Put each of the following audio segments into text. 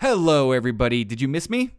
Hello, everybody. Did you miss me?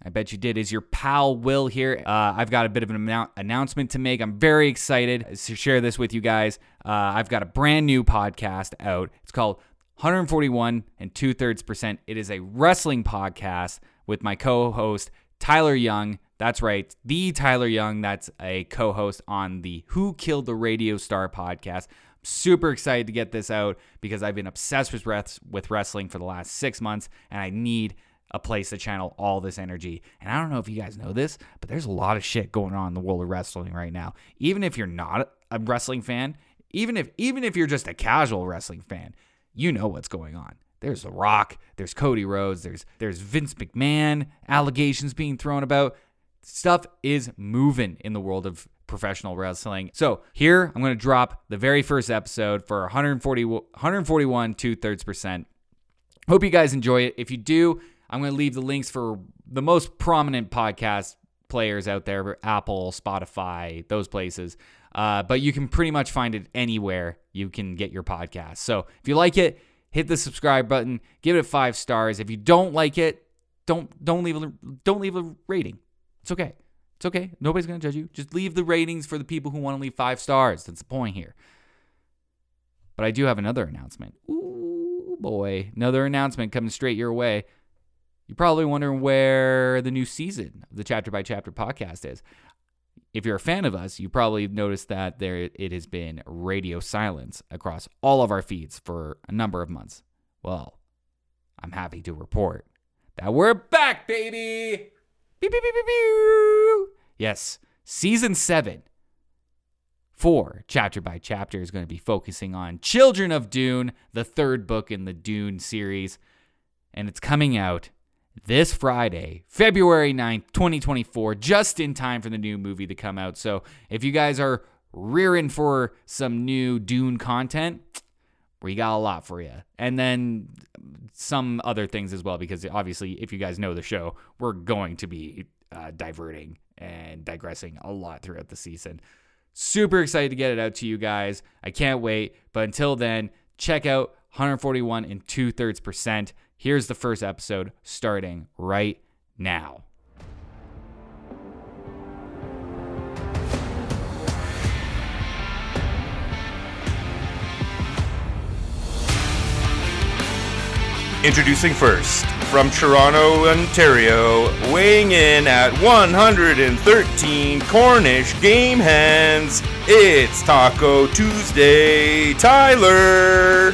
I bet you did. Is your pal Will here? Uh, I've got a bit of an annou- announcement to make. I'm very excited to share this with you guys. Uh, I've got a brand new podcast out. It's called 141 and two thirds percent. It is a wrestling podcast with my co host, Tyler Young. That's right, the Tyler Young. That's a co host on the Who Killed the Radio Star podcast. Super excited to get this out because I've been obsessed with, with wrestling for the last six months and I need a place to channel all this energy. And I don't know if you guys know this, but there's a lot of shit going on in the world of wrestling right now. Even if you're not a wrestling fan, even if even if you're just a casual wrestling fan, you know what's going on. There's The Rock, there's Cody Rhodes, there's there's Vince McMahon allegations being thrown about. Stuff is moving in the world of professional wrestling. So here I'm going to drop the very first episode for 140 141 two thirds percent. Hope you guys enjoy it. If you do, I'm going to leave the links for the most prominent podcast players out there Apple, Spotify, those places. Uh, but you can pretty much find it anywhere you can get your podcast. So if you like it, hit the subscribe button, give it five stars. If you don't like it, don't don't leave a don't leave a rating. It's okay. It's okay. Nobody's gonna judge you. Just leave the ratings for the people who want to leave five stars. That's the point here. But I do have another announcement. Ooh boy, another announcement coming straight your way. You're probably wondering where the new season of the Chapter by Chapter podcast is. If you're a fan of us, you probably noticed that there it has been radio silence across all of our feeds for a number of months. Well, I'm happy to report that we're back, baby. Pew, pew, pew, pew, pew. Yes, season seven, four chapter by chapter is going to be focusing on Children of Dune, the third book in the Dune series, and it's coming out this Friday, February 9th, 2024, just in time for the new movie to come out. So if you guys are rearing for some new Dune content, we got a lot for you. And then some other things as well, because obviously, if you guys know the show, we're going to be uh, diverting and digressing a lot throughout the season. Super excited to get it out to you guys. I can't wait. But until then, check out 141 and two thirds percent. Here's the first episode starting right now. Introducing first, from Toronto, Ontario, weighing in at 113 Cornish game hands, it's Taco Tuesday, Tyler!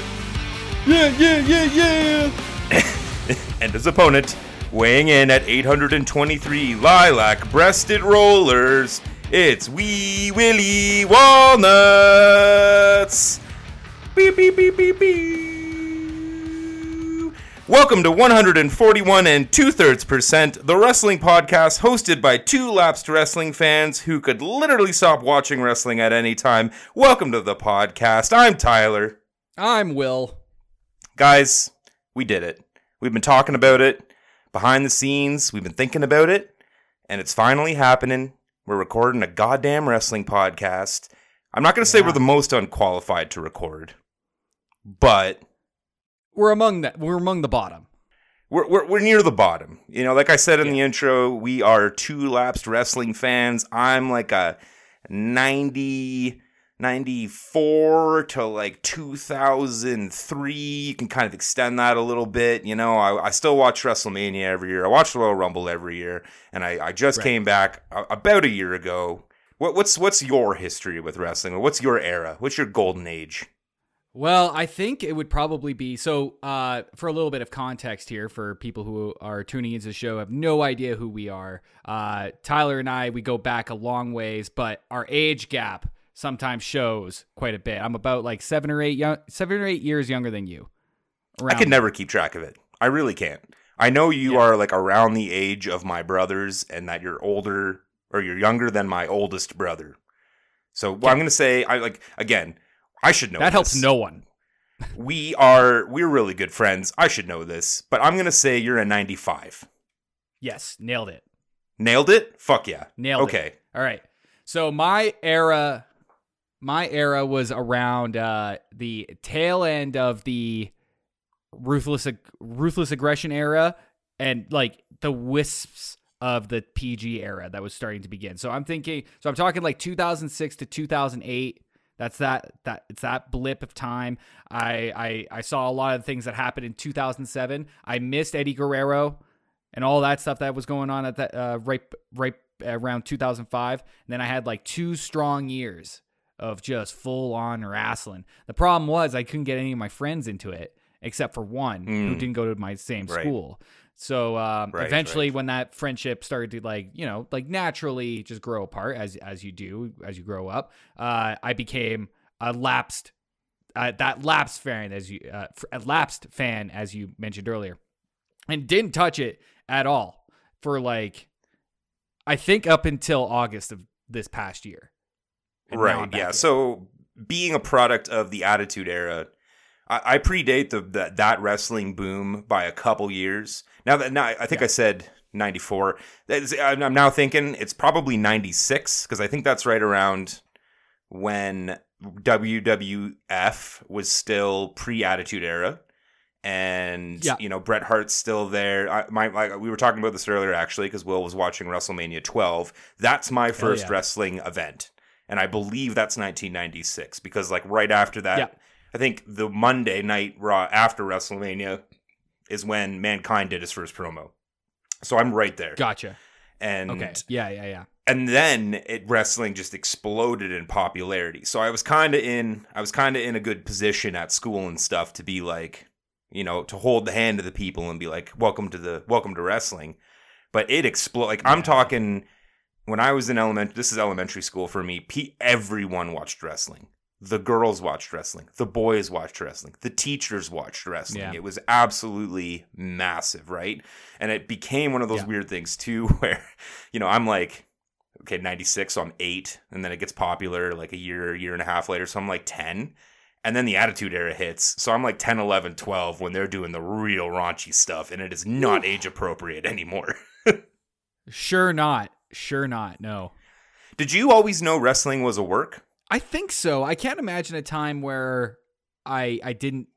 Yeah, yeah, yeah, yeah! and his opponent, weighing in at 823 lilac breasted rollers, it's Wee Willie Walnuts! Beep, beep, beep, beep, beep. Welcome to 141 and two thirds percent, the wrestling podcast hosted by two lapsed wrestling fans who could literally stop watching wrestling at any time. Welcome to the podcast. I'm Tyler. I'm Will. Guys, we did it. We've been talking about it behind the scenes, we've been thinking about it, and it's finally happening. We're recording a goddamn wrestling podcast. I'm not going to say we're the most unqualified to record, but We're among that. We're among the bottom. we're, we're, we're near the bottom. You know, like I said in the intro, we are two lapsed wrestling fans. I'm like a 90, 94 to like 2003. You can kind of extend that a little bit. You know, I, I still watch WrestleMania every year. I watch the Royal Rumble every year. And I, I just Right. came back a- about a year ago. What, what's what's your history with wrestling? Or what's your era? What's your golden age? Well, I think it would probably be so. Uh, for a little bit of context here, for people who are tuning into the show, have no idea who we are. Uh, Tyler and I, we go back a long ways, but our age gap sometimes shows quite a bit. I'm about like seven or eight, young, seven or eight years younger than you. I can never keep track of it. I really can't. I know you Yeah. are like around the age of my brothers and that you're older or you're younger than my oldest brother. So well, I'm going to say I like again, I should know that helps no one. We are we're really good friends. I should know this, but I'm going to say you're a 95. Yes, nailed it. Nailed it? Fuck yeah. Nailed it. okay. All right. So my era, my era was around uh, the tail end of the ruthless ag- ruthless aggression era and like the wisps of the PG era that was starting to begin. So I'm thinking, so I'm talking like 2006 to 2008. That's that that it's that blip of time. I I I saw a lot of things that happened in 2007. I missed Eddie Guerrero and all that stuff that was going on at that uh, right right around 2005. And then I had like two strong years of just full on wrestling. The problem was I couldn't get any of my friends into it except for one who Mm. didn't go to my same Right. school. So um, Right, eventually, right. when that friendship started to like you know like naturally just grow apart as as you do as you grow up, uh, I became a lapsed uh, that lapsed fan as you uh, a lapsed fan as you mentioned earlier, and didn't touch it at all for like I think up until August of this past year. And right yeah so being a product of the attitude era i, I predate the, the that wrestling boom by a couple years now that now i think Yeah. i said 94 i'm I'm now thinking it's probably 96 because i think that's right around when wwf was still pre-attitude era and Yeah. you know Bret Hart's still there. I, my, my we were talking about this earlier actually because Will was watching WrestleMania 12. That's my oh, first yeah. wrestling event, and I believe that's 1996 because like right after that, Yeah. I think the Monday night Raw after WrestleMania is when Mankind did his first promo. So I'm right there, Gotcha. and Okay. Yeah, yeah, yeah. and then it wrestling just exploded in popularity. So I was kind of in I was kind of in a good position at school and stuff to be like, you know, to hold the hand of the people and be like, "Welcome to the welcome to wrestling." But it exploded. Like I'm talking when I was in elementary. This is elementary school for me. P- everyone watched wrestling. The girls watched wrestling. The boys watched wrestling. The teachers watched wrestling. Yeah. It was absolutely massive, right? And it became one of those Yeah. weird things too, where you know I'm like okay, 96, so I'm eight. And then it gets popular like a year, year and a half later. So I'm like 10. And then the Attitude Era hits. So I'm like 10, 11, 12 when they're doing the real raunchy stuff. And it is not age appropriate anymore. Sure not. Sure not. No. Did you always know wrestling was a work? I think so. I can't imagine a time where I I didn't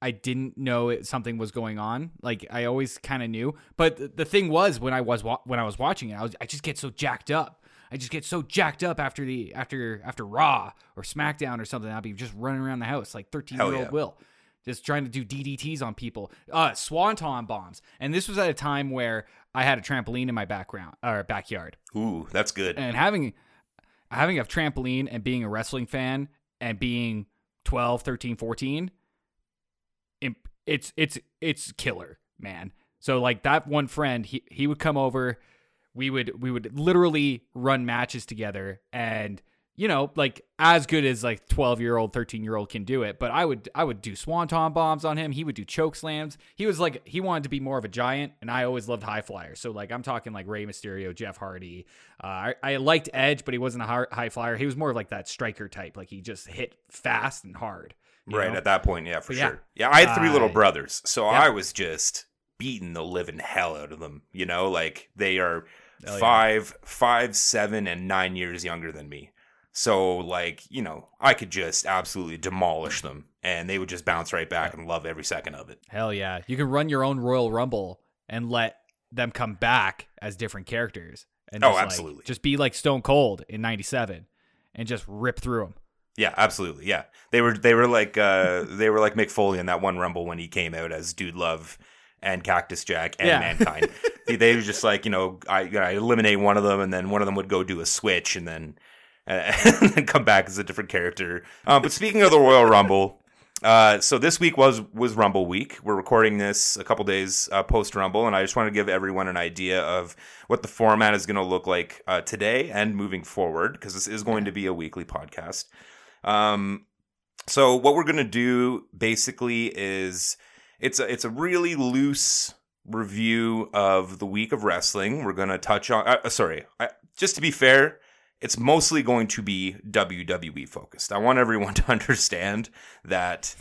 I didn't know it, something was going on. Like I always kind of knew, but th- the thing was when I was wa- when I was watching it, I was I just get so jacked up. I just get so jacked up after the after after Raw or SmackDown or something. I'll be just running around the house like thirteen year old yeah. Will, just trying to do DDTs on people, uh, swanton bombs. And this was at a time where I had a trampoline in my background or backyard Ooh, that's good. and having having a trampoline and being a wrestling fan and being 12 13 14 it's it's it's killer man. So like that one friend he he would come over. We would we would literally run matches together and you know like as good as like 12 year old 13 year old can do it but i would i would do swanton bombs on him he would do choke slams he was like he wanted to be more of a giant and i always loved high flyers so like i'm talking like Rey mysterio jeff hardy uh, I, I liked edge but he wasn't a high, flyer he was more of like that striker type like he just hit fast and hard right know? at that point, yeah, for But yeah. sure. Yeah, I had three little Uh, brothers. So yeah. I was just beating the living hell out of them. You know, like they are yeah. five, five, seven, and nine years younger than me. So, like, you know, I could just absolutely demolish them and they would just bounce right back and love every second of it. Hell yeah. You can run your own Royal Rumble and let them come back as different characters. And Oh, just, like, absolutely. just be like Stone Cold in 97 and just rip through them. Yeah, absolutely. Yeah. They were they were like uh they were like Mick Foley in that one rumble when he came out as Dude Love and Cactus Jack and Yeah. Mankind. they, they were just like, you know, I, I eliminate one of them and then one of them would go do a switch and then and then come back as a different character. Um, but speaking of the Royal Rumble, uh, so this week was was Rumble week. We're recording this a couple days uh, post Rumble, and I just want to give everyone an idea of what the format is going to look like uh, today and moving forward, because this is going to be a weekly podcast. Um, so what we're gonna do basically is it's a it's a really loose review of the week of wrestling. We're gonna touch on. Uh, sorry, I, just to be fair, it's mostly going to be WWE focused. I want everyone to understand that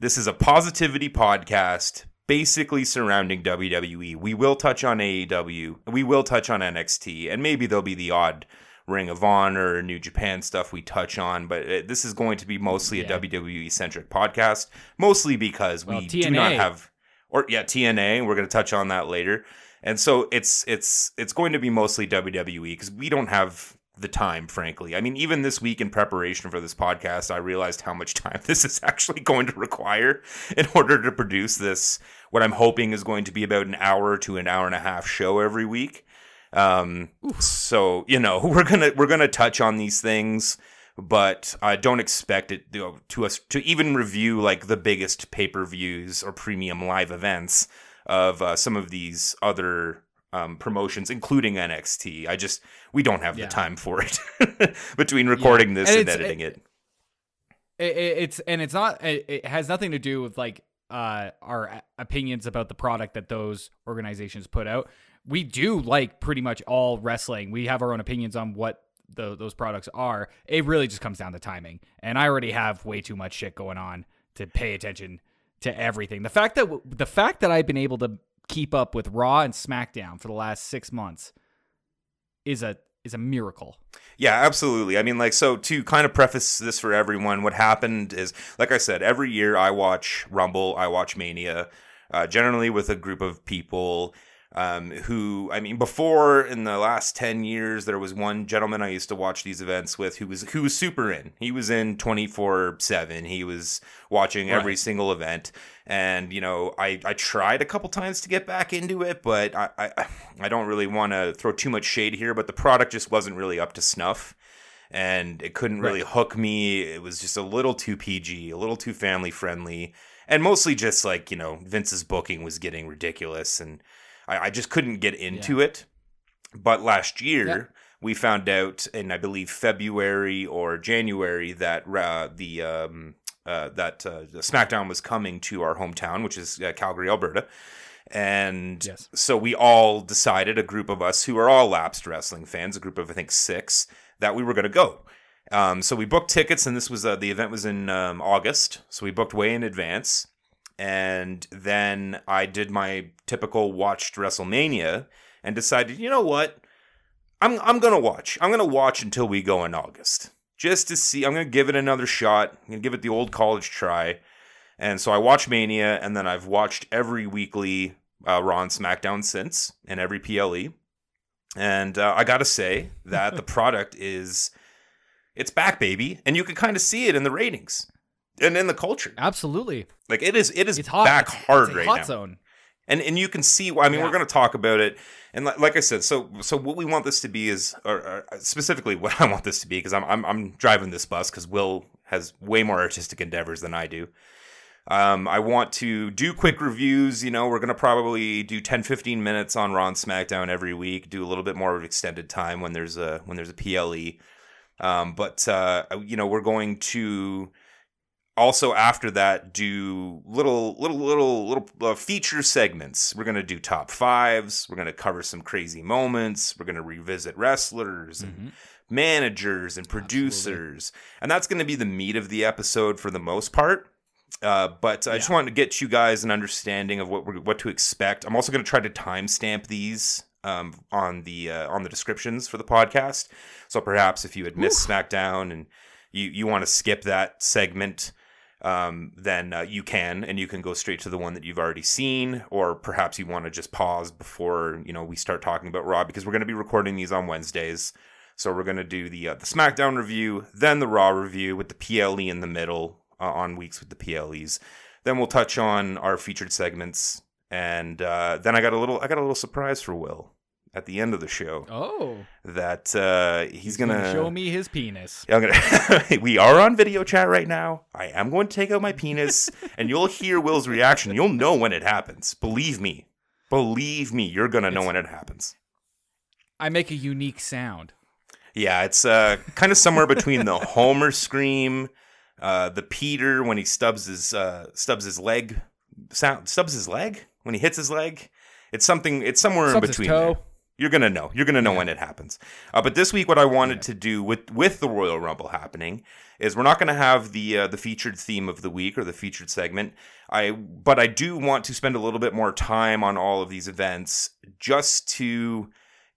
this is a positivity podcast. Basically surrounding WWE. We will touch on AEW. We will touch on NXT, and maybe there'll be the odd Ring of Honor, New Japan stuff we touch on, but it, this is going to be mostly Yeah. a WWE centric podcast, mostly because we Well, do not have or yeah, TNA. We're going to touch on that later. And so it's it's it's going to be mostly WWE because we don't have the time, frankly. I mean, even this week in preparation for this podcast, I realized how much time this is actually going to require in order to produce this. What I'm hoping is going to be about an hour to an hour and a half show every week. Um, so you know, we're gonna we're gonna touch on these things, but I don't expect it you know, to us to even review like the biggest pay per views or premium live events of uh, some of these other um, promotions, including NXT. I just we don't have Yeah. the time for it between recording this And and, editing it. it, it- it's and it's not it, it has nothing to do with like uh our opinions about the product that those organizations put out we do like pretty much all wrestling we have our own opinions on what the, those products are it really just comes down to timing and i already have way too much shit going on to pay attention to everything the fact that the fact that i've been able to keep up with raw and smackdown for the last six months is a is a miracle Yeah, absolutely. I mean, like, so to kind of preface this for everyone, what happened is, like I said, every year I watch Rumble, I watch Mania, uh, generally with a group of people um, who, I mean, before in the last 10 years, there was one gentleman I used to watch these events with who was, who was super in. He was in 24 7. He was watching every Right. single event. And, you know, I, I tried a couple times to get back into it, but I, I, I don't really want to throw too much shade here, but the product just wasn't really up to snuff and it couldn't really hook me. It was just a little too PG, a little too family friendly, and mostly just like, you know, Vince's booking was getting ridiculous and I, I just couldn't get into it. But last year, Yeah. we found out in, I believe, February or January that uh, the. Um, uh, that uh, the SmackDown was coming to our hometown, which is uh, Calgary, Alberta. And Yes. so we all decided, a group of us who are all lapsed wrestling fans, a group of I think six, that we were going to go. Um, so we booked tickets, and this was uh, the event was in um, August, so we booked way in advance. And then I did my typical watched WrestleMania and decided, you know what, I'm I'm gonna watch. I'm gonna watch until we go in August, just to see. I'm gonna give it another shot. I'm gonna give it the old college try. And so I watched Mania, and then I've watched every weekly uh, Raw and SmackDown since, and every PLE. And uh, I gotta say that the product is, it's back, baby, and you can kind of see it in the ratings and in the culture. absolutely Like it is, it is it's hot back It's- hard it's a right hot now zone and and you can see i mean Yeah. we're going to talk about it and li- like i said so so what we want this to be is or, or specifically what i want this to be because I'm, I'm i'm driving this bus because will has way more artistic endeavors than i do um, I want to do quick reviews. You know, we're going to probably do 10, 15 minutes on Raw and SmackDown every week. Do a little bit more of extended time when there's a when there's a PLE. Um, but uh, you know, we're going to also after that do little little little little uh, feature segments. We're going to do top fives. We're going to cover some crazy moments. We're going to revisit wrestlers and Mhm. managers and producers. And that's going to be the meat of the episode for the most part. Uh, but I just wanted to get you guys an understanding of what we're, what to expect. I'm also going to try to timestamp these um, on the uh, on the descriptions for the podcast. So perhaps if you had missed SmackDown and you you want to skip that segment, um, then uh, you can, and you can go straight to the one that you've already seen, or perhaps you want to just pause before you know we start talking about Raw because we're going to be recording these on Wednesdays. So we're going to do the uh, the SmackDown review, then the Raw review with the PLE in the middle uh, on weeks with the PLEs. Then we'll touch on our featured segments, and uh, then I got a little I got a little surprise for Will at the end of the show Oh, that uh, he's, gonna, gonna show me his penis. I'm gonna. we are on video chat right now. I am going to take out my penis, and you'll hear Will's reaction. You'll know when it happens. Believe me. Believe me, you're gonna know It's- when it happens. I make a unique sound. Yeah, it's uh, kind of somewhere between the Homer scream, uh, the Peter when he stubs his uh, stubs his leg, sound stubs his leg when he hits his leg. It's something. It's somewhere Stubs in between. You're gonna know. You're gonna know when it happens. Uh, but this week, what I wanted to do with with the Royal Rumble happening is we're not gonna have the uh, the featured theme of the week or the featured segment. I but I do want to spend a little bit more time on all of these events just to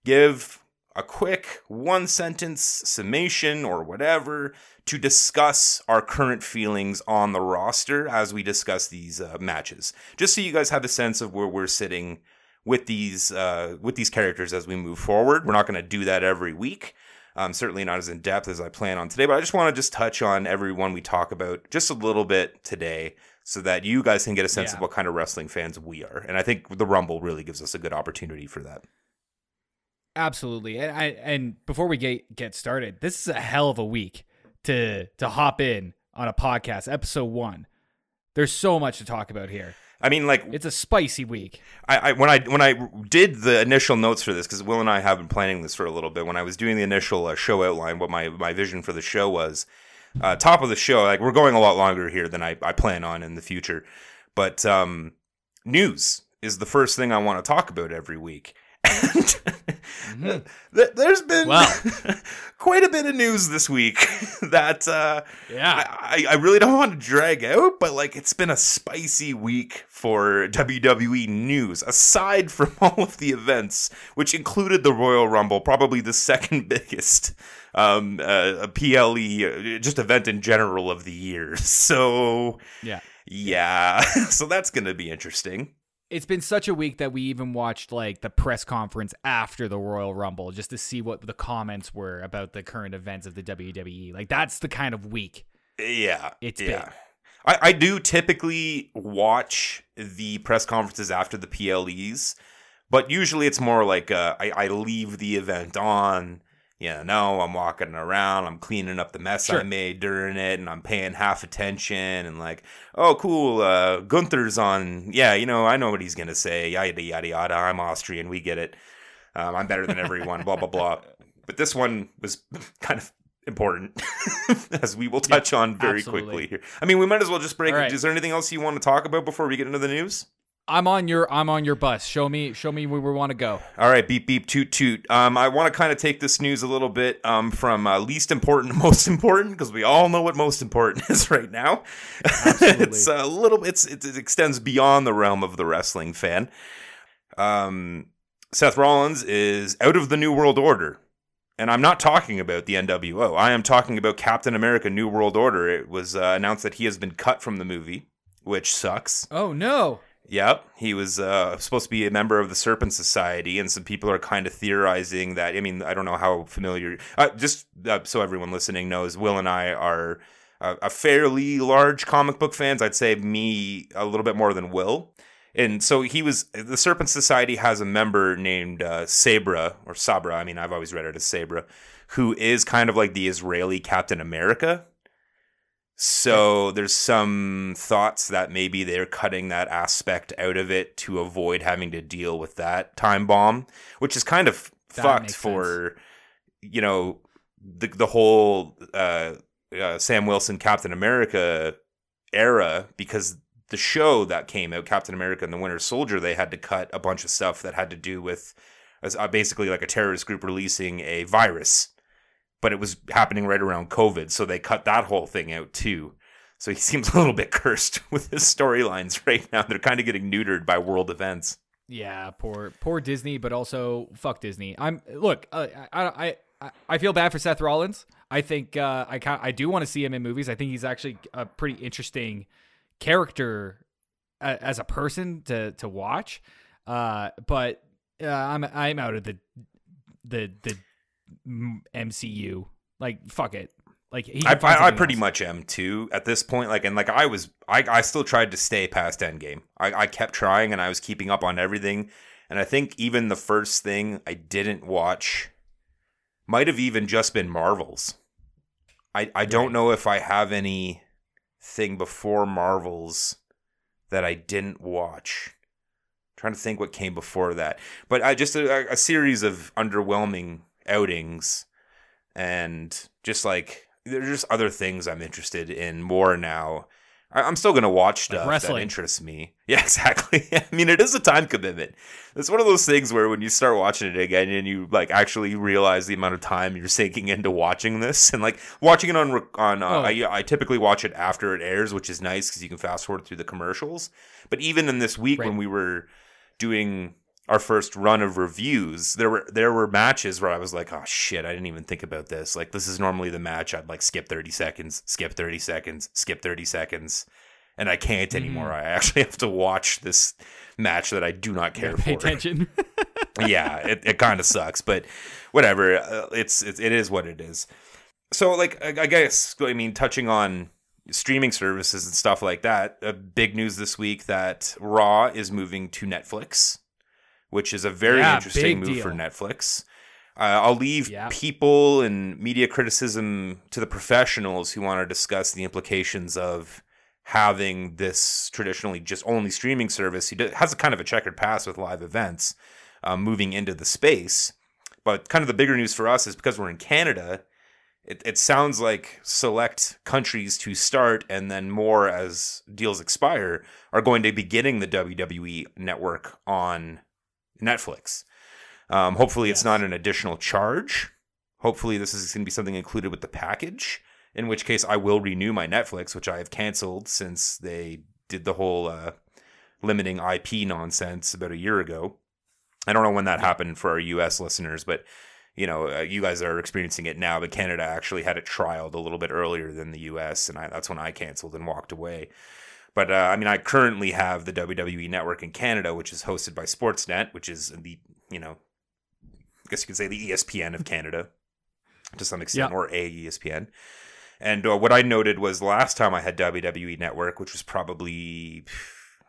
give a quick one sentence summation or whatever to discuss our current feelings on the roster as we discuss these uh, matches. Just so you guys have a sense of where we're sitting with these uh, with these characters as we move forward. We're not going to do that every week. Um, certainly not as in depth as I plan on today, but I just want to just touch on everyone we talk about just a little bit today so that you guys can get a sense Yeah. of what kind of wrestling fans we are. And I think the Rumble really gives us a good opportunity for that. Absolutely. And I and before we get get started, this is a hell of a week to to hop in on a podcast, episode one. There's so much to talk about here. I mean, like It's a spicy week. I, I when I when I did the initial notes for this because Will and I have been planning this for a little bit. When I was doing the initial uh, show outline, what my my vision for the show was, uh, top of the show. Like we're going a lot longer here than I, I plan on in the future, but um, news is the first thing I want to talk about every week. And th- there's been Well. quite a bit of news this week that uh, Yeah. I, I really don't want to drag out, but like it's been a spicy week for WWE news. Aside from all of the events, which included the Royal Rumble, probably the second biggest um, uh, PLE uh, just event in general of the year. So Yeah. yeah, so that's gonna be interesting. It's been such a week that we even watched like the press conference after the Royal Rumble just to see what the comments were about the current events of the WWE. Like that's the kind of week. Yeah, It's yeah. big. I, I do typically watch the press conferences after the PLEs, but usually it's more like uh, I, I leave the event on. You know, I'm walking around, I'm cleaning up the mess I made during it, and I'm paying half attention and like, oh, cool, uh, Gunther's on. Yeah, you know, I know what he's gonna say. Yada yada yada. I'm Austrian, we get it. Um, I'm better than everyone. blah blah blah. But this one was kind of important, as we will touch on very absolutely. quickly here. I mean, we might as well just break. Right. Is there anything else you want to talk about before we get into the news? I'm on your I'm on your bus. Show me show me where we want to go. All right, beep beep toot toot. Um, I want to kind of take this news a little bit um from uh, least important to most important because we all know what most important is right now. it's a little. It's it, it extends beyond the realm of the wrestling fan. Um, Seth Rollins is out of the New World Order. And I'm not talking about the NWO. I am talking about Captain America New World Order. It was uh, announced that he has been cut from the movie, which sucks. Oh no. Yep, he was uh, supposed to be a member of the Serpent Society, and some people are kind of theorizing that. I mean, I don't know how familiar. Uh, just uh, so everyone listening knows, Will and I are uh, a fairly large comic book fans. I'd say me a little bit more than Will. And so he was. The Serpent Society has a member named uh, Sabra or Sabra. I mean, I've always read it as Sabra, who is kind of like the Israeli Captain America. So there's some thoughts that maybe they're cutting that aspect out of it to avoid having to deal with that time bomb, which is kind of That fucked for you know the the whole uh, uh, Sam Wilson Captain America era because the show that came out Captain America and the Winter Soldier they had to cut a bunch of stuff that had to do with uh, basically like a terrorist group releasing a virus but it was happening right around COVID, so they cut that whole thing out too. So he seems a little bit cursed with his storylines right now. They're kind of getting neutered by world events. Yeah, poor poor Disney, but also fuck Disney. I'm look, uh, I, I I I feel bad for Seth Rollins. I think uh, I I do want to see him in movies. I think he's actually a pretty interesting character uh, as a person to to watch. Uh, but uh, I'm I'm out of the the the MCU. Like fuck it. Like I, I, I pretty else. much am too at this point. Like, and like I was, I, I still tried to stay past Endgame. I, I kept trying, and I was keeping up on everything. And I think even the first thing I didn't watch might have even just been Marvels. I, I don't Right. know if I have anything before Marvels that I didn't watch. trying to think what came before that, but I just a, a series of underwhelming outings, and just like there's just other things I'm interested in more now. I, I'm still gonna watch Like stuff that interests me. Yeah, exactly. I mean, it is a time commitment. It's one of those things where when you start watching it again and you like actually realize the amount of time you're sinking into watching this, and like watching it on rec- on. Uh, Oh. I, I typically watch it after it airs, which is nice because you can fast forward through the commercials. But even in this week Right. when we were doing our first run of reviews, there were there were matches where I was like, oh shit, I didn't even think about this. Like this is normally the match I'd like skip 30 seconds, skip 30 seconds, skip 30 seconds. And I can't anymore. Mm-hmm. I actually have to watch this match that I do not care Pay for. attention. yeah, it, it kind of sucks, but whatever. Uh, it's, it's it is what it is. So like I, I guess I mean touching on streaming services and stuff like that. Uh, big news this week that Raw is moving to Netflix, which is a very Yeah, interesting move for. Netflix. Uh, I'll leave Yeah. people and media criticism to the professionals who want to discuss the implications of having this traditionally just only streaming service. He has a kind of a checkered past with live events um, moving into the space. But kind of the bigger news for us is because we're in Canada, it, it sounds like select countries to start and then more as deals expire are going to be getting the WWE network on Netflix. Um, hopefully, it's not an additional charge. Hopefully, this is going to be something included with the package, in which case I will renew my Netflix, which I have canceled since they did the whole uh, limiting IP nonsense about a year ago. I don't know when that happened for our US listeners, but you know, uh, you guys are experiencing it now, but Canada actually had it trialed a little bit earlier than the US, and I, that's when I canceled and walked away. But uh, I mean, I currently have the WWE network in Canada, which is hosted by Sportsnet, which is the, you know, I guess you could say the ESPN of Canada to some extent, Yeah. or a ESPN. And uh, what I noted was last time I had WWE Network, which was probably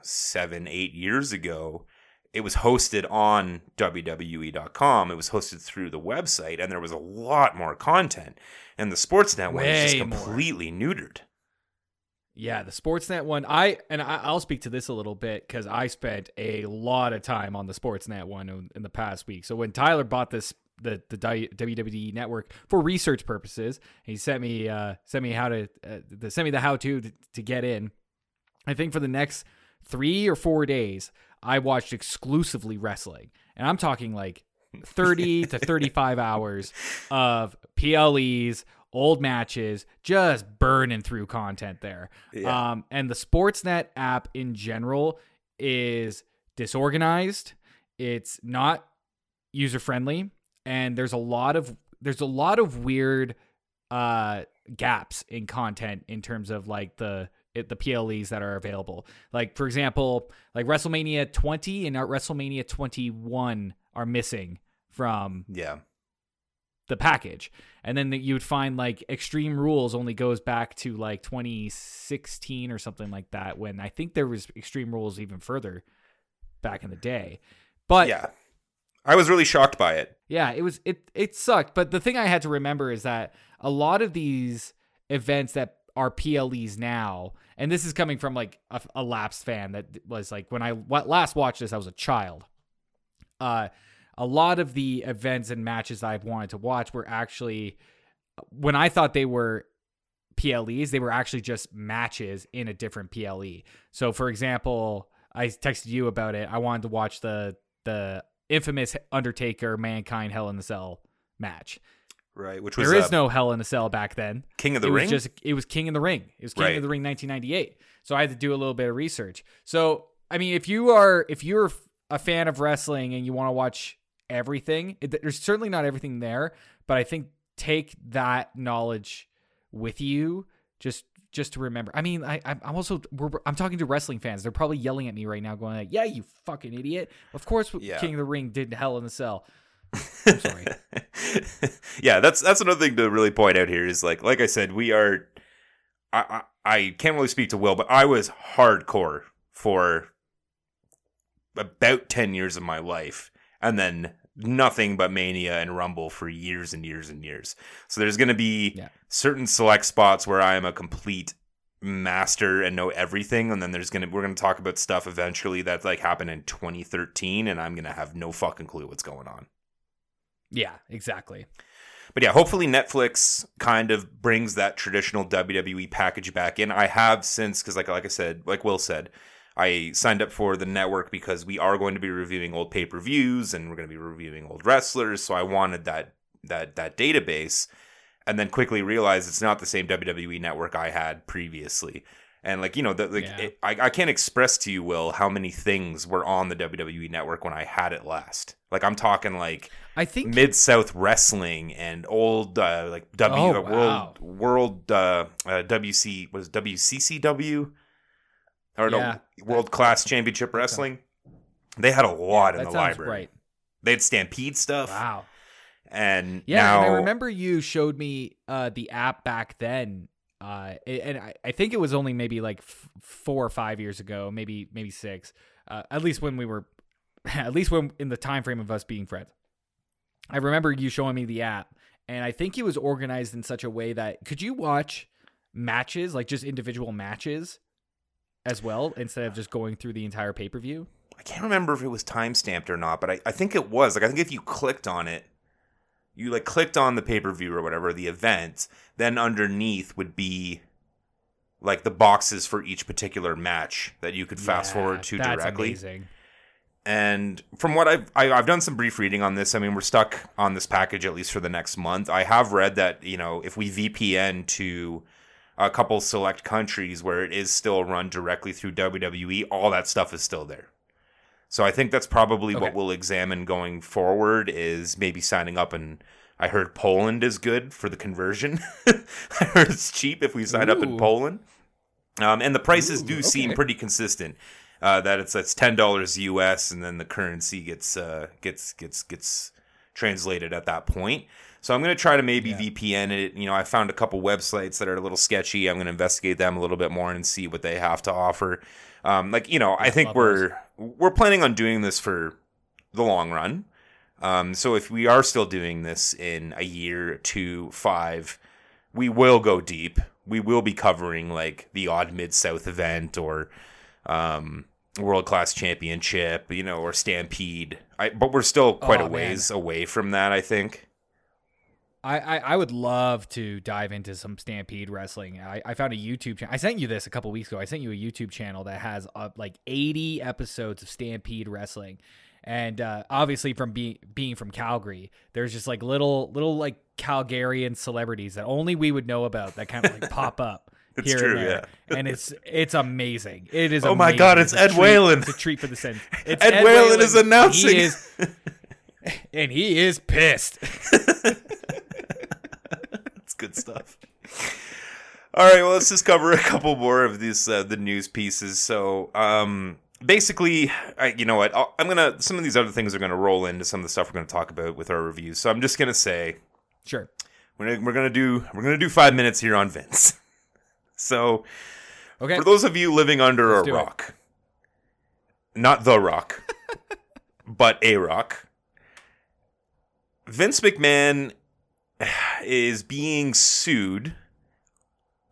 seven, eight years ago, it was hosted on WWE.com. It was hosted through the website, and there was a lot more content. And the Sportsnet one is just Way more. completely neutered. Yeah, the Sportsnet one. I and I, I'll speak to this a little bit because I spent a lot of time on the Sportsnet one in, in the past week. So when Tyler bought this the the WWE network for research purposes, he sent me uh sent me how to uh, the sent me the how to to get in. I think for the next three or four days, I watched exclusively wrestling, and I'm talking like thirty to thirty-five hours of PLEs, old matches, just burning through content there. Yeah. Um, and the Sportsnet app in general is disorganized. It's not user friendly, and there's a lot of there's a lot of weird uh gaps in content in terms of like the it, the PLEs that are available. Like for example, like WrestleMania 20 and WrestleMania 21 are missing from Yeah. The package. And then that you would find like Extreme Rules only goes back to like 2016 or something like that when I think there was Extreme Rules even further back in the day. But yeah. I was really shocked by it. yeah, it was it it sucked, but the thing I had to remember is that a lot of these events that are PLEs now, and this is coming from like a, a lapsed fan that was like when I last watched this, I was a child. Uh, a lot of the events and matches I've wanted to watch were actually when I thought they were PLEs, they were actually just matches in a different PLE. So, for example, I texted you about it. I wanted to watch the the infamous Undertaker Mankind Hell in the Cell match. Right. Which was There is uh, no Hell in a Cell back then. King of the it Ring. was just it was King of the Ring. It was King Right. of the Ring 1998. So I had to do a little bit of research. So I mean, if you are if you're a fan of wrestling and you want to watch everything, it, there's certainly not everything there, but I think take that knowledge with you just just to remember. I mean, I I'm also we're, I'm talking to wrestling fans. They're probably yelling at me right now, going like, "Yeah, you fucking idiot! Of course, Yeah. King of the Ring did Hell in the Cell." I'm sorry. yeah, that's that's another thing to really point out here is like like I said, we are. I I, I can't really speak to Will, but I was hardcore for about ten years of my life, and then nothing but Mania and Rumble for years and years and years. So there's going to be Yeah. certain select spots where I am a complete master and know everything and then there's gonna we're gonna talk about stuff eventually that like happened in 2013 and i'm gonna have no fucking clue what's going on Yeah, exactly. but yeah, hopefully Netflix kind of brings that traditional WWE package back in. I have since because like like I said, like Will said, I signed up for the network because we are going to be reviewing old pay per views and we're going to be reviewing old wrestlers. So I wanted that that that database, and then quickly realized it's not the same WWE network I had previously. And like you know, the, like Yeah. it, I, I can't express to you, Will, how many things were on the WWE network when I had it last. Like I'm talking like I think Mid South Wrestling and old uh, like W Oh, uh, wow. World World uh, uh, WC was WCCW or Yeah, no World Class Championship Wrestling. They had a lot in that the library. right. They had Stampede stuff, Wow. and Yeah, now and I remember you showed me uh, the app back then, uh, and I, I think it was only maybe like f- four or five years ago, maybe maybe six. Uh, at least when we were, at least when in the time frame of us being friends. I remember you showing me the app, and I think it was organized in such a way that could you watch matches like just individual matches as well instead of just going through the entire pay per view. I can't remember if it was time stamped or not, but I, I think it was. Like I think if you clicked on it, you like clicked on the pay per view or whatever, the event, then underneath would be like the boxes for each particular match that you could fast forward to that's directly. Amazing. And from what I've I, I've done some brief reading on this. I mean, we're stuck on this package at least for the next month. I have read that you know if we VPN to a couple select countries where it is still run directly through WWE, all that stuff is still there. So I think that's probably what we'll examine going forward is maybe signing up and I heard Poland is good for the conversion. I heard it's cheap if we sign up in Poland. Um, and the prices Ooh, do seem pretty consistent. Uh, that it's that's ten dollars US, and then the currency gets uh, gets gets gets translated at that point. So I'm gonna try to maybe Yeah. VPN it. You know, I found a couple websites that are a little sketchy. I'm gonna investigate them a little bit more and see what they have to offer. Um, like you know, I think we're we're planning on doing this for the long run. Um, so if we are still doing this in a year, two, five, we will go deep. We will be covering like the odd mid south event or um, world class championship, you know, or Stampede. I, but we're still quite Oh, a man. ways away from that. I think. I, I, I would love to dive into some Stampede wrestling. I, I found a YouTube channel. I sent you this a couple weeks ago. I sent you a YouTube channel that has uh, like 80 episodes of Stampede wrestling. And uh, obviously, from being being from Calgary, there's just like little little like Calgarian celebrities that only we would know about that kind of like pop up It's here true, and there. Yeah. And it's it's amazing. It is. Oh my. God, it's a Ed treat- Whalen. It's a treat for the sense. It's Ed Whalen is He announcing. is- and he is pissed. Good stuff. All right, well, let's just cover a couple more of these uh, the news pieces. So, um, basically, I, you know what? I'll, I'm gonna some of these other things are gonna roll into some of the stuff we're gonna talk about with our reviews. So, I'm just gonna say Sure. we're gonna, we're gonna do we're gonna do five minutes here on Vince. So, Okay. for those of you living under Let's a do it. rock, not the rock, but a rock, Vince McMahon is being sued.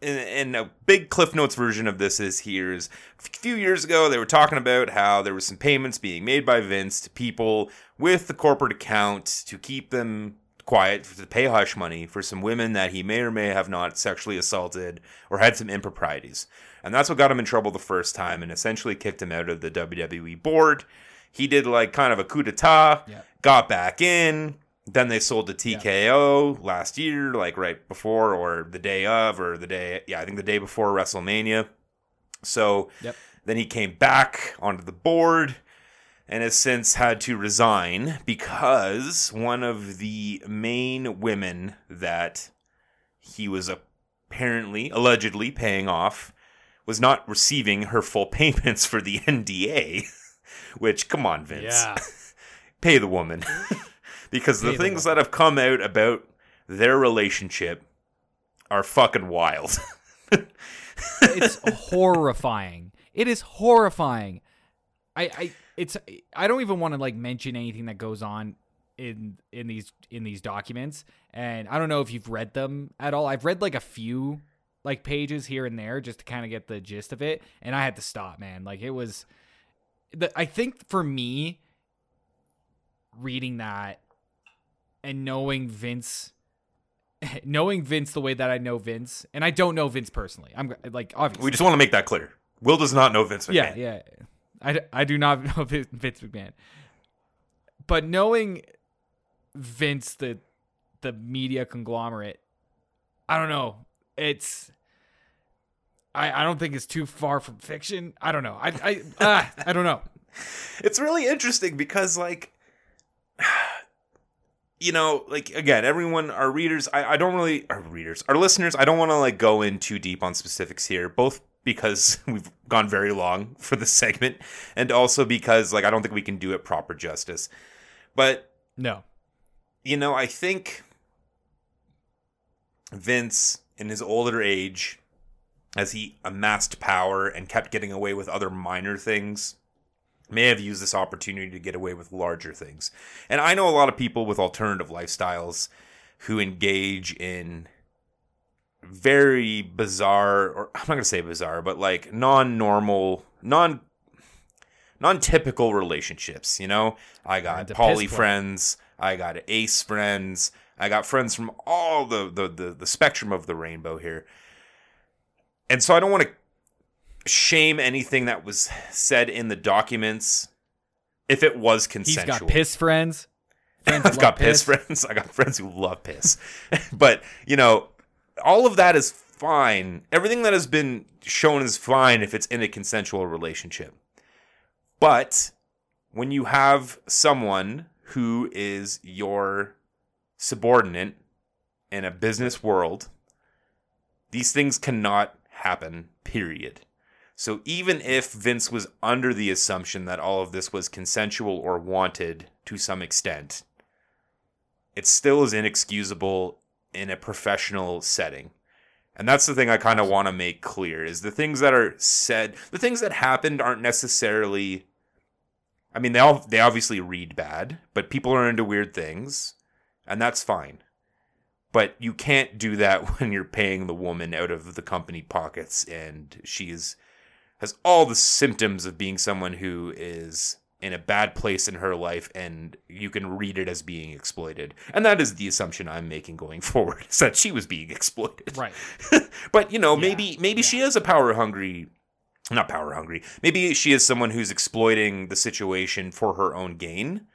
And, a big Cliff Notes version of this is here is a few years ago they were talking about how there was some payments being made by Vince to people with the corporate account to keep them quiet to pay hush money for some women that he may or may have not sexually assaulted or had some improprieties. And that's what got him in trouble the first time and essentially kicked him out of the WWE board. He did like kind of a coup d'etat, Yeah. got back in. Then they sold to TKO last year, like right before or the day of, or the day, yeah, I think the day before WrestleMania. So Yep. then he came back onto the board and has since had to resign because one of the main women that he was apparently, allegedly paying off was not receiving her full payments for the NDA. Which, come on, Vince Yeah. pay the woman because the things that have come out about their relationship are fucking wild. it's horrifying. It is horrifying. I, I it's I don't even want to like mention anything that goes on in in these in these documents and I don't know if you've read them at all. I've read like a few like pages here and there just to kind of get the gist of it and I had to stop, man. Like it was the I think for me reading that and knowing Vince knowing Vince the way that I know Vince, and I don't know Vince personally. I'm like obviously. we just want to make that clear. Will does not know Vince McMahon. yeah, yeah. I, I do not know Vince McMahon, but knowing Vince the the media conglomerate, I don't know. It's I, I don't think it's too far from fiction. I don't know. I I uh, I don't know. It's really interesting because like you know, like again, everyone, our readers, I, I don't really, our readers, our listeners, I don't want to like go in too deep on specifics here, both because we've gone very long for this segment and also because like I don't think we can do it proper justice. But No. you know, I think Vince, in his older age, as he amassed power and kept getting away with other minor things, may have used this opportunity to get away with larger things. And I know a lot of people with alternative lifestyles who engage in very bizarre or I'm not going to say bizarre, but like non-normal, non non-typical relationships, you know? I got poly friends, I got ace friends, I got friends from all the the the, the spectrum of the rainbow here. And so I don't want to shame anything that was said in the documents if it was He's consensual. got piss friends. Friends I've got love piss friends. I got friends who love piss. but, you know, all of that is fine. Everything that has been shown is fine if it's in a consensual relationship. But when you have someone who is your subordinate in a business world, these things cannot happen, period. So even if Vince was under the assumption that all of this was consensual or wanted to some extent, it still is inexcusable in a professional setting. And that's the thing I kind of want to make clear is the things that are said, the things that happened aren't necessarily I mean they all they obviously read bad, but people are into weird things, and that's fine. But you can't do that when you're paying the woman out of the company pockets and she's has all the symptoms of being someone who is in a bad place in her life and you can read it as being exploited. And that is the assumption I'm making going forward is that she was being exploited. Right. but you know, Yeah, maybe maybe she is a power hungry not power hungry. Maybe she is someone who's exploiting the situation for her own gain.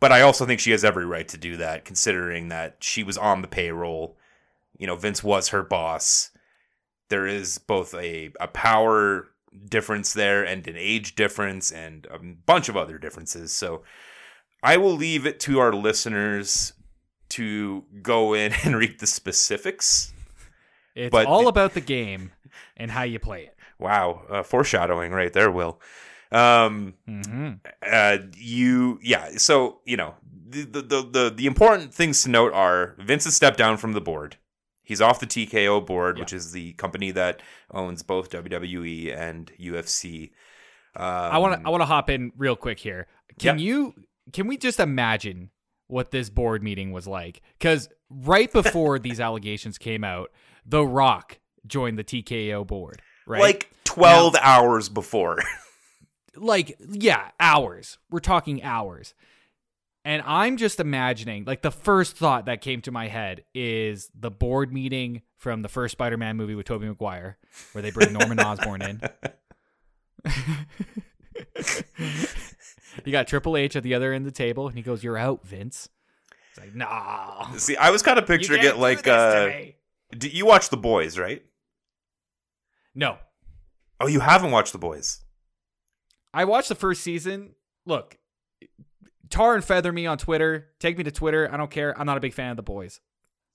But I also think she has every right to do that considering that she was on the payroll. You know, Vince was her boss. There is both a, a power difference there and an age difference and a bunch of other differences. So I will leave it to our listeners to go in and read the specifics. It's But all about the game and how you play it. Wow, uh, foreshadowing right there, Will. Um, hmm uh, you, yeah. So you know, the, the the the important things to note are Vince has stepped down from the board. He's off the TKO board, Yeah. which is the company that owns both WWE and UFC. Um, I want to I want to hop in real quick here. Can Yeah. you can we just imagine what this board meeting was like? Cuz right before these allegations came out, The Rock joined the TKO board, right? like twelve hours before. like yeah, hours. We're talking hours. And I'm just imagining, like the first thought that came to my head is the board meeting from the first Spider-Man movie with Tobey Maguire, where they bring Norman Osborn in. you got Triple H at the other end of the table, and he goes, "You're out, Vince." It's like, no. See, I was kind of picturing it like uh, do you watch The Boys, right? no. Oh, you haven't watched The Boys. I watched the first season. Look, tar and feather me on Twitter. Take me to Twitter. I don't care. I'm not a big fan of the boys.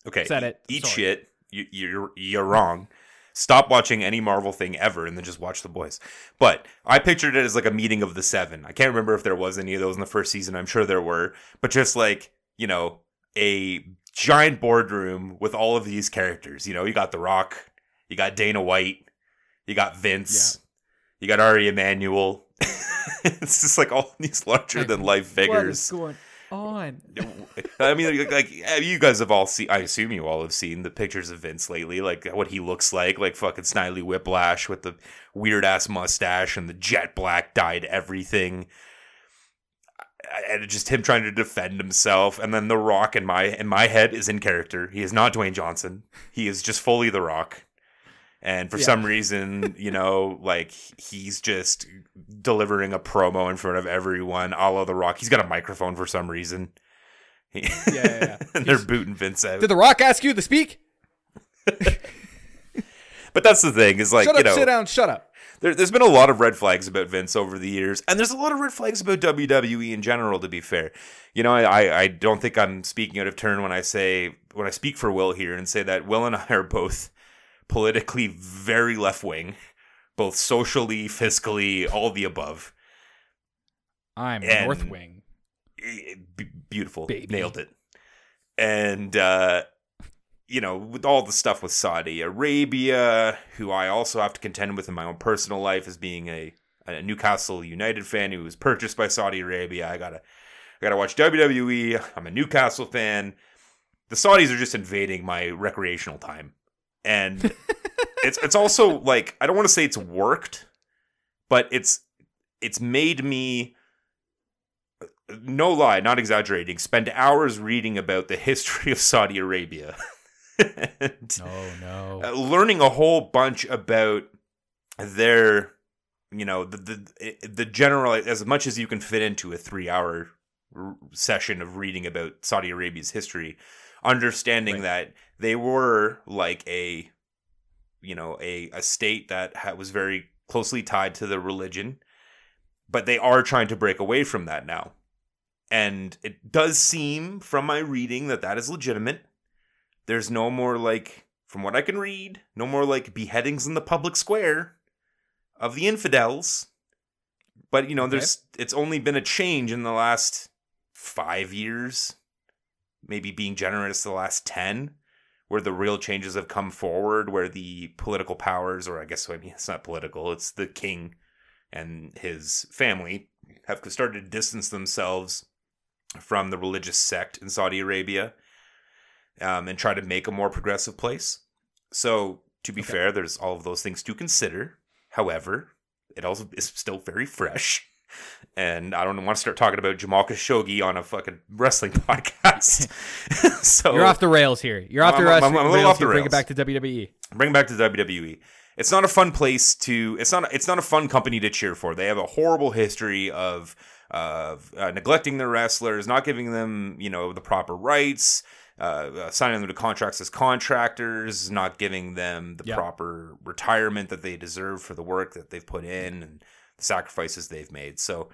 Okay, Said it. Eat Sorry. shit. You, you're you're wrong. Stop watching any Marvel thing ever, and then just watch The Boys. But I pictured it as like a meeting of the seven. I can't remember if there was any of those in the first season. I'm sure there were, but just like you know, a giant boardroom with all of these characters. You know, you got The Rock, you got Dana White, you got Vince, you got Ari Emanuel. it's just like all these larger than life figures. going on? I mean, like, like you guys have all seen. I assume you all have seen the pictures of Vince lately, like what he looks like, like fucking Snidely Whiplash with the weird ass mustache and the jet black dyed everything, and just him trying to defend himself. And then The Rock in my in my head is in character. He is not Dwayne Johnson. He is just fully The Rock. And for Yeah. some reason, you know, like he's just delivering a promo in front of everyone, all la The Rock. He's got a microphone for some reason. Yeah, yeah. and they're He's- booting Vince out. Did The Rock ask you to speak? but that's the thing is like shut you up, know sit down, shut up. there, there's been a lot of red flags about Vince over the years, and there's a lot of red flags about WWE in general. To be fair, you know, I, I don't think I'm speaking out of turn when I say when I speak for Will here and say that Will and I are both politically very left wing, both socially, fiscally, all the above. I'm And- North Wing. B- beautiful, Baby. nailed it. And uh, you know, with all the stuff with Saudi Arabia, who I also have to contend with in my own personal life as being a, a Newcastle United fan who was purchased by Saudi Arabia, I gotta I gotta watch WWE. I'm a Newcastle fan. The Saudis are just invading my recreational time, and it's it's also like I don't want to say it's worked, but it's it's made me no lie, not exaggerating, spend hours reading about the history of Saudi Arabia. and No, no. uh, learning a whole bunch about their you know the the the general as much as you can fit into a 3 hour r- session of reading about Saudi Arabia's history understanding Right. that they were like a you know a a state that ha- was very closely tied to the religion but they are trying to break away from that now. And it does seem from my reading that that is legitimate. There's no more like from what i can read no more like beheadings in the public square of the infidels. But you know Okay. there's it's only been a change in the last 5 years maybe being generous the last 10 where the real changes have come forward where the political powers or i guess i mean it's not political it's the king and his family have started to distance themselves from the religious sect in saudi arabia um, and try to make a more progressive place. So to be Okay. fair there's all of those things to consider. However it also is still very fresh and I don't want to start talking about Jamal Khashoggi on a fucking wrestling podcast. so You're off the rails here. You're off I'm- the I'm- rails. I'm a little rails off the rails. Bring it back to. WWE. bring it back to WWE. It's not a fun place to. It's not. It's not a fun company to cheer for. They have a horrible history of of uh, neglecting their wrestlers, not giving them you know the proper rights, uh, uh, signing them to contracts as contractors, not giving them the Yep. proper retirement that they deserve for the work that they've put in and the sacrifices they've made. So.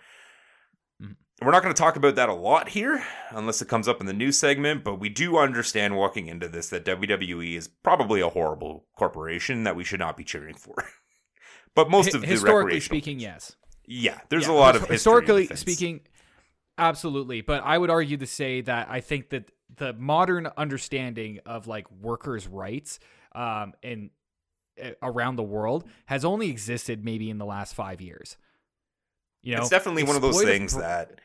Mhm. We're not going to talk about that a lot here, unless it comes up in the news segment. But we do understand walking into this that WWE is probably a horrible corporation that we should not be cheering for. but most Hi- of the historically speaking, yes. yeah, there's Yeah, a lot of historically in speaking absolutely but i would argue to say that i think that the modern understanding of like workers rights um and around the world has only existed maybe in the last five years you know it's definitely one of those things pro- that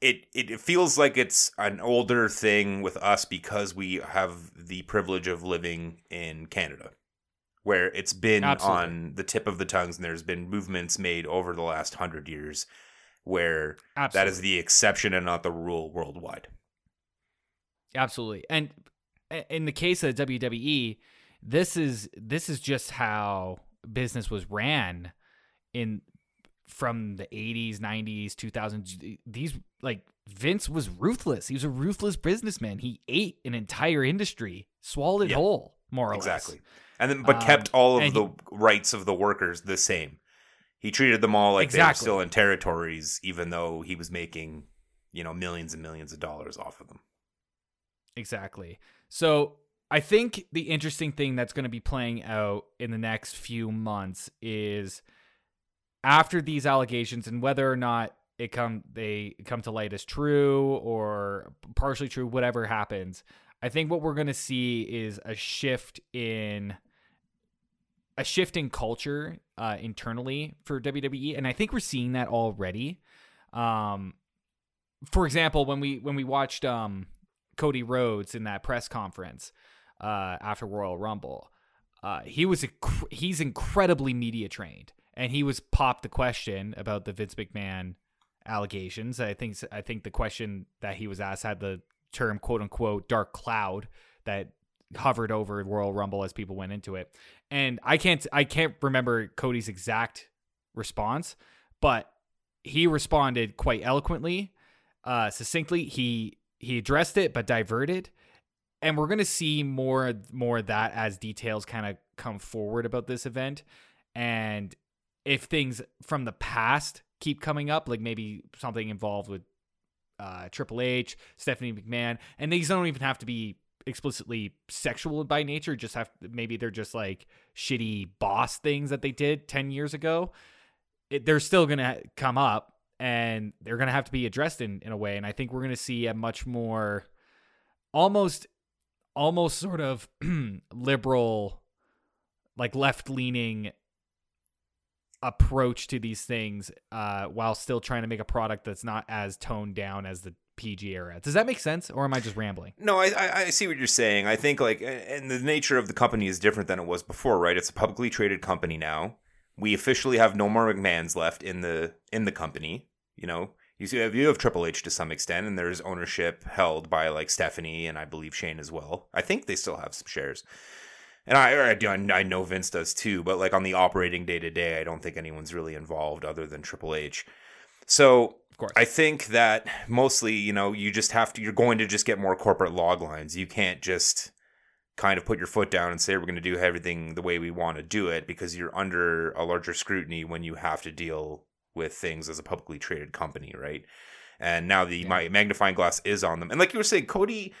it, it it feels like it's an older thing with us because we have the privilege of living in Canada, where it's been Absolutely. on the tip of the tongues, and there's been movements made over the last hundred years where that absolutely. is the exception and not the rule worldwide. Absolutely. And in the case of WWE, this is this is just how business was ran in from the 80s, 90s, 2000s. These like Vince was ruthless. He was a ruthless businessman. He ate an entire industry, swallowed it Yeah. whole, more or Exactly. less. And then, but Um, kept all of the rights of the workers the same. He treated them all like they were Exactly. still in territories, even though he was making, you know, millions and millions of dollars off of them. Exactly. So I think the interesting thing that's going to be playing out in the next few months is after these allegations and whether or not it come they come to light as true or partially true, whatever happens. I think what we're going to see is a shift in a shift in culture uh, internally for WWE, and I think we're seeing that already. Um, for example, when we when we watched um, Cody Rhodes in that press conference uh, after Royal Rumble, uh, he was inc- he's incredibly media trained, and he was popped the question about the Vince McMahon allegations. I think I think the question that he was asked had the term quote unquote dark cloud that hovered over Royal Rumble as people went into it. And I can't I can't remember Cody's exact response, but he responded quite eloquently, uh, succinctly. He he addressed it but diverted, and we're gonna see more more of that as details kind of come forward about this event. And if things from the past keep coming up, like maybe something involved with uh, Triple H, Stephanie McMahon, and these don't even have to be explicitly sexual by nature. Just have maybe they're just like shitty boss things that they did ten years ago. It, they're still gonna come up, and they're gonna have to be addressed in in a way. And I think we're gonna see a much more, almost, almost sort of liberal, like left leaning approach to these things uh, while still trying to make a product that's not as toned down as the PG era. Does that make sense, or am I just rambling? No, I, I see what you're saying. I think like, and the nature of the company is different than it was before, right? It's a publicly traded company now. We officially have no more McMahon's left in the in the company. You know, you see, you have Triple H to some extent, and there's ownership held by like Stephanie and I believe Shane as well. I think they still have some shares and I, I do I know Vince does too, but like on the operating day to day, I don't think anyone's really involved other than Triple H. So Of. I think that mostly, you know, you just have to you're going to just get more corporate log lines. You can't just kind of put your foot down and say we're going to do everything the way we want to do it because you're under a larger scrutiny when you have to deal with things as a publicly traded company, right? And now the Yeah. my magnifying glass is on them. And like you were saying, Cody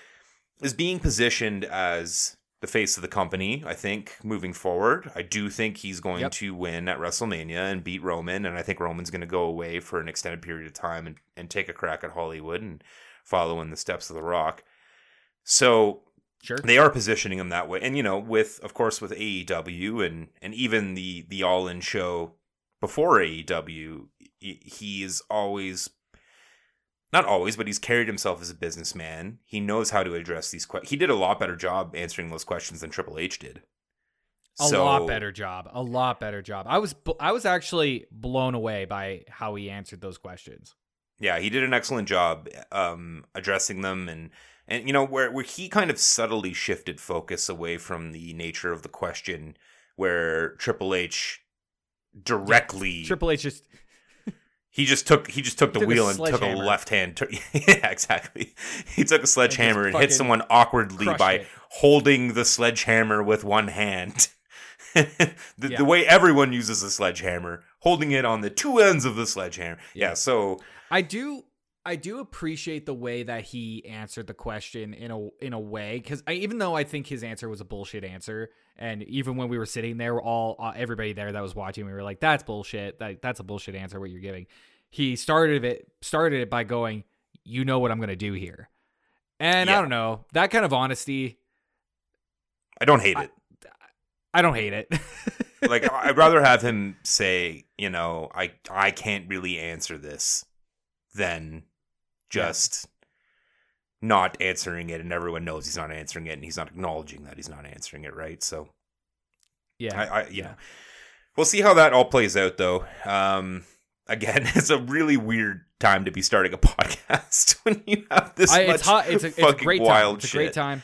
is being positioned as the face of the company, I think, moving forward. I do think he's going Yep. to win at WrestleMania and beat Roman. And I think Roman's going to go away for an extended period of time and, and take a crack at Hollywood and follow in the steps of The Rock. So Sure. they are positioning him that way. And, you know, with, of course, with AEW and, and even the, the All In show before AEW, he- he's always not always, but he's carried himself as a businessman. He knows how to address these questions. He did a lot better job answering those questions than Triple H did. A So- lot better job. A lot better job. I was I was actually blown away by how he answered those questions. Yeah, he did an excellent job um, addressing them, and and you know where where he kind of subtly shifted focus away from the nature of the question, where Triple H directly Triple H just he just took he just took the took wheel and took a left hand. yeah, exactly. He took a sledgehammer and, hit someone awkwardly by it. holding the sledgehammer with one hand. the, Yeah. the way everyone uses a sledgehammer, holding it on the two ends of the sledgehammer. Yeah, Yeah. so I do I do appreciate the way that he answered the question in a in a way because even though I think his answer was a bullshit answer, and even when we were sitting there, all uh, everybody there that was watching, we were like, "That's bullshit. That that's a bullshit answer. What you're giving." He started it started it by going, "You know what I'm gonna do here," and I don't know that kind of honesty. I don't hate it. I don't hate it. like I'd rather have him say, you know, I I can't really answer this than just not answering it and everyone knows he's not answering it and he's not acknowledging that he's not answering it, right? So yeah, I, I you yeah. know, we'll see how that all plays out though. Um again, it's a really weird time to be starting a podcast when you have this I, much it's hot. It's a, it's a fucking great time. wild It's a great time.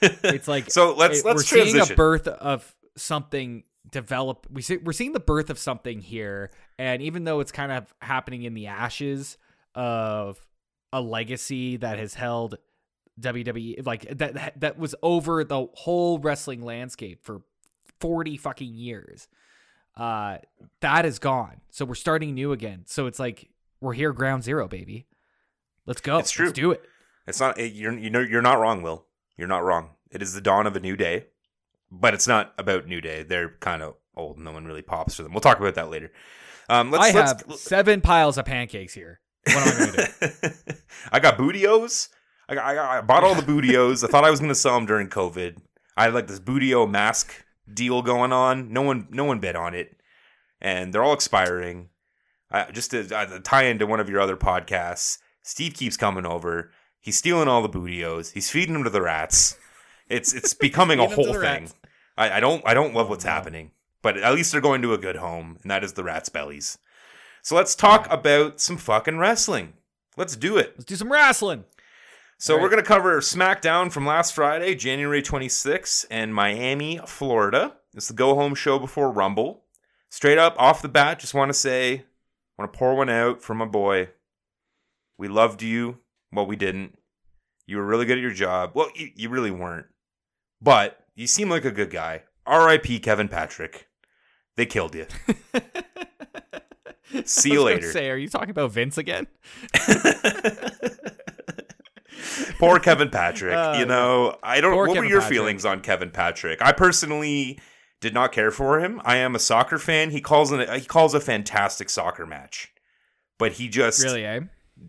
It's like so let's it- let's we're transition. seeing a birth of something develop. We see we're seeing the birth of something here, and even though it's kind of happening in the ashes of a legacy that has held WWE, like that that was over the whole wrestling landscape for forty fucking years. Uh, that is gone. So we're starting new again. So it's like we're here, ground zero, baby. Let's go. It's true. Let's do it. It's not you're you know you're not wrong, Will. You're not wrong. It is the dawn of a new day, but it's not about new day. They're kind of old. No one really pops for them. We'll talk about that later. Um, let's, I let's, have seven piles of pancakes here. What am I going to do? I got bootios. I, got, I, got, I bought all the bootios. I thought I was going to sell them during COVID. I had like this bootio mask deal going on. No one, no one bid on it, and they're all expiring. I, just to uh, tie into one of your other podcasts, Steve keeps coming over. He's stealing all the bootios. He's feeding them to the rats. It's it's becoming a Feeding 'em to whole thing. I, I don't I don't love what's no. happening, but at least they're going to a good home, and that is the rats' bellies. So let's talk about some fucking wrestling. Let's do it. Let's do some wrestling. So All we're going to cover SmackDown from last Friday, January 26th, in Miami, Florida. It's the go home show before Rumble. Straight up off the bat, just want to say, want to pour one out for my boy. We loved you. Well, we didn't. You were really good at your job. Well, you, you really weren't. But you seem like a good guy. R.I.P. Kevin Patrick. They killed you. See you I was gonna later. Say, are you talking about Vince again? Poor Kevin Patrick. Oh, you know, I don't. What were your Patrick. feelings on Kevin Patrick? I personally did not care for him. I am a soccer fan. He calls an, he calls a fantastic soccer match, but he just Really, eh?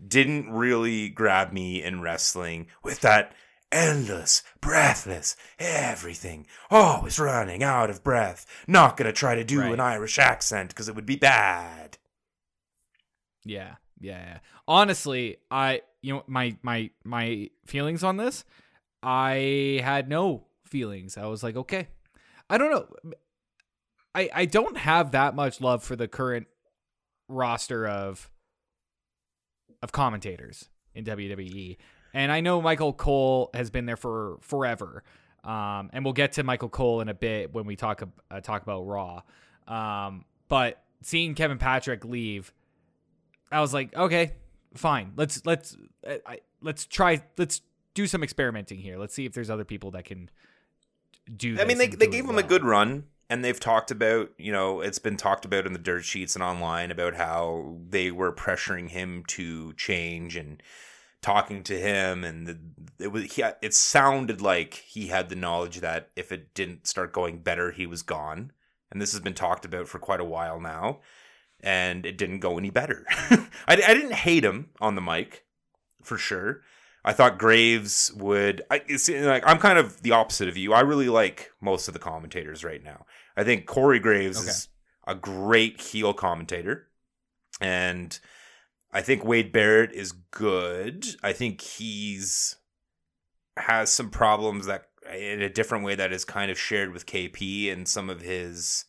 didn't really grab me in wrestling with that endless, breathless, everything, always running out of breath. Not gonna try to do Right. an Irish accent because it would be bad. Yeah, yeah, yeah. Honestly, I you know my my my feelings on this, I had no feelings. I was like, okay, I don't know. I I don't have that much love for the current roster of of commentators in WWE, and I know Michael Cole has been there for forever. Um, and we'll get to Michael Cole in a bit when we talk uh, talk about Raw. Um, but seeing Kevin Patrick leave, I was like, okay, fine. Let's let's I, let's try let's do some experimenting here. Let's see if there's other people that can do. I mean, they, they gave it him a good run, and they've talked about, you know, it's been talked about in the dirt sheets and online about how they were pressuring him to change and talking to him, and the, it was he, it sounded like he had the knowledge that if it didn't start going better, he was gone, and this has been talked about for quite a while now, and it didn't go any better. I, I didn't hate him on the mic, for sure. I thought Graves would. I like I'm kind of the opposite of you. I really like most of the commentators right now. I think Corey Graves Okay. is a great heel commentator, and I think Wade Barrett is good. I think he's has some problems that in a different way that is kind of shared with KP and some of his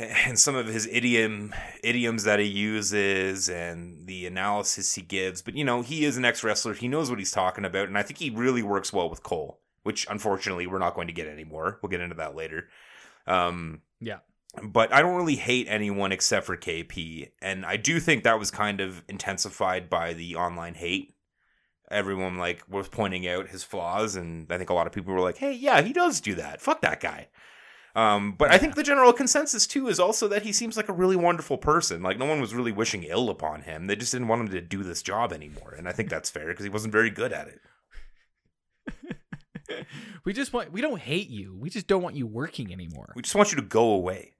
and some of his idiom idioms that he uses and the analysis he gives. But you know, he is an ex wrestler. He knows what he's talking about, and I think he really works well with Cole, which unfortunately we're not going to get anymore. We'll get into that later. Um, Yeah. but I don't really hate anyone except for KP, and I do think that was kind of intensified by the online hate. Everyone like was pointing out his flaws, and I think a lot of people were like, "Hey, yeah, he does do that. Fuck that guy." Um, but I think the general consensus too is also that he seems like a really wonderful person. Like no one was really wishing ill upon him. They just didn't want him to do this job anymore, and I think that's fair because he wasn't very good at it. we just want we don't hate you. We just don't want you working anymore. We just want you to go away.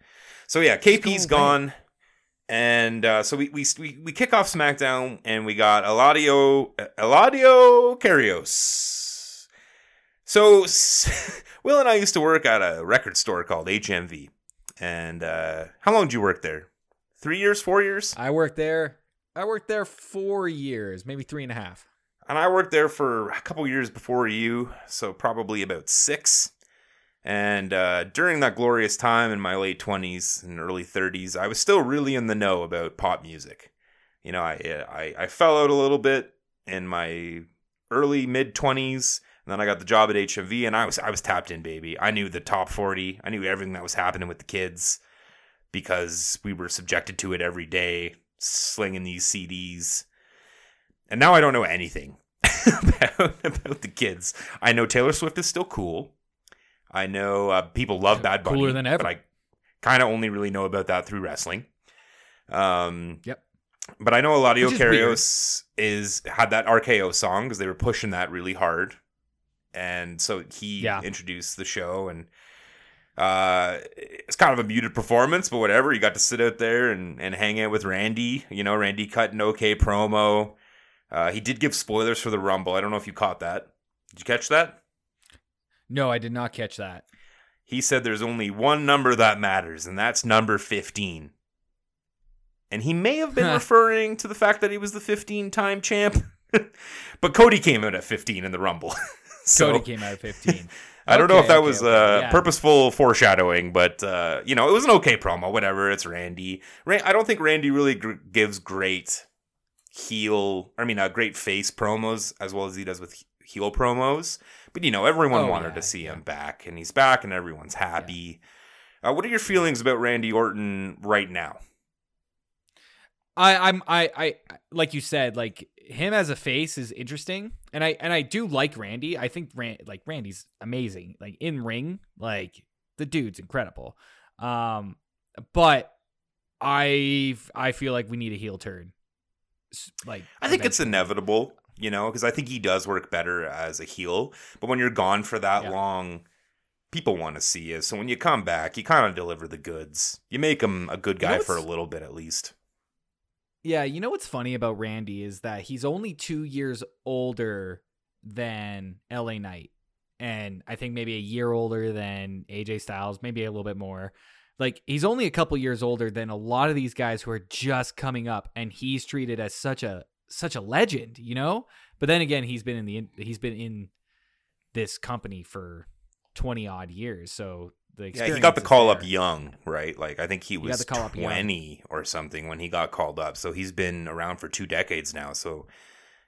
So yeah, KP's go gone, and uh, so we, we we we kick off SmackDown, and we got Eladio Eladio Carrión. So Will and I used to work at a record store called HMV, and uh, how long did you work there? Three years, four years, I worked there. I worked there four years, maybe three and a half. and I worked there for a couple years before you, so probably about six. And uh, during that glorious time in my late 20s and early 30s, I was still really in the know about pop music. You know, I, I, I fell out a little bit in my early mid 20s. And then I got the job at HMV and I was I was tapped in, baby. I knew the top 40. I knew everything that was happening with the kids because we were subjected to it every day, slinging these CDs. And now I don't know anything about, about the kids. I know Taylor Swift is still cool. I know uh, people love Bad Bunny. Cooler than ever. But I kind of only really know about that through wrestling. Um, Yep. But I know Eladio Carrión is had that RKO song because they were pushing that really hard, and so he Yeah. introduced the show and. Uh, it's kind of a muted performance, but whatever. You got to sit out there and, and hang out with Randy. You know, Randy cut an okay promo. Uh, he did give spoilers for the Rumble. I don't know if you caught that. Did you catch that? No, I did not catch that. He said there's only one number that matters, and that's number 15. And he may have been referring to the fact that he was the 15 time champ. but Cody came out at 15 in the Rumble. so Cody came out at 15. I don't know if that okay, was okay, uh, yeah. purposeful foreshadowing, but uh, you know, it was an okay promo. Whatever, it's Randy. Ran- I don't think Randy really gr- gives great heel. I mean, uh, great face promos as well as he does with he- heel promos. But you know, everyone Oh, wanted yeah, to see yeah. him back, and he's back, and everyone's happy. Uh, what are your feelings about Randy Orton right now? I, I'm I, I like you said, like him as a face is interesting, and I and I do like Randy. I think Ran, like Randy's amazing, like in ring, like the dude's incredible. Um, but I I feel like we need a heel turn. Like I think it's inevitable, you know, because I think he does work better as a heel. But when you're gone for that yeah. long, people want to see you. So when you come back, you kind of deliver the goods. You make him a good guy you know for a little bit at least. Yeah, you know what's funny about Randy is that he's only two years older than LA Knight. And I think maybe a year older than AJ Styles, maybe a little bit more. Like he's only a couple years older than a lot of these guys who are just coming up, and he's treated as such a such a legend, you know. But then again, he's been in the he's been in this company for twenty odd years, so the yeah, he got the call there. up young, right? Like I think he was he twenty or something when he got called up. So he's been around for two decades now. So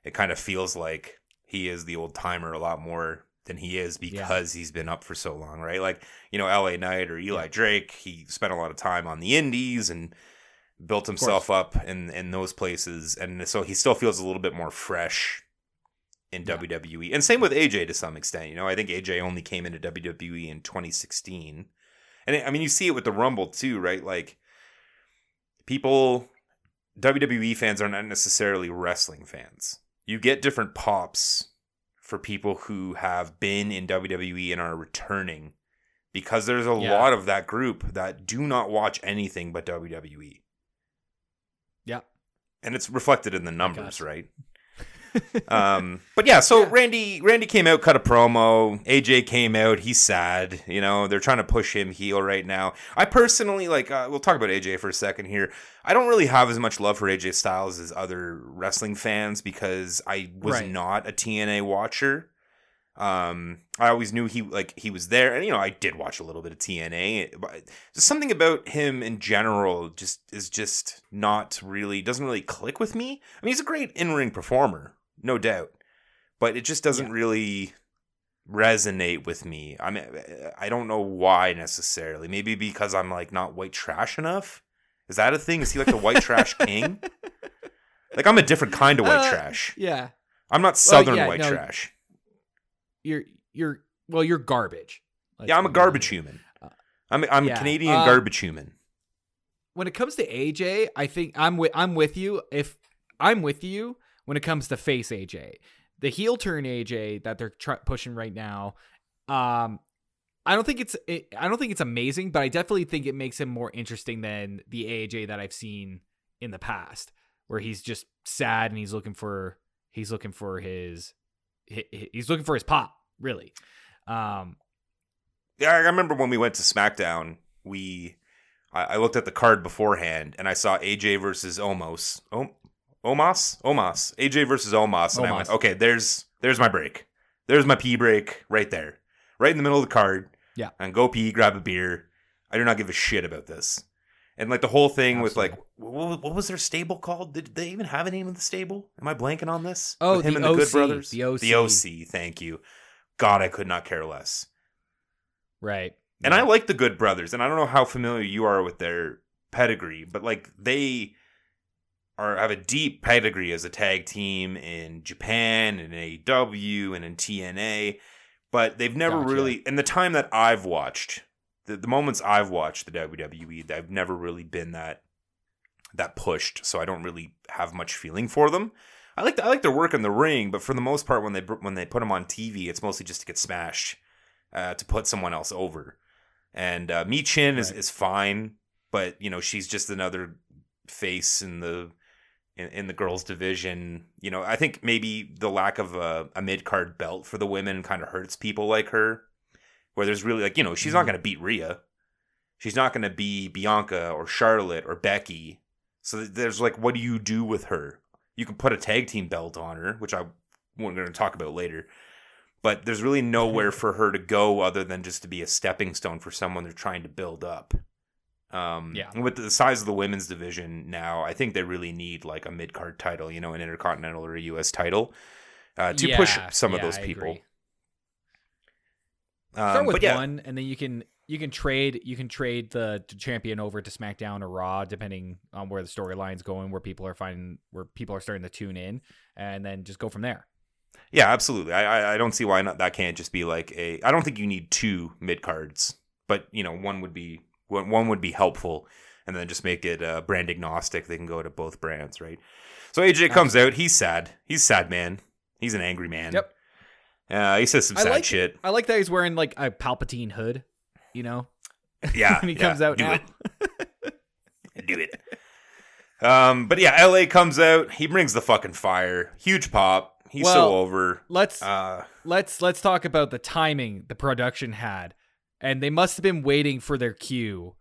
it kind of feels like he is the old timer a lot more than he is because yeah. he's been up for so long, right? Like, you know, LA Knight or Eli yeah. Drake, he spent a lot of time on the indies and built himself up in in those places and so he still feels a little bit more fresh in yeah. WWE. And same with AJ to some extent. You know, I think AJ only came into WWE in 2016. And I mean, you see it with the Rumble too, right? Like people WWE fans are not necessarily wrestling fans. You get different pops for people who have been in WWE and are returning because there's a yeah. lot of that group that do not watch anything but WWE. Yeah. And it's reflected in the numbers, right? Um, but yeah, so yeah. Randy Randy came out, cut a promo. AJ came out. He's sad. You know, they're trying to push him heel right now. I personally like. Uh, we'll talk about AJ for a second here. I don't really have as much love for AJ Styles as other wrestling fans because I was right. not a TNA watcher. Um, I always knew he like he was there, and you know I did watch a little bit of TNA. But just something about him in general just is just not really doesn't really click with me. I mean, he's a great in ring performer, no doubt, but it just doesn't yeah. really resonate with me. I mean, I don't know why necessarily. Maybe because I'm like not white trash enough. Is that a thing? Is he like the white trash king? Like I'm a different kind of white uh, trash. Yeah. I'm not southern well, yeah, white no, trash. You're you're well, you're garbage. yeah, I'm a garbage human. Uh, I'm I'm yeah. Canadian uh, garbage human. When it comes to AJ, I think I'm with I'm with you. If I'm with you when it comes to face AJ. The heel turn AJ that they're tr- pushing right now, um, I don't think it's it, I don't think it's amazing, but I definitely think it makes him more interesting than the AJ that I've seen in the past, where he's just sad and he's looking for he's looking for his he's looking for his pop, really. Um, yeah, I remember when we went to SmackDown, we I, looked at the card beforehand and I saw AJ versus Omos. Oh, Omos, Omos, AJ versus Omos, and Omos. I went, okay, there's there's my break. There's my pee break right there, right in the middle of the card. Yeah, and go pee, grab a beer. I do not give a shit about this. And like the whole thing Absolutely. with like, what, what, was their stable called? Did they even have a name of the stable? Am I blanking on this? Oh, with him and the OC, Good Brothers. The OC. The OC. Thank you. God, I could not care less. Right. And yeah. I like the Good Brothers, and I don't know how familiar you are with their pedigree, but like they are have a deep pedigree as a tag team in Japan and AEW and in TNA, but they've never gotcha. really in the time that I've watched, the, the moments I've watched the WWE, they've never really been that that pushed, so I don't really have much feeling for them. I like the, I like their work in the ring, but for the most part, when they when they put them on TV, it's mostly just to get smashed, uh, to put someone else over. And uh, Michin right. is is fine, but you know she's just another face in the in, in the girls division. You know, I think maybe the lack of a, a mid card belt for the women kind of hurts people like her. Where there's really like you know she's mm-hmm. not going to beat Rhea, she's not going to be Bianca or Charlotte or Becky. So there's like, what do you do with her? You can put a tag team belt on her, which I we're going to talk about later. But there's really nowhere for her to go other than just to be a stepping stone for someone they're trying to build up. Um, yeah. With the size of the women's division now, I think they really need like a mid card title, you know, an intercontinental or a U.S. title uh, to yeah, push some yeah, of those people. Um, Start with yeah. one, and then you can you can trade you can trade the champion over to SmackDown or Raw, depending on where the storyline's going, where people are finding where people are starting to tune in, and then just go from there. Yeah, absolutely. I I, I don't see why not, that can't just be like a. I don't think you need two mid cards but you know, one would be one would be helpful, and then just make it uh, brand agnostic. They can go to both brands, right? So AJ comes out. He's sad. He's sad man. He's an angry man. Yep. Uh, he says some I sad like shit. I like that he's wearing like a Palpatine hood. You know, Yeah, when he yeah, comes out do now. it. do it. Um, but yeah, LA comes out. He brings the fucking fire. Huge pop. He's Well, so over. Let's Uh, let's let's talk about the timing the production had, and they must have been waiting for their cue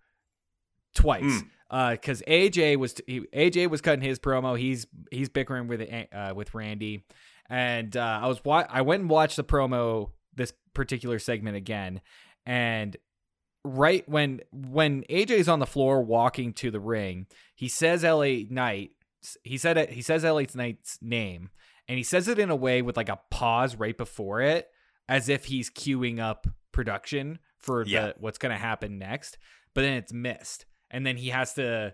twice. Mm. Because AJ was he, AJ was cutting his promo. He's he's bickering with uh, with Randy, and uh, I was wa- I went and watched the promo this particular segment again, and right when when AJ's on the floor walking to the ring, he says LA Knight. He said it. He says LA Knight's name, and he says it in a way with like a pause right before it, as if he's cueing up production for Yeah. the what's going to happen next. But then it's missed, and then he has to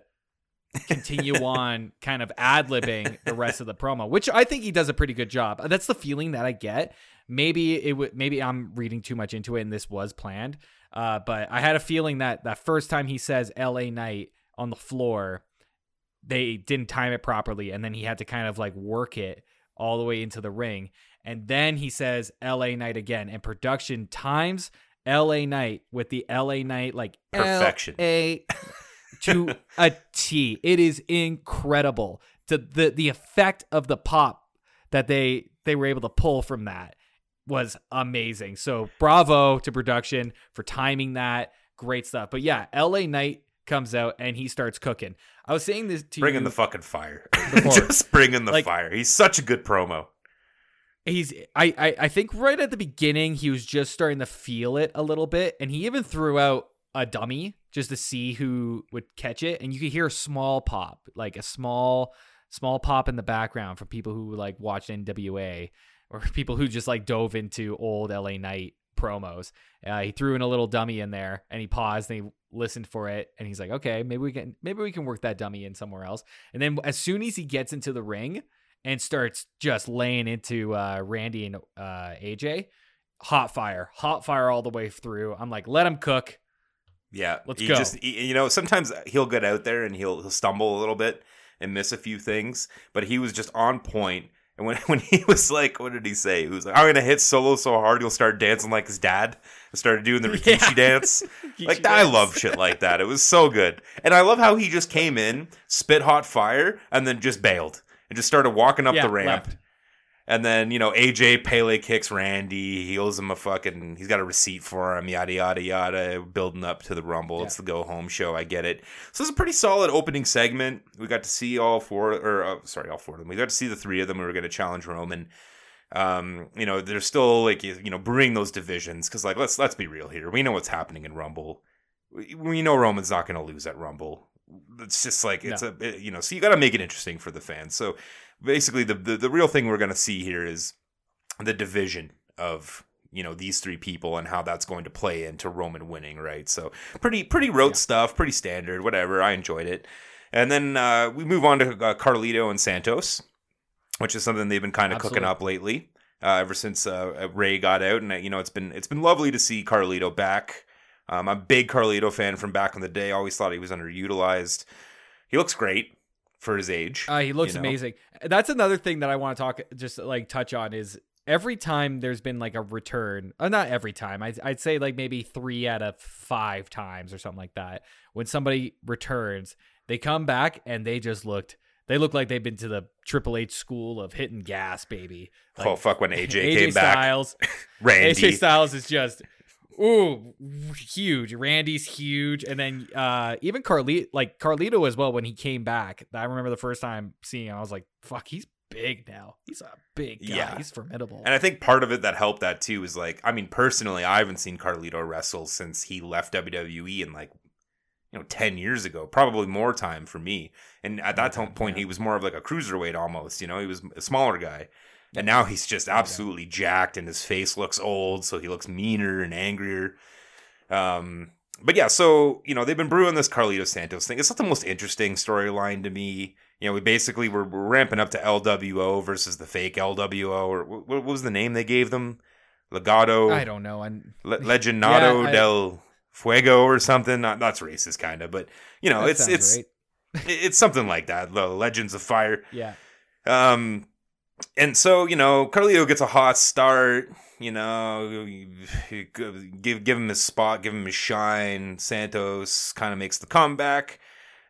continue on kind of ad libbing the rest of the promo, which I think he does a pretty good job. That's the feeling that I get. Maybe it would. Maybe I'm reading too much into it, and this was planned. Uh, but I had a feeling that that first time he says "L.A. Knight" on the floor, they didn't time it properly, and then he had to kind of like work it all the way into the ring, and then he says "L.A. Knight" again, and production times "L.A. Knight" with the "L.A. Knight" like Perfection. L.A. to a T. It is incredible. The the the effect of the pop that they they were able to pull from that was amazing. So bravo to production for timing that. Great stuff. But yeah, LA Knight comes out and he starts cooking. I was saying this to bringing you. the fucking fire. Just bringing the Like- fire. He's such a good promo. He's I, I I think right at the beginning he was just starting to feel it a little bit, and he even threw out a dummy just to see who would catch it, and you could hear a small pop, like a small small pop in the background from people who like watched NWA or people who just like dove into old LA Knight promos. Uh, he threw in a little dummy in there, and he paused and he listened for it, and he's like, okay, maybe we can maybe we can work that dummy in somewhere else. And then as soon as he gets into the ring and starts just laying into uh, Randy and uh, AJ. Hot fire, hot fire all the way through. I'm like, let him cook. Yeah, Let's he go. Just he- you know, sometimes he'll get out there and he'll he'll stumble a little bit and miss a few things, but he was just on point. And when when he was like, what did he say? He was like, "I'm gonna hit solo so hard he'll start dancing like his dad." And started doing the Rikishi Yeah. dance. like Rikishi I love shit like that. It was so good, and I love how he just came in, spit hot fire, and then just bailed and just started walking up Yeah, the ramp. left. And then, you know, AJ Pele kicks Randy. He owes him a fucking, he's got a receipt for him, yada, yada, yada, building up to the Rumble. It's the go home show. I get it. So it's a pretty solid opening segment. We got to see all four, or uh, sorry, all four of them. We got to see the three of them who were going to challenge Roman. Um, you know, they're still like, you know, brewing those divisions because, like, let's let's be real here. We know what's happening in Rumble. We, we know Roman's not going to lose at Rumble. It's just like it's a it- you know, so you got to make it interesting for the fans. So basically, the, the the real thing we're going to see here is the division of you know these three people and how that's going to play into Roman winning, right? So pretty pretty rote stuff, pretty standard, whatever. I enjoyed it, and then uh, we move on to uh, Carlito and Santos, which is something they've been kind of cooking up lately. Uh, ever since uh, Rey got out, and uh, you know it's been it's been lovely to see Carlito back. Um, I'm a big Carlito fan from back in the day. Always thought he was underutilized. He looks great for his age. Uh, he looks you know? amazing. That's another thing that I want to talk, just like touch on is every time there's been like a return, uh, not every time, I'd, I'd say like maybe three out of five times or something like that. When somebody returns, they come back and they just looked, they look like they've been to the Triple H school of hitting gas, baby. Like, oh fuck! When AJ, AJ came back, Styles, Randy. AJ Styles is just ooh huge. Randy's huge, and then uh even Carlito, like Carlito as well. When he came back, I remember the first time seeing him, I was like, "Fuck, he's big now. He's a big guy. Yeah. He's formidable." And I think part of it that helped that too is like, I mean, personally, I haven't seen Carlito wrestle since he left WWE in like, you know, 10 years ago, probably more time for me. And at that point, yeah. he was more of like a cruiserweight almost, you know, he was a smaller guy. And now he's just absolutely jacked and his face looks old, so he looks meaner and angrier. Um, but yeah, so, you know, they've been brewing this Carlito Santos thing. It's not the most interesting storyline to me. You know, we basically were, we're ramping up to LWO versus the fake LWO, or what, what was the name they gave them? Legado, I don't know. And Le- Legendado Yeah, I- del Fuego or something. Not that's racist, kind of, but you know, That it's it's right. it's something like that. The Legends of Fire. Yeah. Um, and so you know, Carlito gets a hot start. You know, give give him his spot, give him his shine. Santos kind of makes the comeback.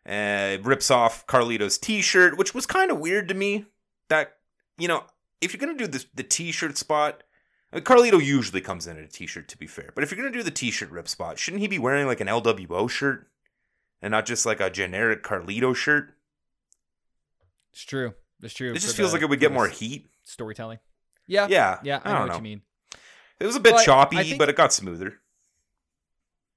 Uh, rips off Carlito's T-shirt, which was kind of weird to me. That you know, if you're gonna do this, the T-shirt spot, Carlito usually comes in in a T-shirt, to be fair. But if you're gonna do the T-shirt rip spot, shouldn't he be wearing like an LWO shirt and not just like a generic Carlito shirt? It's true. It's true. It just feels the- like it would get more heat. storytelling. Yeah. Yeah, Yeah. I, I know what know. you mean. It was a bit Well, choppy, I think- but it got smoother.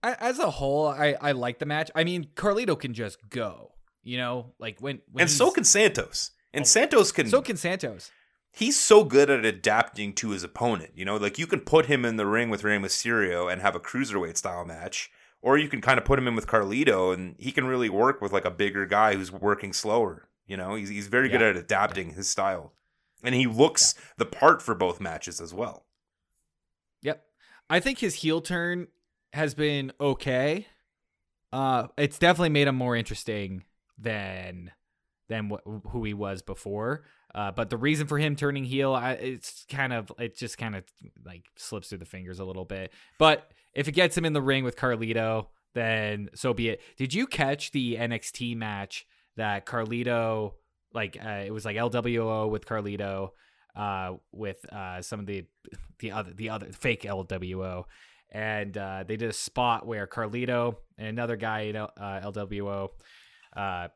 I, as a whole, I I like the match. I mean, Carlito can just go. You know, like when, when and so can Santos. And Oh, Santos can. so can Santos. he's so good at adapting to his opponent. You know, like you can put him in the ring with Rey Mysterio and have a cruiserweight style match, or you can kind of put him in with Carlito and he can really work with like a bigger guy who's working slower. You know, he's he's very good at adapting his style, and he looks the part for both matches as well. Yep. I think his heel turn has been okay. Uh, it's definitely made him more interesting than than wh- who he was before. Uh, but the reason for him turning heel, I, it's kind of it just kind of like slips through the fingers a little bit. But if it gets him in the ring with Carlito, then so be it. Did you catch the NXT match that Carlito like uh, it was like LWO with Carlito uh, with uh, some of the the other the other fake LWO, and uh, they did a spot where Carlito and another guy in L- uh, LWO, uh,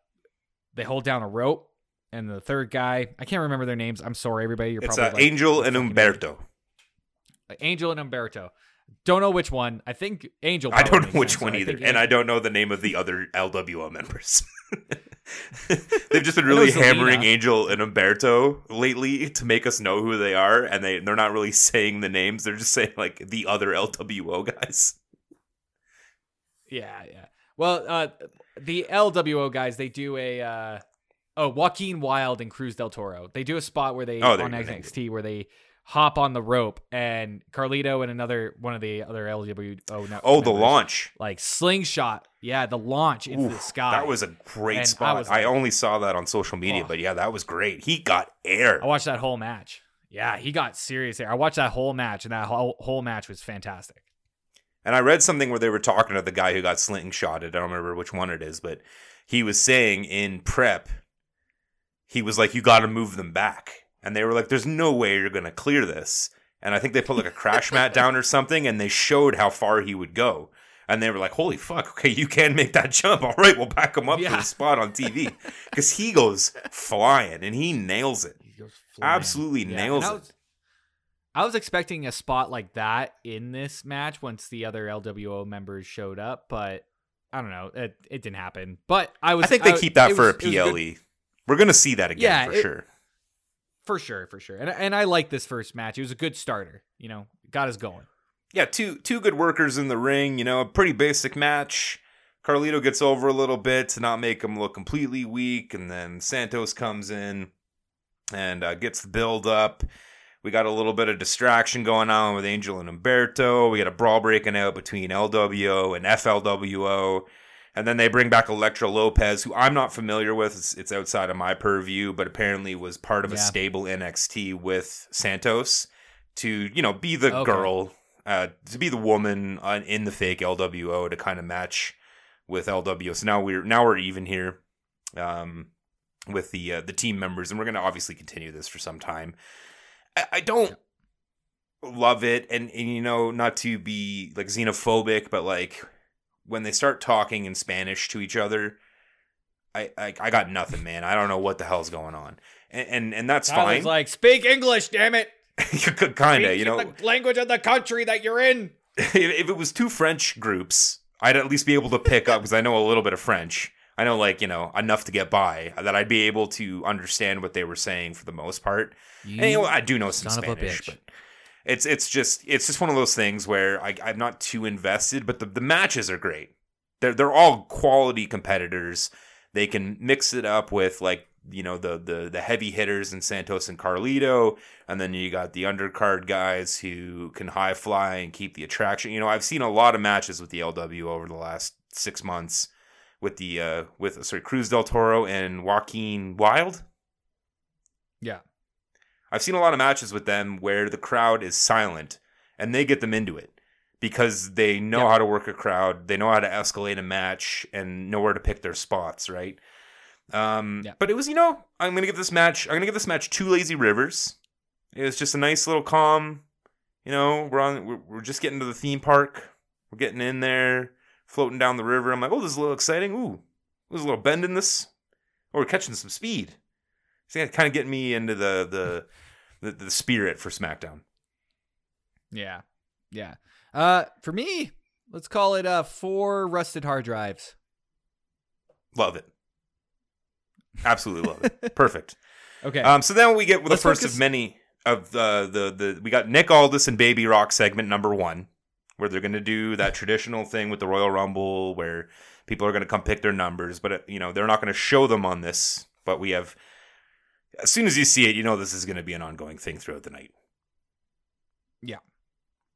they hold down a rope, and the third guy I can't remember their names. I'm sorry, everybody. You're It's probably uh, like, Angel and Humberto. Angel and Humberto. Don't know which one. I think Angel. I don't know which sense, one either, and I don't know the name of the other LWO members. They've just been really hammering Angel and Humberto lately to make us know who they are, and they they're not really saying the names. They're just saying like the other LWO guys. Yeah, yeah. Well, uh, the LWO guys, they do a uh, oh Joaquin Wilde and Cruz del Toro. They do a spot where they Oh, on NXT where they hop on the rope and Carlito and another one of the other LWO. no- Oh, the members, launch. like slingshot. Yeah, the launch into the sky. That was a great And spot. I, was like- only saw that on social media, Oh. but yeah, that was great. He got air. I watched that whole match. Yeah, he got serious air I watched that whole match, and that whole whole match was fantastic. And I read something where they were talking to the guy who got slingshotted. I don't remember which one it is, but he was saying in prep, he was like, "You got to move them back," and they were like, "There's no way you're gonna clear this." And I think they put like a crash mat down or something, and they showed how far he would go. And they were like, "Holy fuck! Okay, you can make that jump. All right, we'll back him up for Yeah. the spot on TV because he goes flying and he nails it. He goes. Absolutely Yeah, nails I it. was, I was expecting a spot like that in this match once the other LWO members showed up, but I don't know. It, it didn't happen. But I was. I think they I- keep that for was- a it PLE. We're gonna see that again Yeah, for it- sure. For sure, for sure. And and I like this first match. It was a good starter. You know, got us going. yeah, two two good workers in the ring. You know, a pretty basic match. Carlito gets over a little bit to not make him look completely weak, and then Santos comes in and uh, gets the build up. We got a little bit of distraction going on with Angel and Humberto. We got a brawl breaking out between LWO and FLWO. And then they bring back Elektra Lopez, who I'm not familiar with. It's, it's outside of my purview, but apparently was part of a stable NXT with Santos to, you know, be the Okay. girl, uh, to be the woman uh, in the fake LWO to kind of match with LWO. So now we're now we're even here um, with the uh, the team members, and we're going to obviously continue this for some time. I, I don't love it, and, and you know, not to be like xenophobic, but like when they start talking in Spanish to each other, I I, I got nothing, man. I don't know what the hell's going on, and and, and that's Tyler's fine, like, speak English, damn it. kind of, you know. the language of the country that you're in. if, if it was two French groups, I'd at least be able to pick up because I know a little bit of French. I know like you know enough to get by that I'd be able to understand what they were saying for the most part. You, And, you know, I do know some Spanish, but it's it's just it's just one of those things where I, I'm not too invested, but the, the matches are great. They're they're all quality competitors. They can mix it up with like you know the the the heavy hitters in Santos and Carlito, and then you got the undercard guys who can high fly and keep the attraction. You know, I've seen a lot of matches with the LW over the last six months with the uh with sorry Cruz del Toro and Joaquin Wilde. I've seen a lot of matches with them where the crowd is silent and they get them into it because they know Yeah. how to work a crowd, they know how to escalate a match and know where to pick their spots, right? Um, Yeah. but it was, you know, I'm gonna give this match. I'm gonna give this match two lazy rivers. It was just a nice little calm. You know, we're on. We're, we're just getting to the theme park. We're getting in there, floating down the river. I'm like, oh, this is a little exciting. Ooh, there's a little bend in this. Oh, we're catching some speed. Yeah, kind of getting me into the the the, the spirit for SmackDown. Yeah. Yeah. Uh, for me, let's call it uh four rusted hard drives. Love it. Absolutely love it. Perfect. Okay. Um, so then we get the Let's first focus- of many of the, the the we got Nick Aldis and Baby Rock segment number one, where they're going to do that traditional thing with the Royal Rumble, where people are going to come pick their numbers, but uh, you know they're not going to show them on this. But we have, as soon as you see it, you know this is going to be an ongoing thing throughout the night. Yeah.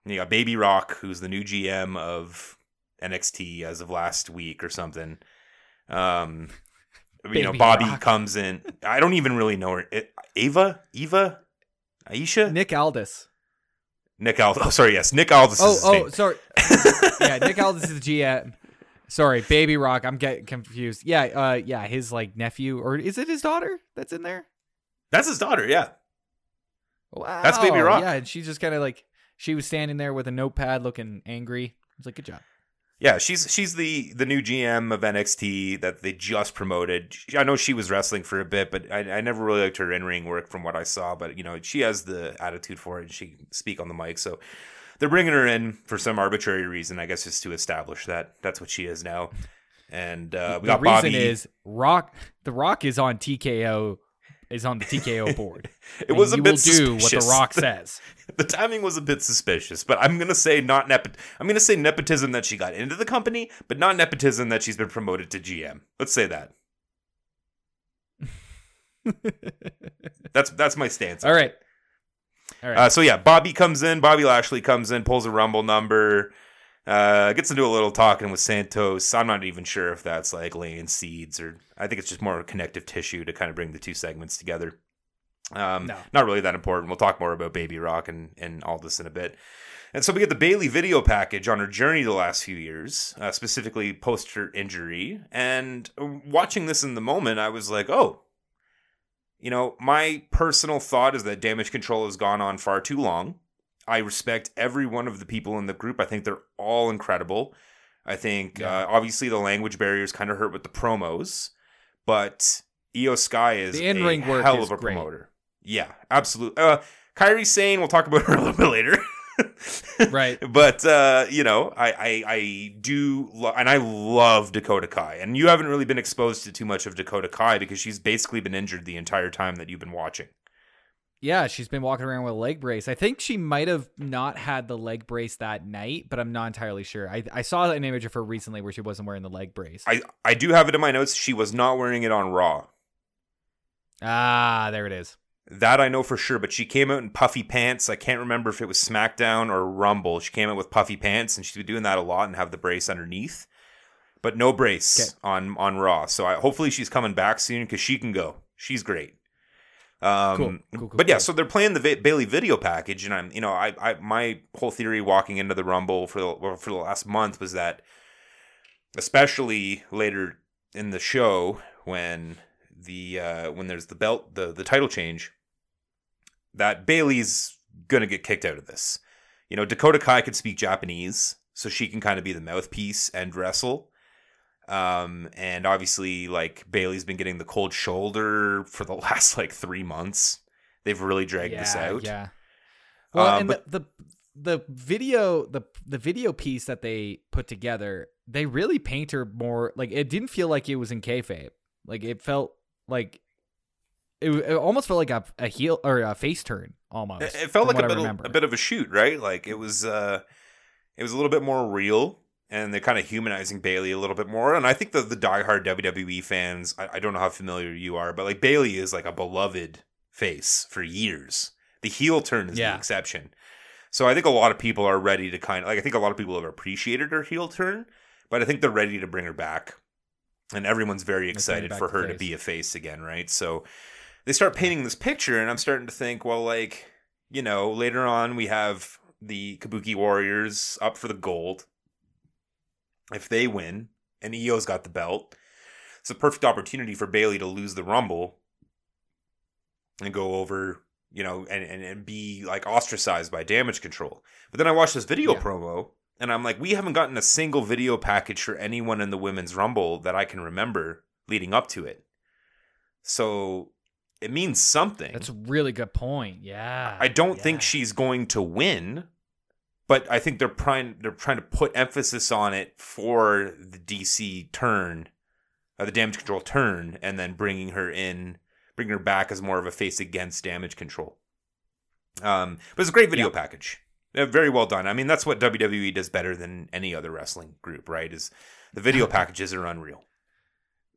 And you got Baby Rock, who's the new GM of NXT as of last week or something. Um, you know, Bobby Rock. comes in. I don't even really know her. It, Ava, Eva, Aisha, Nick Aldis. Nick Aldis. Oh, sorry, yes, Nick Aldis. Oh, oh, name. sorry. yeah, Nick Aldis is the GM. Sorry, Baby Rock. I'm getting confused. Yeah, uh, yeah, his like nephew, or is it his daughter that's in there? That's his daughter. Yeah, Wow, That's Baby Rock. Yeah, and she's just kind of like she was standing there with a notepad, looking angry. I was like, "Good job." yeah. She's she's the the new GM of NXT that they just promoted. I know she was wrestling for a bit, but I, I never really liked her in ring work from what I saw. But you know, she has the attitude for it. and She can speak on the mic, so they're bringing her in for some arbitrary reason. I guess just to establish that that's what she is now. And uh, we the got reason Bobby. is Rock. The Rock is on TKO. Is on the TKO board. it was a you bit will do what the suspicious. Rock says. the timing was a bit suspicious, but I'm gonna say not nepot. I'm gonna say nepotism that she got into the company, but not nepotism that she's been promoted to GM. Let's say that. That's that's my stance. All right. All right. Uh, so yeah, Bobby comes in. Bobby Lashley comes in, pulls a Rumble number, uh, gets into a little talking with Santos. I'm not even sure if that's like laying seeds or I think it's just more connective tissue to kind of bring the two segments together. Um, No. Not really that important. We'll talk more about Baby Rock and, and all this in a bit. And so we get the Bayley video package on her journey the last few years, uh, specifically post her injury. And watching this in the moment, I was like, oh, you know, my personal thought is that damage control has gone on far too long. I respect every one of the people in the group. I think they're all incredible. I think Yeah. uh, obviously the language barriers kind of hurt with the promos, but Iyo Sky is The in-ring a work hell of a great. promoter. Yeah, absolutely. Uh, Kairi Sane, we'll talk about her a little bit later. Right. But uh, you know, I I, I do, lo- and I love Dakota Kai, and you haven't really been exposed to too much of Dakota Kai because she's basically been injured the entire time that you've been watching. Yeah, she's been walking around with a leg brace. I think she might have not had the leg brace that night, but I'm not entirely sure. I, I saw an image of her recently where she wasn't wearing the leg brace. I I do have it in my notes. She was not wearing it on Raw. ah, there it is. That I know for sure, but she came out in puffy pants. I can't remember if it was SmackDown or Rumble. She came out with puffy pants, and she's been doing that a lot and have the brace underneath, but no brace Okay. on on Raw. So I, hopefully she's coming back soon because she can go. She's great. Um, Cool. Cool, cool, but yeah, so they're playing the Va- Bayley video package, and I'm, you know, I, I, my whole theory walking into the Rumble for the for the last month was that, especially later in the show when the uh, when there's the belt the the title change, that Bayley's gonna get kicked out of this. You know, Dakota Kai can speak Japanese, so she can kind of be the mouthpiece and wrestle. Um, and obviously, like Bayley's been getting the cold shoulder for the last like three months. They've really dragged this out. Yeah. Well, Uh, and but- the, the the video the the video piece that they put together, they really paint her more like it didn't feel like it was in kayfabe. Like it felt like it, it almost felt like a, a heel or a face turn almost. It, it felt like a bit, of, a bit of a shoot, right? Like it was, uh, it was a little bit more real. And they're kind of humanizing Bayley a little bit more. And I think the the diehard WWE fans, I, I don't know how familiar you are, but like Bayley is like a beloved face for years. The heel turn is Yeah. the exception. So I think a lot of people are ready to kind of like I think a lot of people have appreciated her heel turn, but I think they're ready to bring her back. And everyone's very excited for her to be a face again, right? So they start painting this picture and I'm starting to think, well, like, you know, later on we have the Kabuki Warriors up for the gold. If they win and Iyo's got the belt, it's a perfect opportunity for Bayley to lose the Rumble and go over, you know, and, and, and be like ostracized by damage control. But then I watched this video Yeah. promo and I'm like, we haven't gotten a single video package for anyone in the women's Rumble that I can remember leading up to it. So it means something. That's a really good point. Yeah. I don't think she's going to win, but I think they're trying they're trying to put emphasis on it for the DC turn, uh, the damage control turn, and then bringing her in, bringing her back as more of a face against damage control. Um, but it's a great video Yep. package. Uh, very well done. I mean, that's what WWE does better than any other wrestling group, right? Is the video packages are unreal.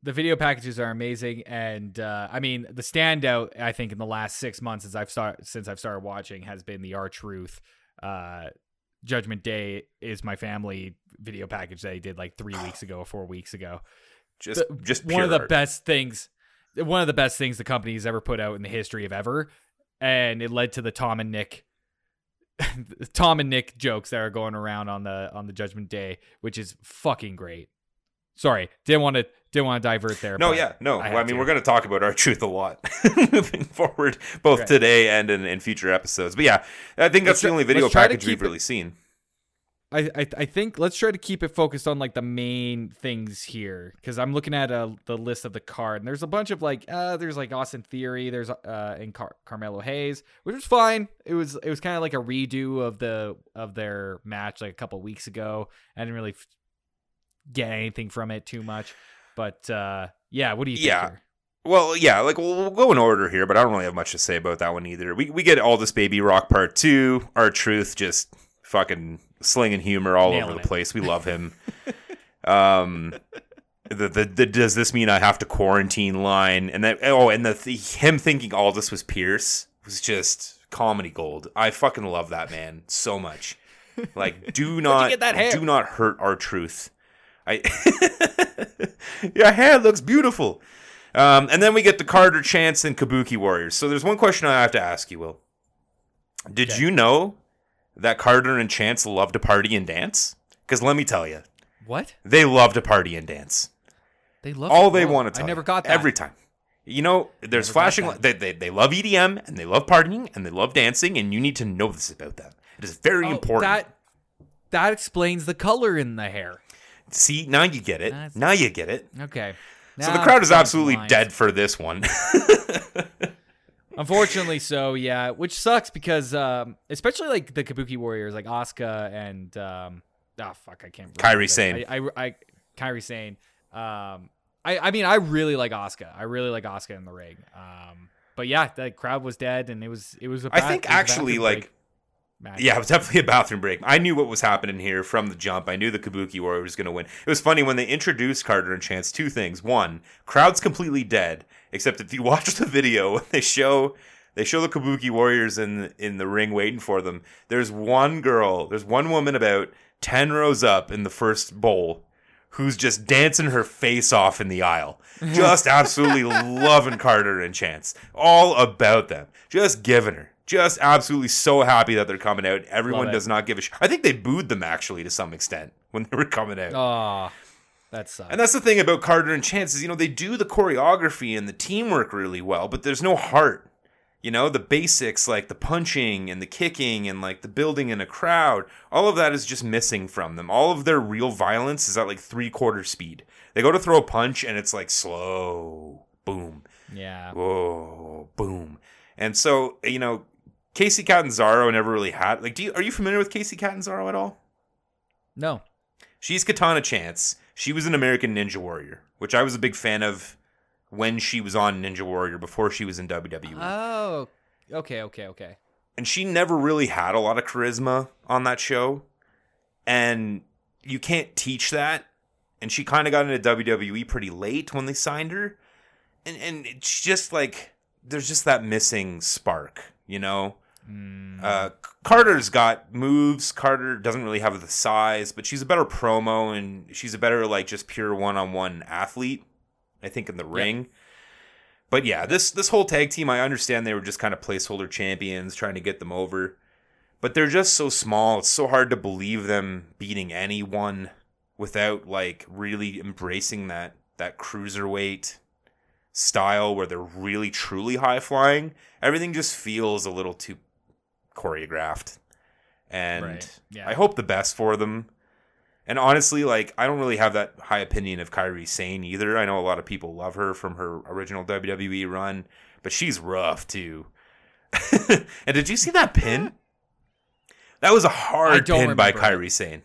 the video packages are amazing and uh, i mean the standout i think in the last six months since i've start since i've started watching has been the R-Truth uh, judgment day is my family video package that I did like three weeks ago or four weeks ago Just The- just one of the art. best things one of the best things the company's ever put out in the history of ever and it led to the tom and nick tom and nick jokes that are going around on the on the judgment day which is fucking great sorry didn't want to didn't want to divert there No, yeah, no. I I, mean, to. we're going to talk about our truth a lot moving forward, both Right. today and in, in future episodes. But yeah, I think Let's that's the only video let's package we've it- really seen. I, I I think let's try to keep it focused on like the main things here because I'm looking at uh, the list of the card and there's a bunch of like uh there's like Austin Theory there's uh and Car- Carmelo Hayes which was fine it was it was kind of like a redo of the of their match like a couple weeks ago I didn't really f- get anything from it too much but uh yeah what do you think Yeah. here? Well, yeah, like we'll, we'll go in order here, but I don't really have much to say about that one either. We we get all this baby rock part two. R-Truth just fucking slinging humor all Nailing over the it. place. We love him. um, the, the the does this mean I have to quarantine line and that oh and the, the him thinking all this was Pierce was just comedy gold. I fucking love that man so much. Like, do not get that hair? do not hurt R-Truth. I your hair looks beautiful. Um, and then we get the Carter Chance and Kabuki Warriors. So there's one question I have to ask you, Will. Did Okay. you know that Carter and Chance love to party and dance? Because let me tell you, what they love to party and dance. they love All they want to tell I never you, got that every time. You know, there's Never flashing. that. They, they, they love EDM and they love partying and they love dancing, and you need to know this about them. It is very Oh, important. that that explains the color in the hair See, now you get it. That's- Now you get it. okay So the crowd is absolutely blind. dead for this one. Unfortunately, so yeah, which sucks because um, especially like the Kabuki Warriors, like Asuka and um, ah fuck, I can't. Kairi Sane. I, I, I Kairi Sane. Um, I, I mean, I really like Asuka. I really like Asuka in the ring. Um, but yeah, the crowd was dead, and it was it was. A I ba- think it was a actually, like, break match. Yeah, it was definitely a bathroom break. I knew what was happening here from the jump. I knew the Kabuki Warrior was going to win. It was funny when they introduced Carter and Chance. Two things: one, crowd's completely dead. Except if you watch the video, they show they show the Kabuki Warriors in in the ring waiting for them. There's one girl, there's one woman about ten rows up in the first bowl who's just dancing her face off in the aisle. Just absolutely loving Carter and Chance. All about them. Just giving her. Just absolutely so happy that they're coming out. Everyone does not give a shit. I think they booed them actually to some extent when they were coming out. Ah, that sucks. And that's the thing about Carter and Chance is, you know, they do the choreography and the teamwork really well, but there's no heart. You know, the basics like the punching and the kicking and like the building in a crowd, all of that is just missing from them. All of their real violence is at like three quarter speed. They go to throw a punch and it's like slow, boom, yeah. whoa, boom. And so, you know, Kacy Catanzaro never really had like do you are you familiar with Kacy Catanzaro at all? No. She's Katana Chance. She was an American Ninja Warrior, which I was a big fan of when she was on Ninja Warrior before she was in WWE. Oh. Okay. Okay. Okay. and she never really had a lot of charisma on that show. And you can't teach that. And she kind of got into WWE pretty late when they signed her. And and it's just like there's just that missing spark, you know? Uh, Carter's got moves. Carter doesn't really have the size, but she's a better promo and she's a better like just pure one-on-one athlete. I think in the ring. But yeah, this this whole tag team, I understand they were just kind of placeholder champions trying to get them over. But they're just so small. It's so hard to believe them beating anyone without like really embracing that that cruiserweight style where they're really truly high flying. Everything just feels a little too choreographed. And Right, yeah. I hope the best for them. And honestly, like I don't really have that high opinion of Kairi Sane either. I know a lot of people love her from her original WWE run, but she's rough too. and did you see that pin? That was a hard pin by remember it. Kairi Sane.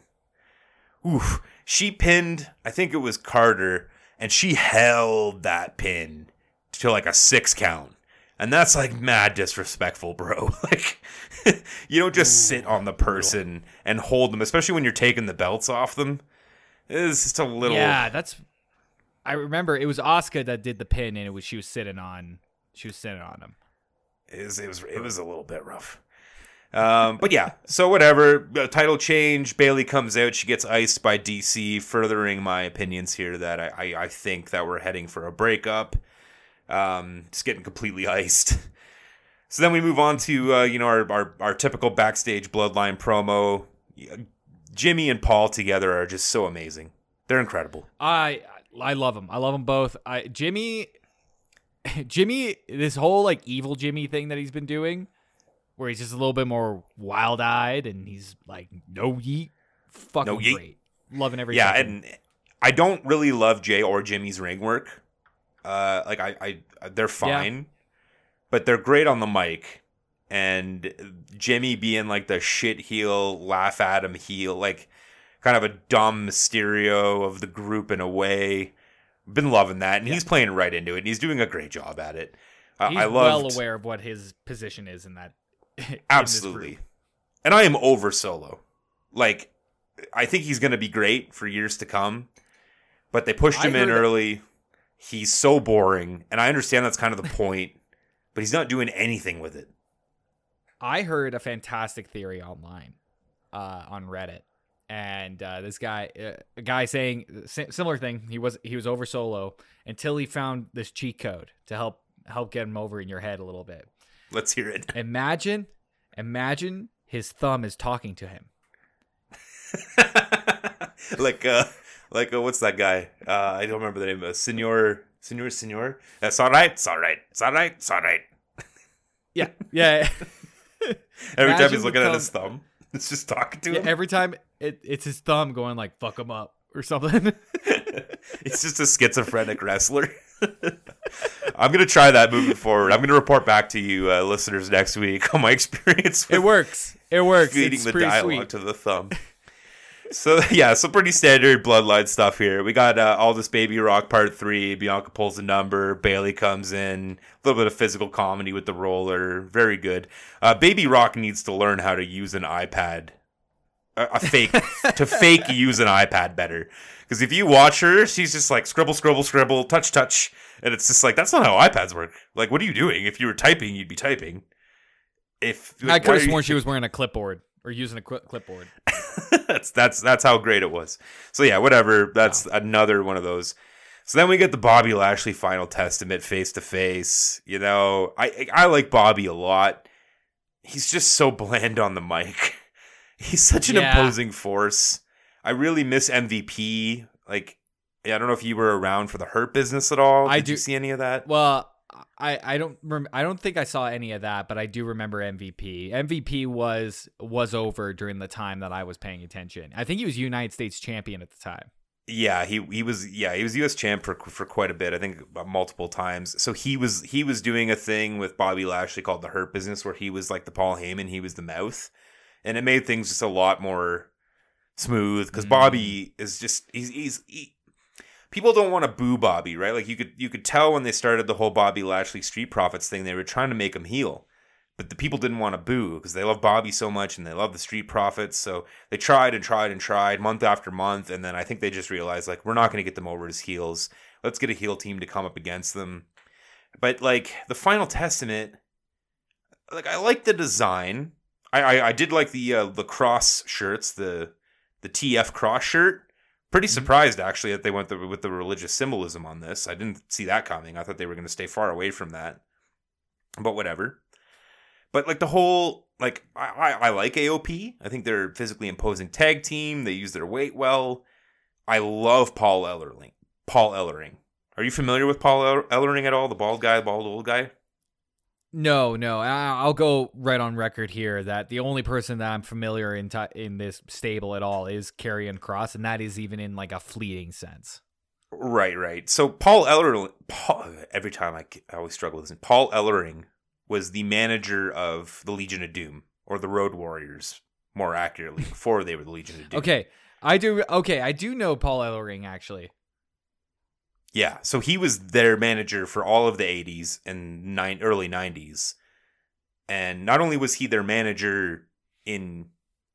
Oof. She pinned, I think it was Carter, and she held that pin to like a six count. And that's like mad disrespectful, bro. Like, you don't just sit on the person and hold them, especially when you're taking the belts off them. It's just a little. Yeah, that's. I remember it was Oscar that did the pin, and it was she was sitting on. She was sitting on him. It was, it was it was a little bit rough. Um, but yeah, so whatever. Title change. Bayley comes out. She gets iced by DC, furthering my opinions here that I, I, I think that we're heading for a breakup. Um, just getting completely iced. So then we move on to uh, you know our, our our typical backstage bloodline promo. Jimmy and Paul together are just so amazing. They're incredible. I I love them. I love them both. I Jimmy, Jimmy, this whole like evil Jimmy thing that he's been doing, where he's just a little bit more wild eyed and he's like no yeet, fucking No yeet. great, loving every yeah, second. and I don't really love Jey or Jimmy's ring work. Uh, like I, I, they're fine, but they're great on the mic. And Jimmy being like the shit heel, laugh at him heel, like kind of a dumb Mysterio of the group in a way. Been loving that, and he's playing right into it. And he's doing a great job at it. Uh, he's I love well aware of what his position is in that. in Absolutely. And I am over Solo. Like, I think he's going to be great for years to come. But they pushed him in early. He's so boring. And I understand that's kind of the point. but he's not doing anything with it. I heard a fantastic theory online uh, on Reddit, and uh, this guy, uh, a guy saying similar thing. He was he was over solo until he found this cheat code to help help get him over in your head a little bit. Let's hear it. Imagine, imagine his thumb is talking to him. like, uh, like uh, what's that guy? Uh, I don't remember the name. Uh, Senor, Senor, Senor. That's all right. It's all right. It's all right. It's all right. Yeah, yeah. Every time he's looking at his thumb, it's just talking to yeah him. every time it, it's his thumb going like "fuck him up" or something. He's just a schizophrenic wrestler. I'm gonna try that moving forward. I'm gonna report back to you, uh, listeners, next week on my experience with it works. It works. feeding it's the dialogue sweet. to the thumb. So yeah, so pretty standard bloodline stuff here. We got uh, all this baby rock part three. Bianca pulls a number. Bayley comes in. A little bit of physical comedy with the roller. Very good. Uh, baby rock needs to learn how to use an iPad. A, a fake to fake use an iPad better. Because if you watch her, she's just like scribble, scribble, scribble, touch, touch, and it's just like that's not how iPads work. Like, what are you doing? If you were typing, you'd be typing. If I could why have are you- sworn she was wearing a clipboard or using a cli clipboard. that's that's that's how great it was. So yeah, whatever. That's another one of those. So then we get the Bobby Lashley final testament face to face. You know, I I like Bobby a lot. He's just so bland on the mic. He's such an Yeah. imposing force. I really miss MVP. Like, yeah, I don't know if you were around for the Hurt Business at all. I Did you do- see any of that? Well, I I don't rem- I don't think I saw any of that, but I do remember MVP. MVP was was over during the time that I was paying attention. I think he was United States champion at the time. Yeah, he he was yeah he was U.S. champ for for quite a bit. I think uh, multiple times. So he was he was doing a thing with Bobby Lashley called the Hurt Business, where he was like the Paul Heyman, he was the mouth, and it made things just a lot more smooth because Mm. Bobby is just he's he's he, people don't want to boo Bobby, right? Like you could you could tell when they started the whole Bobby Lashley Street Profits thing, they were trying to make him heel, but the people didn't want to boo because they love Bobby so much and they love the Street Profits. So they tried and tried and tried month after month, and then I think they just realized like we're not going to get them over as heels. Let's get a heel team to come up against them. But like the Final Testament, like I like the design. I I, I did like the uh, the cross shirts, the the TF cross shirt. Pretty Mm-hmm. surprised actually that they went the, with the religious symbolism on this. I didn't see that coming. I thought they were going to stay far away from that. But whatever. But like the whole like I, I, I like AOP. I think they're physically imposing tag team. They use their weight well. I love Paul Ellering. Paul Ellering. Are you familiar with Paul El- Ellering at all? The bald guy, bald old guy. No, no. I'll go right on record here that the only person that I'm familiar in ti in this stable at all is Karrion Kross, and that is even in like a fleeting sense. Right, right. So Paul Ellering, Paul, every time I, I always struggle with this. Paul Ellering was the manager of the Legion of Doom or the Road Warriors, more accurately, before they were the Legion of Doom. Okay, I do. Okay, I do know Paul Ellering actually. Yeah, so he was their manager for all of the 80s and nine early 90s. And not only was he their manager in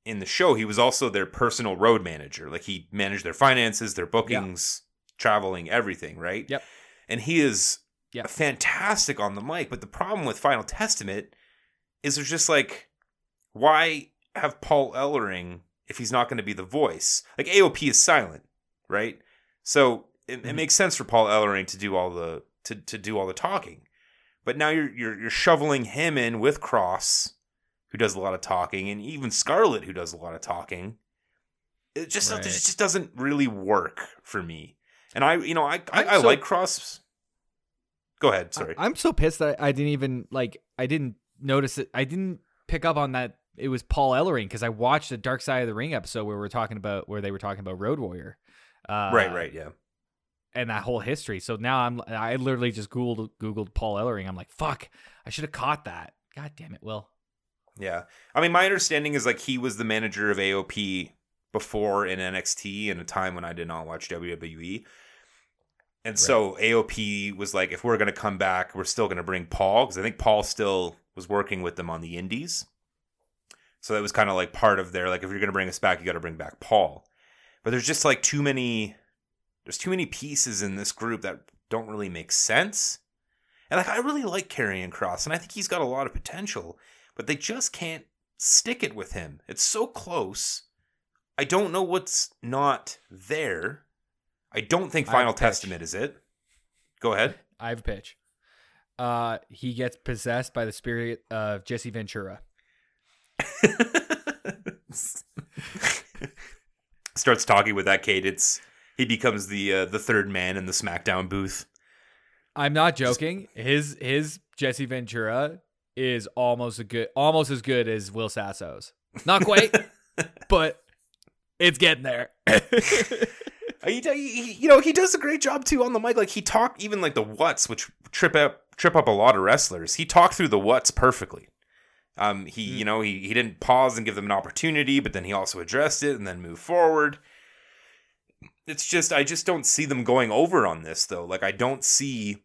in the show, he was also their personal road manager. Like he managed their finances, their bookings, traveling, everything, right? Yep. And he is Yep. fantastic on the mic, but the problem with Final Testament is there's just like why have Paul Ellering if he's not going to be the voice? Like AOP is silent, right? So it, it Mhm. makes sense for Paul Ellering to do all the to, to do all the talking. But now you're you're you're shoveling him in with Kross, who does a lot of talking, and even Scarlett, who does a lot of talking. It just Right. it just doesn't really work for me. And I you know I I, I so- like Kross. Go ahead. Sorry. I, am so pissed that I didn't even like. I didn't notice it. I didn't pick up on that. It was Paul Ellering because I watched the Dark Side of the Ring episode where we are talking about where they were talking about Road Warrior. Uh, right. Right. Yeah. And that whole history. So now I'm I literally just googled googled Paul Ellering. I'm like, fuck, I should have caught that. God damn it, Will. Yeah. I mean, my understanding is like he was the manager of AOP before in NXT in a time when I did not watch WWE. And so AOP was like, if we're going to come back, we're still going to bring Paul because I think Paul still was working with them on the indies. So that was kind of like part of their, like, if you're going to bring us back, you got to bring back Paul. But there's just like too many, there's too many pieces in this group that don't really make sense. And like, I really like Karrion Kross and I think he's got a lot of potential but they just can't stick it with him. It's so close. I don't know what's not there. I don't think Final pitch. Testament is it. Go ahead. I have a pitch. Uh, he gets possessed by the spirit of Jesse Ventura. Starts talking with that cadence. He becomes the uh, the third man in the SmackDown booth. I'm not joking. His his Jesse Ventura is almost a good, almost as good as Will Sasso's. Not quite, but it's getting there. He, he- you know, he does a great job too on the mic. Like he talked even like the what's, which trip up trip up a lot of wrestlers. He talked through the what's perfectly. Um, he, Mm. you know, he he didn't pause and give them an opportunity, but then he also addressed it and then moved forward. It's just I just don't see them going over on this though. Like I don't see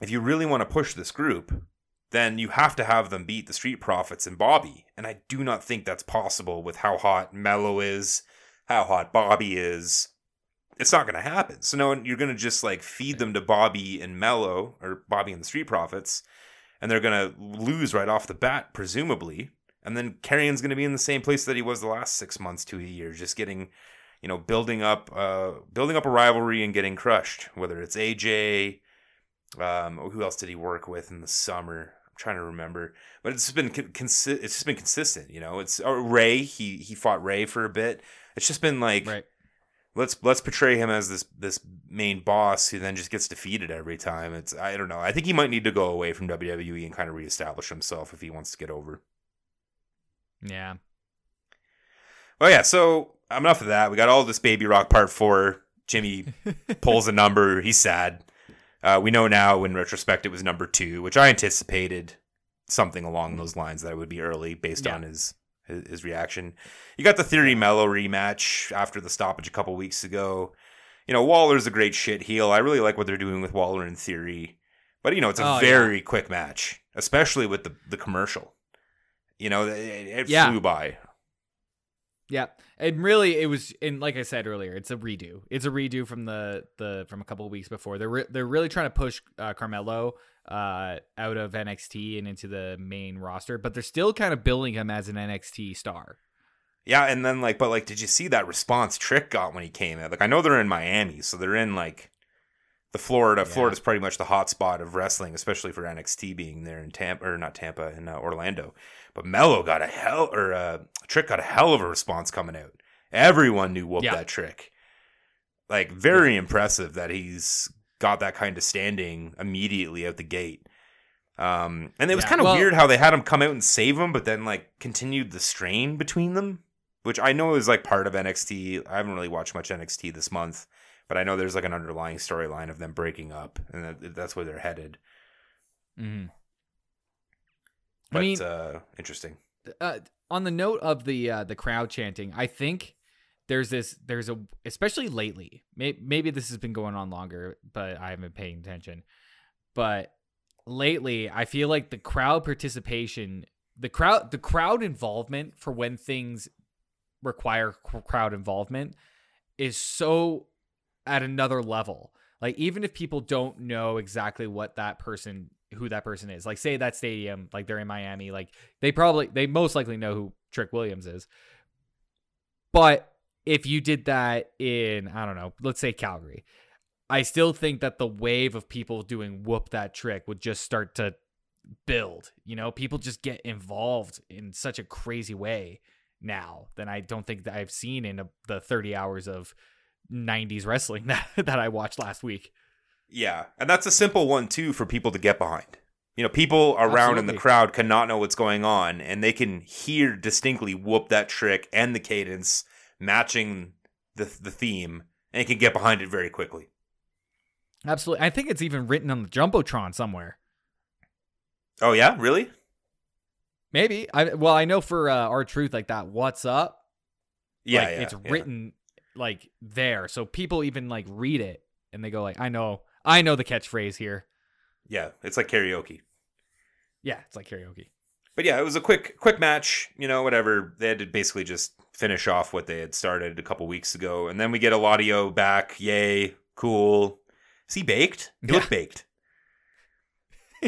if you really want to push this group, then you have to have them beat the Street Profits and Bobby, and I do not think that's possible with how hot Melo is, how hot Bobby is it's not going to happen. So no, you're going to just like feed them to Bobby and Melo or Bobby and the Street Profits, and they're going to lose right off the bat, presumably. And then Karrion's going to be in the same place that he was the last six months to a year, just getting, you know, building up, uh, building up a rivalry and getting crushed. Whether it's AJ, um, who else did he work with in the summer? I'm trying to remember, but it's been con- consi- It's just been consistent, you know. It's or Rey. He he fought Rey for a bit. It's just been like right. let's let's portray him as this this main boss who then just gets defeated every time. It's I don't know. I think he might need to go away from WWE and kind of reestablish himself if he wants to get over. Yeah. Oh yeah, so enough of that. We got all this Baby Rock Part Four. Jimmy pulls a number. He's sad. Uh, we know now, in retrospect, it was number two, which I anticipated something along those lines that it would be early based Yeah. on his, his his reaction. You got the Theory Melo rematch after the stoppage a couple weeks ago. You know, Waller's a great shit heel. I really like what they're doing with Waller in Theory, but you know, it's a Oh, yeah. very quick match. especially with the the commercial. You know, it, it Yeah. flew by. Yeah, and really, it was, and like I said earlier, it's a redo. It's a redo from the the from a couple of weeks before. They're re- they're really trying to push uh, Carmelo uh, out of NXT and into the main roster, but they're still kind of building him as an NXT star. Yeah, and then like, but like, did you see that response Trick got when he came in? Like, I know they're in Miami, so they're in like the Florida. Yeah. Florida's pretty much the hot spot of wrestling, especially for NXT being there in Tampa or not Tampa in uh, Orlando. But Melo got a hell or uh, Trick got a hell of a response coming out. Everyone knew whoop Yeah. that Trick. Like, very impressive that he's got that kind of standing immediately out the gate. Um, and it was Yeah, kind of well- weird how they had him come out and save him, but then like continued the strain between them, which I know is like part of NXT. I haven't really watched much NXT this month, but I know there's like an underlying storyline of them breaking up, and that, that's where they're headed. Mm-hmm. But I mean, uh, interesting. uh, on the note of the uh, the crowd chanting, I think there's this there's a especially lately. May, maybe this has been going on longer, but I haven't been paying attention. But lately, I feel like the crowd participation, the crowd the crowd involvement for when things require crowd involvement is so at another level. Like even if people don't know exactly what that person who that person is. Like say that stadium like they're in Miami, like they probably they most likely know who Trick Williams is. But if you did that in I don't know, let's say Calgary, I still think that the wave of people doing whoop that trick would just start to build. You know, people just get involved in such a crazy way now than I don't think that I've seen in a, the 30 hours of 90s wrestling that, that I watched last week. Yeah, and that's a simple one too for people to get behind. You know, people around in the crowd cannot know what's going on, and they can hear distinctly whoop that trick and the cadence matching the the theme, and can get behind it very quickly. Absolutely. I think it's even written on the Jumbotron somewhere. Oh yeah, really? Maybe. I well, I know for uh, R-Truth like that what's up? Yeah, like, yeah, it's yeah. written like there. So people even like read it and they go like, "I know. I know the catchphrase here." Yeah, it's like karaoke. Yeah, it's like karaoke. But yeah, it was a quick quick match, you know, whatever. They had to basically just finish off what they had started a couple weeks ago. And then we get Eladio back. Yay, cool. Is he baked? He Yeah. looked baked.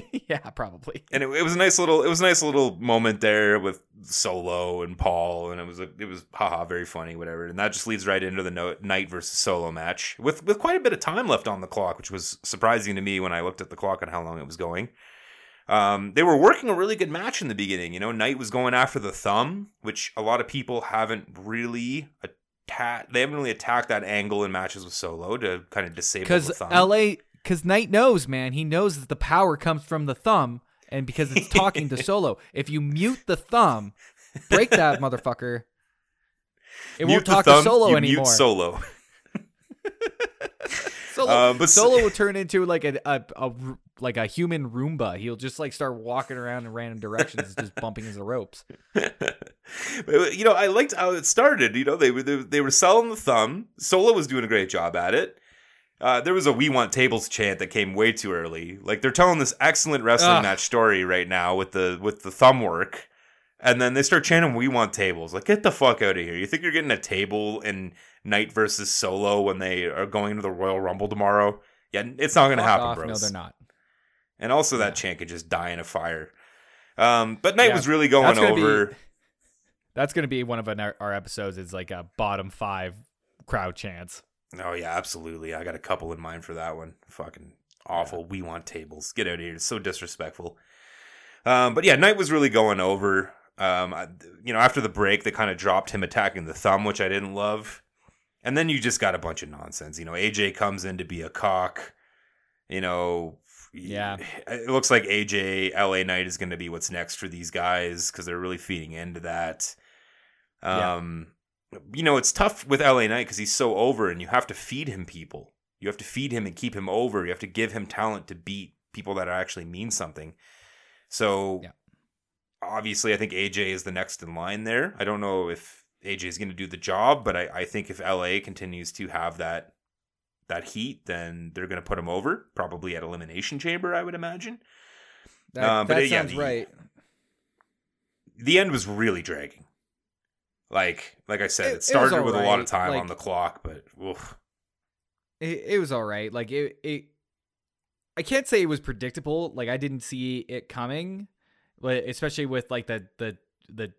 yeah, probably. And it, it was a nice little it was a nice little moment there with Solo and Paul and it was a, it was haha very funny whatever. And that just leads right into the no, Knight versus Solo match with with quite a bit of time left on the clock, which was surprising to me when I looked at the clock and how long it was going. Um, they were working a really good match in the beginning. You know, Knight was going after the thumb, which a lot of people haven't really attacked. They haven't really attacked that angle in matches with Solo to kind of disable Because. LA, because Knight knows, man. He knows that the power comes from the thumb, and because it's talking to Solo. If you mute the thumb, break that motherfucker. It Mute won't talk thumb, to Solo you anymore. Mute Solo. Solo, Uh, but Solo will turn into like a, a, a like a human Roomba. He'll just like start walking around in random directions, just bumping into the ropes. You know, I liked how it started. You know, they were they, they were selling the thumb. Solo was doing a great job at it. Uh, there was a "We Want Tables" chant that came way too early. Like they're telling this excellent wrestling Ugh. match story right now with the with the thumb work, and then they start chanting "We Want Tables." Like, get the fuck out of here! You think you're getting a table in Knight versus Solo when they are going to the Royal Rumble tomorrow? Yeah, it's not going to Fuck happen, off. bros. No, they're not. And also that chant could just die in a fire. Um, but Knight Yeah. was really going That's gonna be- over. That's gonna be one of our, our episodes. Is like a bottom five crowd chants. Oh yeah, absolutely. I got a couple in mind for that one. Fucking awful. We want tables. Get out of here. It's so disrespectful. Um, but yeah, Knight was really going over. Um, I, you know, after the break, they kind of dropped him attacking the thumb, which I didn't love. And then you just got a bunch of nonsense. You know, AJ comes in to be a cock. You know, Yeah. it looks like AJ LA Knight is going to be what's next for these guys because they're really feeding into that. Yeah. You know, it's tough with LA Knight because he's so over, and you have to feed him people. You have to feed him and keep him over. You have to give him talent to beat people that actually mean something. So, Yeah. obviously, I think AJ is the next in line there. I don't know if AJ is going to do the job, but I, I think if LA continues to have that that heat, then they're going to put him over, probably at Elimination Chamber, I would imagine. That, Uh, but that it- yeah, sounds the- right. The end was really dragging. Like like I said, It- it, it started with a lot of time like- on the clock, but oof. It, it was all right. Like it, it, I can't say it was predictable. Like I didn't see it coming, but especially with like the the the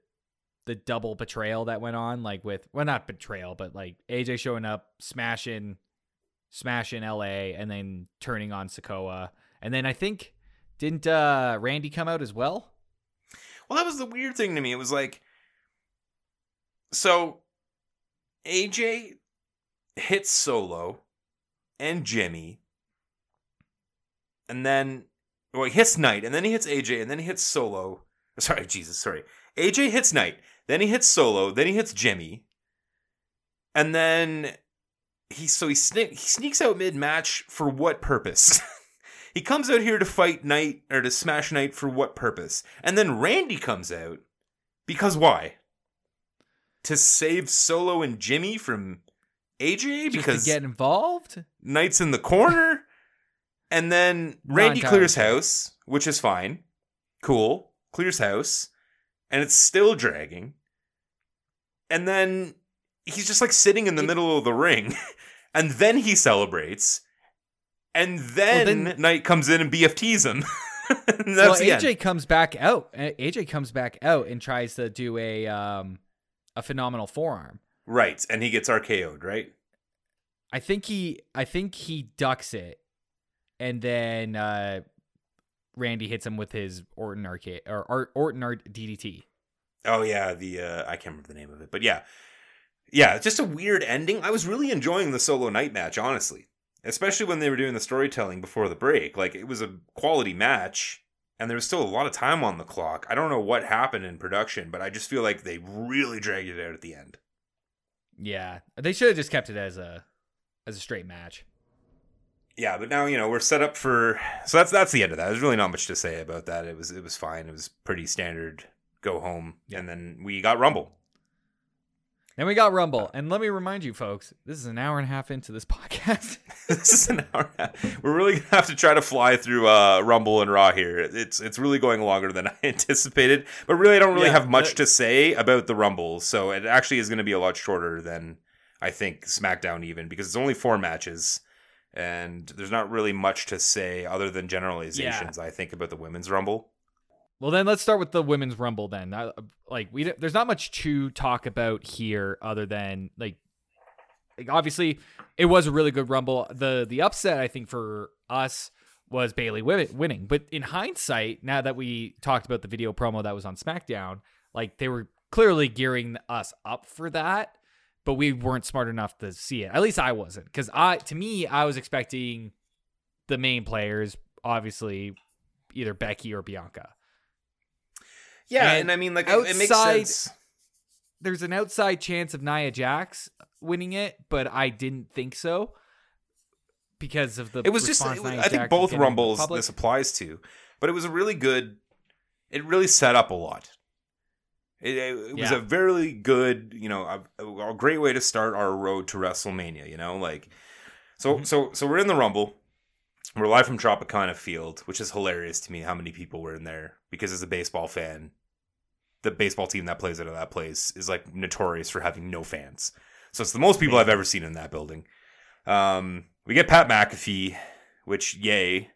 the double betrayal that went on. Like with well, not betrayal, but like AJ showing up, smashing, smashing LA, and then turning on Sikoa, and then I think didn't uh Randy come out as well? Well, that was the weird thing to me. It was like, so AJ hits Solo and Jimmy, and then well, he hits Knight, and then he hits AJ, and then he hits Solo. Sorry, Jesus, sorry. AJ hits Knight, then he hits Solo, then he hits Jimmy, and then he so he sne- he sneaks out mid match for what purpose? he comes out here to fight Knight or to smash Knight for what purpose? And then Randy comes out because why? To save Solo and Jimmy from AJ because to get involved. Knight's in the corner. And then Randy clears house, which is fine. Cool. Clears house. And it's still dragging. And then he's just like sitting in the It- middle of the ring. and then he celebrates. And then, then- Knight comes in and BFTs him. and well, that's the AJ end. comes back out. A- AJ comes back out and tries to do a um a phenomenal forearm. Right. And he gets RKO'd, right? I think he I think he ducks it, and then uh Randy hits him with his Orton arcade or Orton Art DDT. Oh yeah, the uh, I can't remember the name of it, but yeah, yeah, it's just a weird ending. I was really enjoying the Solo Knight match, honestly, especially when they were doing the storytelling before the break. Like it was a quality match, and there was still a lot of time on the clock. I don't know what happened in production, but I just feel like they really dragged it out at the end. Yeah, they should have just kept it as a as a straight match. Yeah, but now you know we're set up for. So that's that's the end of that. There's really not much to say about that. It was it was fine. It was pretty standard. Go home, and then we got Rumble. Then we got Rumble, and let me remind you, folks, this is an hour and a half into this podcast. this is an hour. and a half. We're really gonna have to try to fly through uh, Rumble and Raw here. It's it's really going longer than I anticipated, but really I don't really Yeah, have much the- to say about the Rumble, so it actually is going to be a lot shorter than I think SmackDown even because it's only four matches, and there's not really much to say other than generalizations. I think about the women's Rumble. Well, then let's start with the women's rumble. Then, I, like, we there's not much to talk about here other than like, like obviously, it was a really good rumble. the The upset, I think, for us was Bayley winning. But in hindsight, now that we talked about the video promo that was on SmackDown, like they were clearly gearing us up for that, but we weren't smart enough to see it. At least I wasn't, because I, to me, I was expecting the main players, obviously, either Becky or Bianca. Yeah, And and, I mean like it, it makes outside- sense. there's an outside chance of Nia Jax winning it, but I didn't think so because of the. It was just it was- I think both getting in the rumbles this applies to, but it was a really good. It really set up a lot. It, it was Yeah. a very good, you know, a, a great way to start our road to WrestleMania. You know, like so Mm-hmm. so so we're in the Rumble. We're live from Tropicana Field, which is hilarious to me how many people were in there because as a baseball fan, the baseball team that plays out of that place is like notorious for having no fans. So it's the most people I've ever seen in that building. Um, we get Pat McAfee, which yay.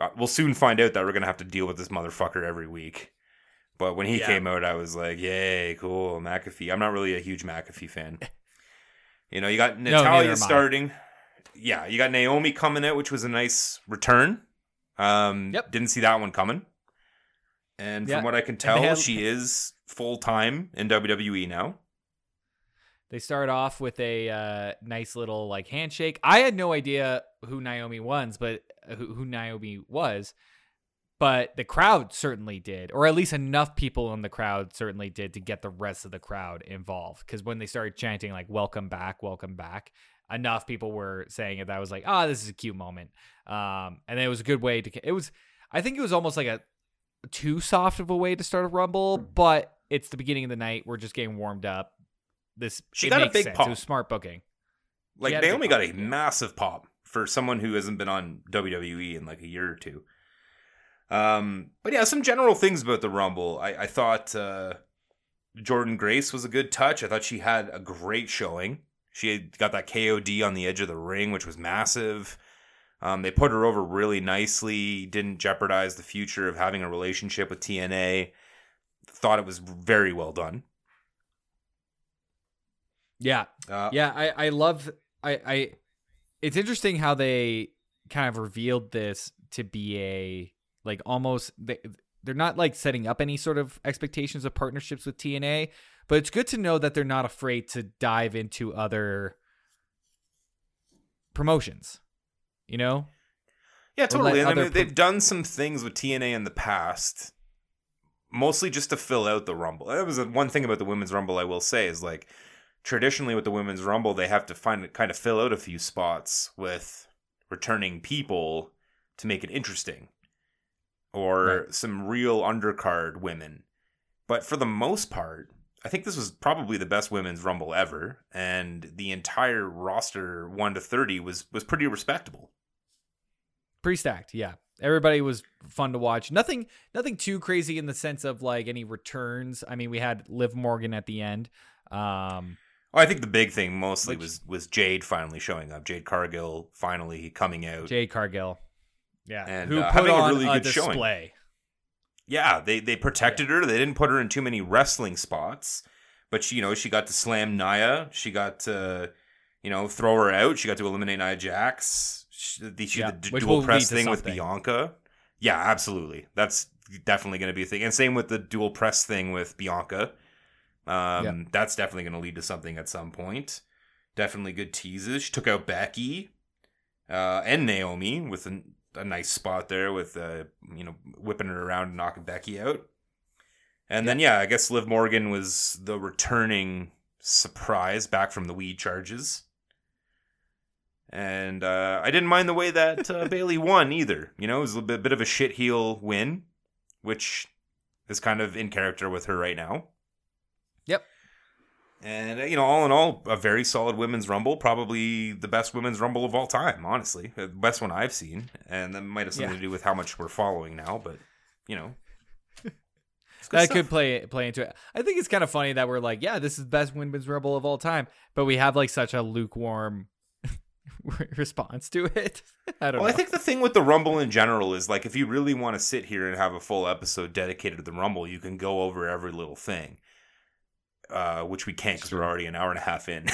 Uh, We'll soon find out that we're gonna have to deal with this motherfucker every week. But when he Yeah. came out, I was like, "Yay, cool, McAfee." I'm not really a huge McAfee fan. You know, you got Natalia I. starting. Yeah, you got Naomi coming out, which was a nice return. Um, Yep. Didn't see that one coming. And Yeah, from what I can tell, had- she is full time in WWE now. They start off with a uh, nice little like handshake. I had no idea who Naomi was, but uh, who, who Naomi was, but the crowd certainly did, or at least enough people in the crowd certainly did to get the rest of the crowd involved. Because when they started chanting like "Welcome back, welcome back," enough people were saying it that I was like, "Ah, this is a cute moment," um, and it was a good way to. It was, I think it was almost like a too soft of a way to start a rumble, but it's the beginning of the night. We're just getting warmed up. This She got a big sense. pop. It was smart booking. Like had a Naomi got a massive pop for someone who hasn't been on WWE in like a year or two. Um, but yeah, some general things about the Rumble. I, I thought uh, Jordynne Grace was a good touch. I thought she had a great showing. She had got that KOD on the edge of the ring, which was massive. Um, they put her over really nicely. Didn't jeopardize the future of having a relationship with TNA. Thought it was very well done. Yeah, Uh, yeah. I I love. I I. It's interesting how they kind of revealed this to be a like almost they they're not like setting up any sort of expectations of partnerships with TNA, but it's good to know that they're not afraid to dive into other promotions. You know, Yeah, totally. And I mean, they've done some things with TNA in the past, mostly just to fill out the Rumble. That was one thing about the Women's Rumble I will say is like traditionally with the Women's Rumble, they have to find kind of fill out a few spots with returning people to make it interesting or Right. some real undercard women. But for the most part, I think this was probably the best women's rumble ever, and the entire roster one to thirty was was pretty respectable. Pretty stacked. Yeah, everybody was fun to watch. Nothing, nothing too crazy in the sense of like any returns. I mean, we had Liv Morgan at the end. Um, Well, I think the big thing mostly Which- was was Jade finally showing up. Jade Cargill finally coming out. Jade Cargill. Yeah, And, who uh, put having a really a good showing. Yeah, they they protected her. They didn't put her in too many wrestling spots, but she, you know, she got to slam Nia. She got to, you know, throw her out. She got to eliminate Nia Jax. The, she Yeah, the dual press thing with. Bianca. Yeah, absolutely. That's definitely going to be a thing. And same with the dual press thing with Bianca. Um, Yeah. That's definitely going to lead to something at some point. Definitely good teases. She took out Becky uh, and Naomi with a, a nice spot there with, uh, you know, whipping her around and knocking Becky out. And then, yeah, I guess Liv Morgan was the returning surprise back from the weed charges. And uh, I didn't mind the way that uh, Bayley won either. You know, it was a bit, bit of a shit heel win, which is kind of in character with her right now. Yep. And, uh, you know, all in all, a very solid women's rumble. Probably the best women's rumble of all time, honestly. The best one I've seen. And that might have something Yeah. to do with how much we're following now, but, you know. That stuff. could play play into it. I think it's kind of funny that we're like, yeah, this is best women's rebel of all time, but we have like such a lukewarm response to it. I don't Well, know. I think the thing with the Rumble in general is like if you really want to sit here and have a full episode dedicated to the Rumble, you can go over every little thing, uh, which we can't because we're already an hour and a half in.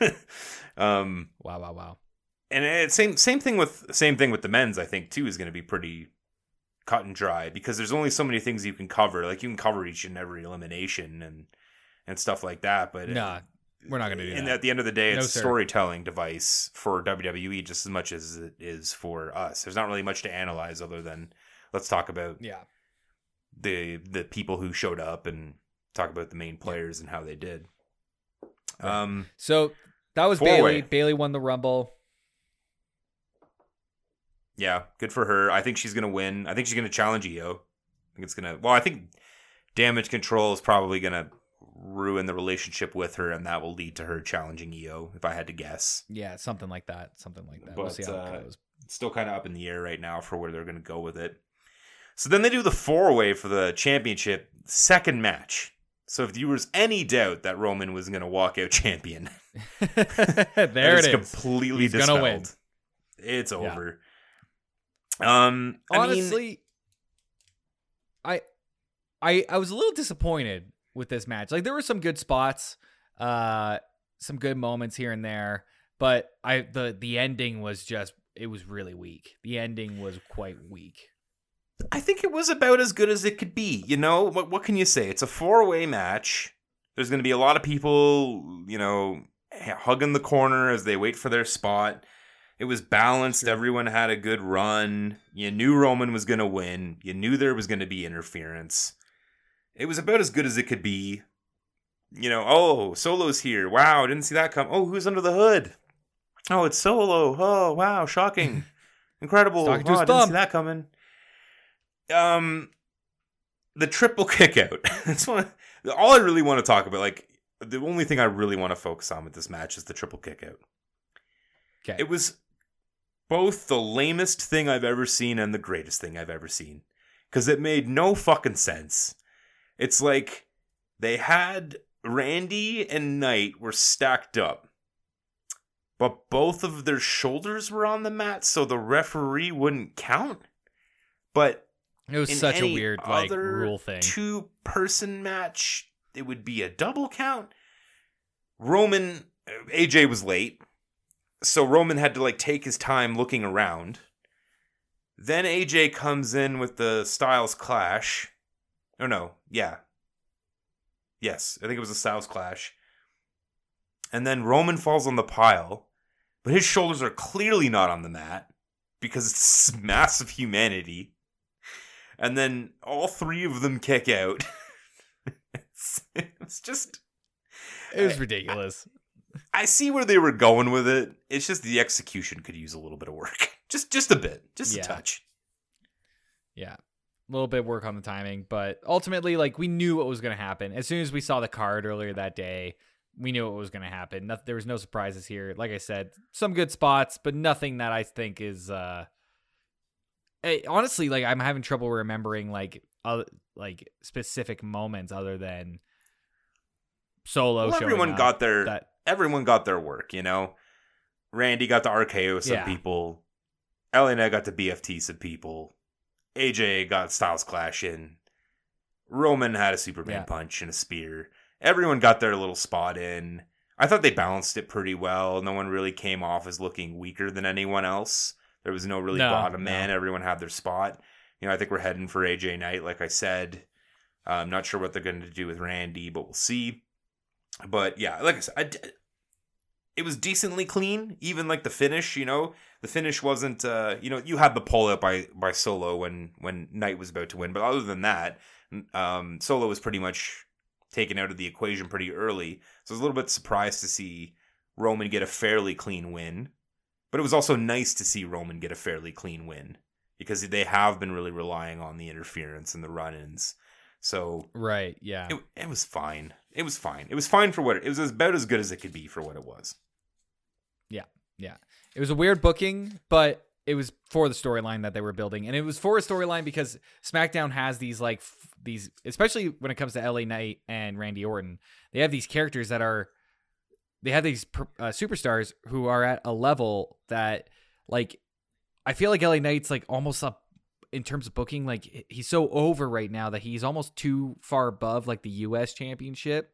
um, wow, wow, wow. and it, same same thing with same thing with the men's. I think too is going to be pretty cut and dry because there's only so many things you can cover. Like you can cover each and every elimination and and stuff like that. But Nah, we're not gonna do and that. at the end of the day, No, it's a storytelling device for WWE just as much as it is for us. There's not really much to analyze other than let's talk about Yeah. the the people who showed up and talk about the main players and how they did. Right. Um, So that was. Bayley. Bayley won the Rumble. yeah, good for her. I think she's gonna win. I think she's gonna challenge Iyo. I think it's gonna. Well, I think Damage Control is probably gonna ruin the relationship with her, and that will lead to her challenging Iyo. If I had to guess. Yeah, something like that. Something like that. we'll But, see how uh, it goes. it's still kind of up in the air right now for where they're going to go with it. So then they do the four way for the championship second match. So if there was any doubt that Roman was going to walk out champion, there it is. completely He's dispelled. win. It's Yeah. over. Um, I mean, Honestly, I, I, I was a little disappointed with this match. Like there were some good spots, uh, some good moments here and there, but I the the ending was just it was really weak. The ending was quite weak. I think it was about as good as it could be. You know, what what can you say? It's a four way match. There's going to be a lot of people, you know, hugging the corner as they wait for their spot. It was balanced. Everyone had a good run. You knew Roman was going to win. You knew there was going to be interference. It was about as good as it could be. You know, oh, Solo's here. Wow, didn't see that come. Oh, who's under the hood? Oh, it's Solo. Oh, wow, shocking. Incredible. Oh, I didn't see that coming. Um, the triple kick out. That's one. All I really want to talk about, like the only thing I really want to focus on with this match is the triple kick out. Okay. It was both the lamest thing I've ever seen and the greatest thing I've ever seen. because it made no fucking sense. It's like they had Randy and Knight were stacked up, but both of their shoulders were on the mat, so the referee wouldn't count. But It was such a weird like rule thing. Two person match, it would be a double count. Roman uh, AJ was late, so Roman had to like take his time looking around. Then AJ comes in with the Styles Clash. Oh no, yeah. Yes, I think it was a Styles Clash. And then Roman falls on the pile, but his shoulders are clearly not on the mat because it's massive humanity. And then all three of them kick out. it's, it's just It was ridiculous. I see where they were going with it. It's just the execution could use a little bit of work. Just just a bit. Just Yeah. a touch. Yeah. A little bit of work on the timing, but ultimately, like we knew what was going to happen. As soon as we saw the card earlier that day, we knew what was going to happen. There was no surprises here. Like I said, some good spots, but nothing that I think is. uh eh, Honestly, like I'm having trouble remembering like other, like specific moments other than solo. Well, everyone up got their that. everyone got their work, you know. Randy got the RKO some Yeah. people. LA got the BFT some people. AJ got Styles Clash in. Roman had a Superman Yeah. punch and a spear. Everyone got their little spot in. I thought they balanced it pretty well. No one really came off as looking weaker than anyone else. There was no really No, bottom no. man. Everyone had their spot. You know, I think we're heading for AJ Knight, like I said. Uh, I'm not sure what they're going to do with Randy, but we'll see. But yeah, like I said, I it was decently clean. Even like the finish, you know, the finish wasn't. Uh, you know, you had the pull out by by Solo when when Knight was about to win, but other than that, um, Solo was pretty much taken out of the equation pretty early. So I was a little bit surprised to see Roman get a fairly clean win, but it was also nice to see Roman get a fairly clean win because they have been really relying on the interference and the run-ins. So Right. Yeah. it, it was fine. It was fine. It was fine for what it, was, it was about as good as it could be for what it was. It was a weird booking, but it was for the storyline that they were building, and it was for a storyline because SmackDown has these like f- these, especially when it comes to LA Knight and Randy Orton, they have these characters that are, they have these uh, superstars who are at a level that, like, I feel like LA Knight's like almost up in terms of booking, like he's so over right now that he's almost too far above like the U.S. Championship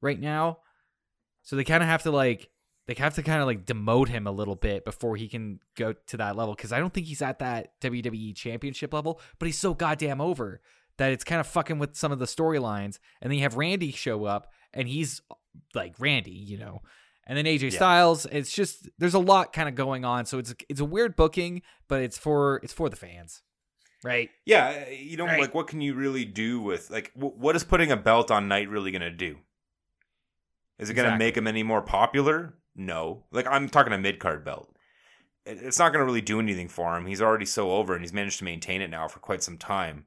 right now, so they kind of have to like they have to kind of like demote him a little bit before he can go to that level because I don't think he's at that WWE championship level, but he's so goddamn over that it's kind of fucking with some of the storylines. And then you have Randy show up and he's like Randy, you know. And then AJ Yeah. Styles, it's just there's a lot kind of going on, so it's it's a weird booking, but it's for it's for the fans, right? Yeah, uh, you know, Right. like what can you really do with like wh- what is putting a belt on Knight really going to do? Is it going to make him any more popular? No. Like I'm talking a mid card belt. It's not going to really do anything for him. He's already so over, and he's managed to maintain it now for quite some time.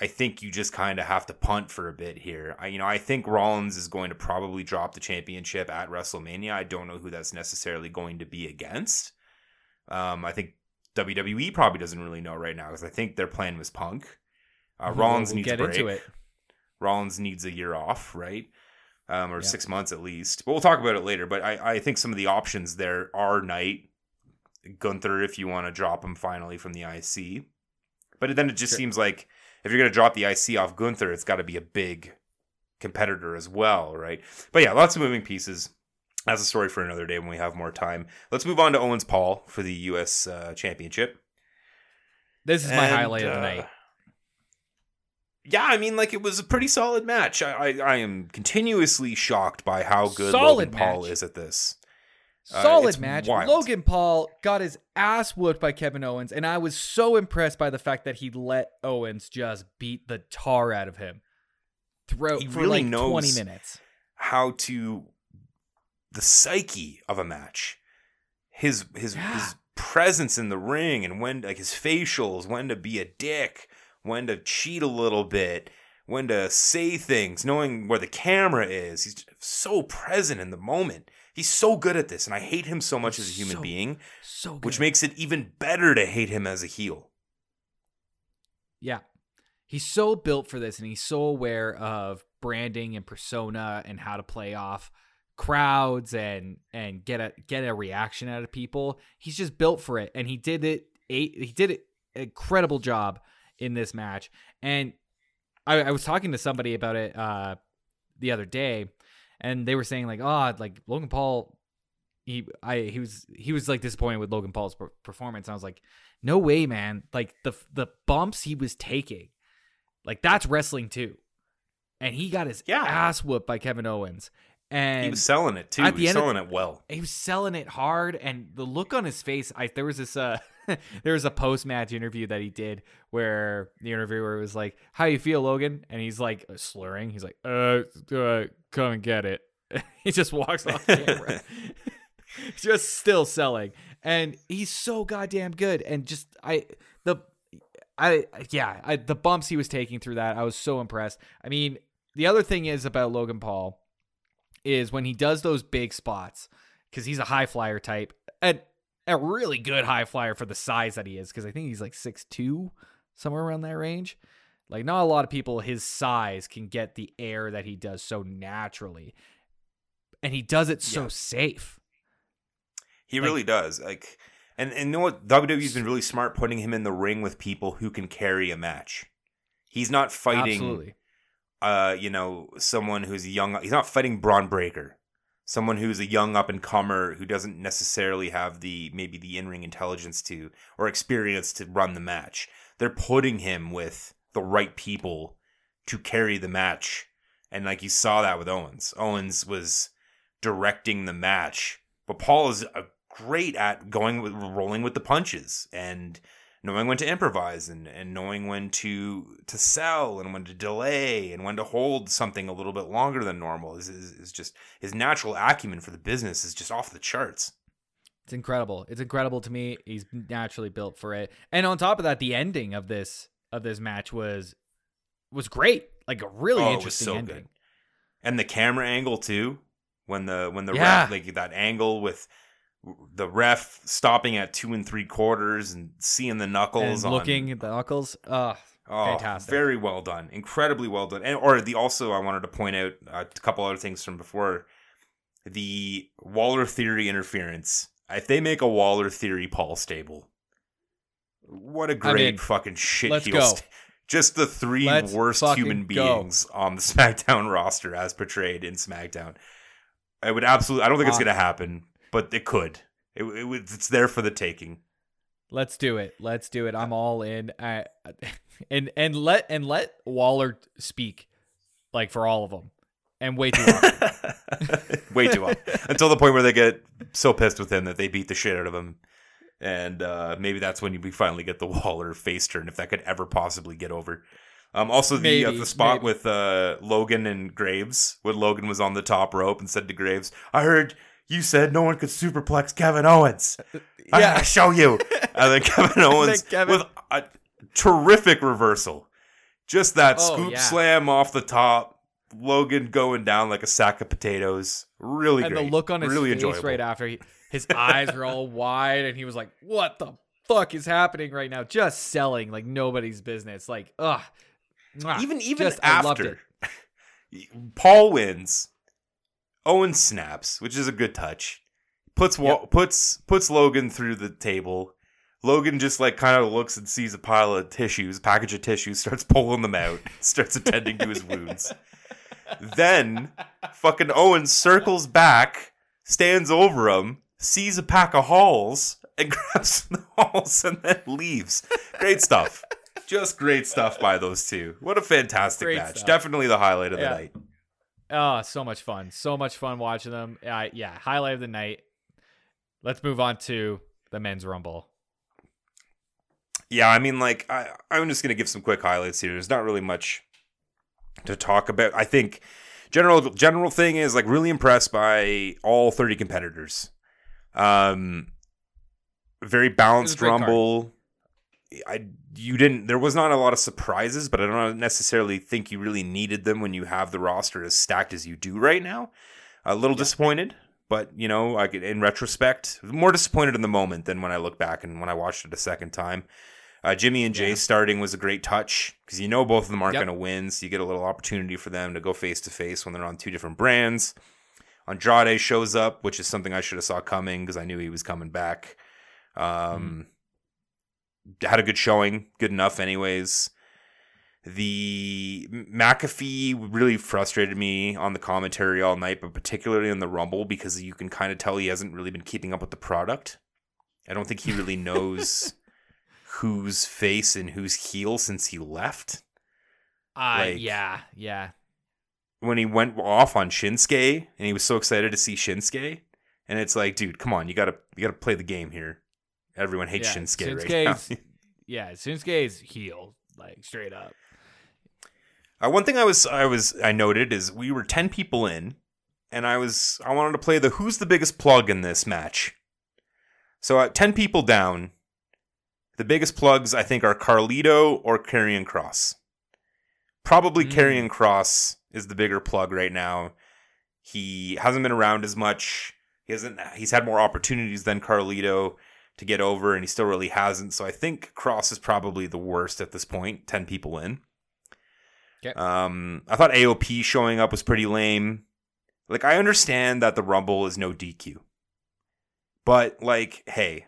I think you just kind of have to punt for a bit here. I, you know, I think Rollins is going to probably drop the championship at WrestleMania. I don't know who that's necessarily going to be against. Um, I think WWE probably doesn't really know right now because I think their plan was Punk. Uh, Rollins we'll needs get a break. into it. Rollins needs a year off, right? Um, or Yeah. six months at least. But we'll talk about it later. But I, I think some of the options there are Knight, Gunther, if you want to drop him finally from the IC. But then it just Sure. seems like if you're going to drop the IC off Gunther, it's got to be a big competitor as well, right? But yeah, lots of moving pieces. That's a story for another day when we have more time. Let's move on to Owens Paul for the U.S. Uh, Championship. This is my And, highlight of the uh, night. Yeah, I mean, like it was a pretty solid match. I I, I am continuously shocked by how good Solid Logan Paul match. is at this. uh, Solid it's match. wild. Logan Paul got his ass whooped by Kevin Owens, and I was so impressed by the fact that he let Owens just beat the tar out of him throughout He for really like knows- twenty minutes. How to the psyche of a match, his his Yeah. his presence in the ring, and when like his facials, when to be a dick, when to cheat a little bit, when to say things, knowing where the camera is. He's so present in the moment. He's so good at this, and I hate him so much as a human So being. So good. which makes it even better to hate him as a heel. yeah, he's so built for this and he's so aware of branding and persona and how to play off crowds and and get a get a reaction out of people. He's just built for it and he did it eight he did it incredible job in this match. And I, I was talking to somebody about it uh the other day and they were saying like, oh, like Logan Paul he I he was he was like disappointed with Logan Paul's per- performance. And I was like, no way, man. Like the the bumps he was taking, like that's wrestling too. And he got his Yeah. ass whooped by Kevin Owens. And he was selling it too. at He was end of- selling it well. he was selling it hard and the look on his face i there was this uh there was a post-match interview that he did where the interviewer was like how you feel logan? And he's like slurring. He's like uh, uh come and get it. He just walks off camera. Just still selling. And he's so goddamn good. And just i the i yeah I, the bumps he was taking through that i was so impressed. I mean the other thing is about logan paul is when he does those big spots because he's a high flyer type and a really good high flyer for the size that he is because I think he's like six two, somewhere around that range. Like not a lot of people his size can get the air that he does so naturally, and he does it so Yeah. safe. He Like- really does. Like, and and you know what? WWE's been really smart putting him in the ring with people who can carry a match. He's not fighting, Absolutely, uh, you know, someone who's young. He's not fighting Bron Breakker, someone who's a young up and comer who doesn't necessarily have the maybe the in ring intelligence to or experience to run the match. They're putting him with the right people to carry the match, and like you saw that with Owens. Owens was directing the match, but Paul is uh, great at going with rolling with the punches and knowing when to improvise and, and knowing when to to sell and when to delay and when to hold something a little bit longer than normal is, is, is just his natural acumen for the business is just off the charts. it's incredible. It's incredible to me. He's naturally built for it, and on top of that, the ending of this of this match was was great. Like a really Oh, it was interesting so ending. good. And the camera angle too, when the when the Yeah. ref like that angle with the ref stopping at two and three quarters and seeing the knuckles And on looking at the knuckles. Uh, Oh, Fantastic. Very well done. Incredibly well done. And or the also I wanted to point out a couple other things from before the Waller Theory interference. If they make a Waller Theory Paul stable, what a great mean, fucking shit let's heel go. st- Just the 3 Let's worst human go. beings on the SmackDown roster as portrayed in SmackDown. I would absolutely. I don't think it's Uh, going to happen, but it could. It, it would- it's there for the taking. Let's do it. Let's do it. I'm all in. I, and and let and let Waller speak, like for all of them, and way too long. Way too long Until the point where they get so pissed with him that they beat the shit out of him. And uh, maybe that's when we finally get the Waller face turn, if that could ever possibly get over. Um, also, the uh, the spot maybe. with uh, Logan and Graves, when Logan was on the top rope and said to Graves, "I heard you said no one could superplex Kevin Owens. I Yeah. gotta show you." and then Kevin Owens Kevin- with a terrific reversal, just that Oh, scoop yeah. slam off the top. Logan going down like a sack of potatoes. Really and great. the look on his really face enjoyable. right after he, his eyes were all wide, and he was like, "What the fuck is happening right now?" Just selling like nobody's business. Like, ugh. Even even Just- after Paul wins, Owen snaps, which is a good touch. Puts Wa- puts puts Logan through the table. Logan just like kind of looks and sees a pile of tissues, package of tissues, starts pulling them out, starts attending to his wounds. Then fucking Owen circles back, stands over him, sees a pack of Halls, and grabs the Halls and then leaves. Great stuff. Just great stuff by those two. What a fantastic Great match. stuff. Definitely the highlight of the night. Oh, so much fun. So much fun watching them. Uh, yeah, highlight of the night. Let's move on to the men's rumble. Yeah, I mean, like, I, I'm just going to give some quick highlights here. There's not really much to talk about. I think general general thing is like really impressed by all 30 competitors. Um, very balanced rumble. card. I you didn't there was not a lot of surprises, but I don't necessarily think you really needed them when you have the roster as stacked as you do right now. A little disappointed, but you know, I could, in retrospect, more disappointed in the moment than when I look back and when I watched it a second time. Uh, Jimmy and Jey Yeah. starting was a great touch because you know both of them aren't Yep. going to win, so you get a little opportunity for them to go face to face when they're on two different brands. Andrade shows up, which is something I should have saw coming because I knew he was coming back. Um, Had a good showing, good enough, anyways. The McAfee really frustrated me on the commentary all night, but particularly in the Rumble because you can kind of tell he hasn't really been keeping up with the product. I don't think he really knows who's face and who's heel since he left. Uh, Like- yeah, yeah. When he went off on Shinsuke and he was so excited to see Shinsuke, and it's like, dude, come on, you gotta you gotta play the game here. Everyone hates Yeah, Shinsuke right Shinsuke's- now. Yeah, Shinsuke's heel, like straight up. Uh, one thing I was I was I noted is we were ten people in, and I was I wanted to play the who's the biggest plug in this match. So at ten people down, the biggest plugs I think are Carlito or Karrion Kross. Probably Mm. Karrion Kross is the bigger plug right now. He hasn't been around as much. He hasn't. He's had more opportunities than Carlito to get over, and he still really hasn't. So I think Kross is probably the worst at this point. Ten people in. Okay. Um, I thought AOP showing up was pretty lame. Like, I understand that the Rumble is no DQ, but like, hey,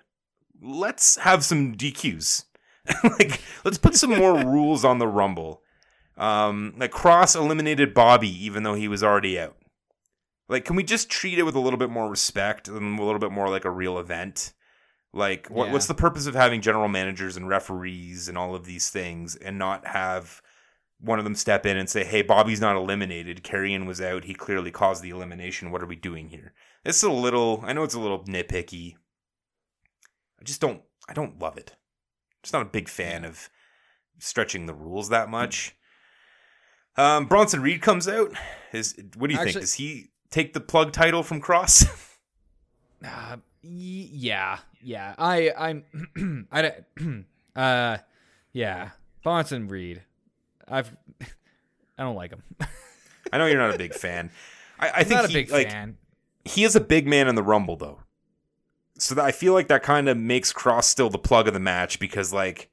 let's have some DQs. like, let's put some more rules on the Rumble. Um, like Kross eliminated Bobby even though he was already out. Like, can we just treat it with a little bit more respect and a little bit more like a real event? Like, what, Yeah. what's the purpose of having general managers and referees and all of these things and not have one of them step in and say, "Hey, Bobby's not eliminated. Karrion was out. He clearly caused the elimination. What are we doing here?" It's a little. I know it's a little nitpicky. I just don't. I don't love it. I'm just not a big fan of stretching the rules that much. Um, Bronson Reed comes out. Is what do you think? Does he take the plug title from Kross? Uh, yeah, yeah. I, I'm, I, don't- uh, yeah. Bronson Reed. I've, I don't like him. I know you're not a big fan. I, I think not a he, big like, fan. he is a big man in the rumble though so that i feel like that kind of makes Kross still the plug of the match because like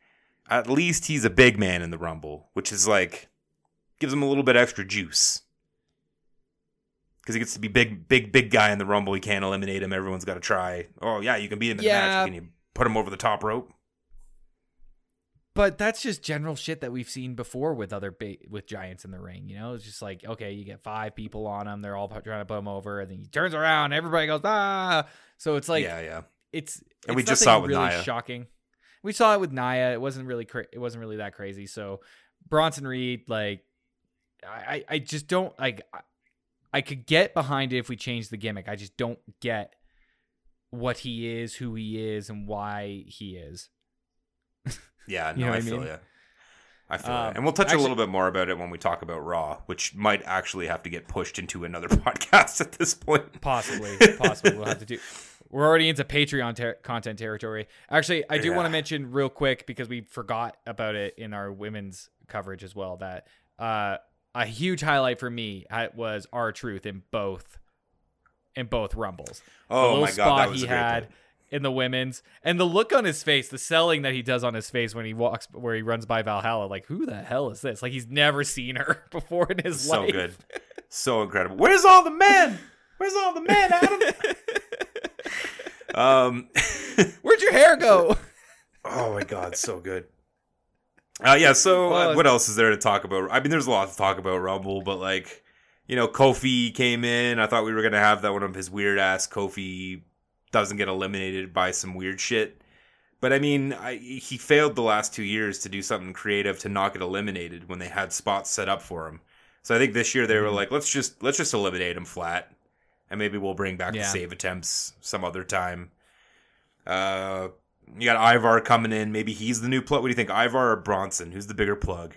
at least he's a big man in the rumble which is like gives him a little bit extra juice because he gets to be big big big guy in the rumble he can't eliminate him everyone's got to try oh yeah you can beat him in the match can you put him over the top rope But that's just general shit that we've seen before with other ba- with giants in the ring. You know, it's just like okay, you get five people on him, they're all trying to put him over, and then he turns around, everybody goes ah. So it's like yeah yeah it's And we just saw it with really Nia. shocking. We saw it with Nia. It wasn't really cra- it wasn't really that crazy. So Bronson Reed, like I I- I just don't like I, I could get behind it if we change the gimmick. I just don't get what he is, who he is, and why he is. Yeah, no, You know I I feel mean? ya. I feel Um, ya. And we'll touch a little bit more about it when we talk about Raw, which might actually have to get pushed into another podcast at this point. Possibly, possibly we'll have to do. We're already into Patreon ter- content territory. Actually, I do want to mention real quick because we forgot about it in our women's coverage as well. That uh, a huge highlight for me uh, was R-Truth in both in both rumbles. Oh my god, spot that was he had in the women's and the look on his face, the selling that he does on his face when he walks where he runs by Valhalla. Like, who the hell is this? Like, he's never seen her before in his So life. So good, so incredible. Where's all the men? Where's all the men, Adam? um, Where'd your hair go? oh my god, so good. Uh, yeah. So uh, Well, what else is there to talk about? I mean, there's a lot to talk about Rumble, but like, you know, Kofi came in. I thought we were gonna have that one of his weird ass Kofi doesn't get eliminated by some weird shit. But I mean, I, he failed the last two years to do something creative to not get eliminated when they had spots set up for him. So I think this year they were Mhm. like, let's just let's just eliminate him flat, and maybe we'll bring back the save attempts some other time. Uh, you got Ivar coming in. Maybe he's the new plug. What do you think, Ivar or Bronson? Who's the bigger plug?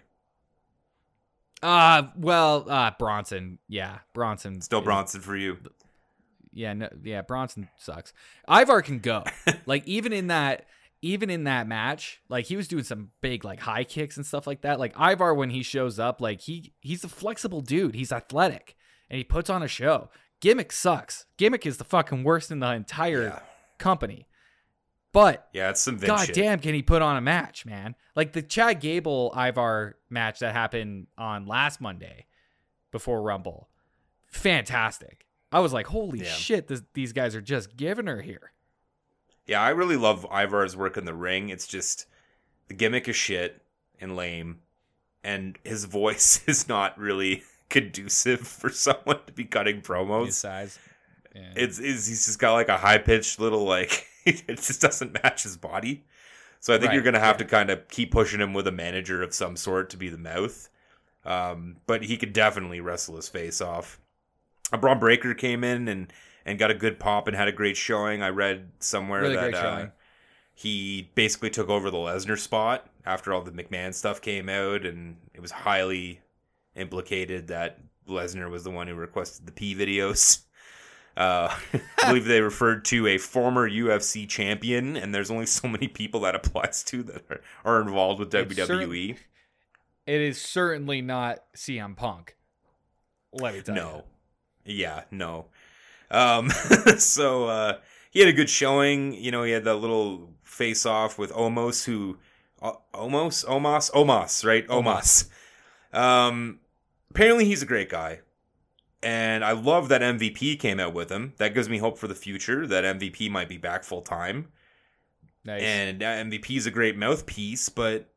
Uh, well, uh, Bronson. Yeah, Bronson. Still Bronson for you. Yeah, no, yeah, Bronson sucks. Ivar can go. like even in that, even in that match, like he was doing some big like high kicks and stuff like that. Like Ivar, when he shows up, like he he's a flexible dude. He's athletic and he puts on a show. Gimmick sucks. Gimmick is the fucking worst in the entire Yeah. company. But Yeah, it's some God shit. damn, can he put on a match, man? Like the Chad Gable Ivar match that happened on last Monday before Rumble. Fantastic. I was like, holy Yeah. shit, this, these guys are just giving her here. Yeah, I really love Ivar's work in the ring. It's just the gimmick is shit and lame, and his voice is not really conducive for someone to be cutting promos. His size. Yeah. It's, it's he's just got like a high pitched little like it just doesn't match his body. So I think you're gonna have yeah. to kind of keep pushing him with a manager of some sort to be the mouth. Um, but he could definitely wrestle his face off. Uh, Bron Breakker came in and and got a good pop and had a great showing. I read somewhere Really that uh, he basically took over the Lesnar spot after all the McMahon stuff came out, and it was highly implicated that Lesnar was the one who requested the P videos. Uh, I believe they referred to a former UFC champion, and there's only so many people that applies to that are, are involved with It's WWE. certain- It is certainly not CM Punk. Let me tell you. No. Yeah, no. Um, so uh, he had a good showing. You know, he had that little face off with Omos, who. Uh, Omos? Omos? Omos, right? Omos. Um, apparently, he's a great guy. And I love that MVP came out with him. That gives me hope for the future that MVP might be back full time. Nice. And uh, MVP is a great mouthpiece, but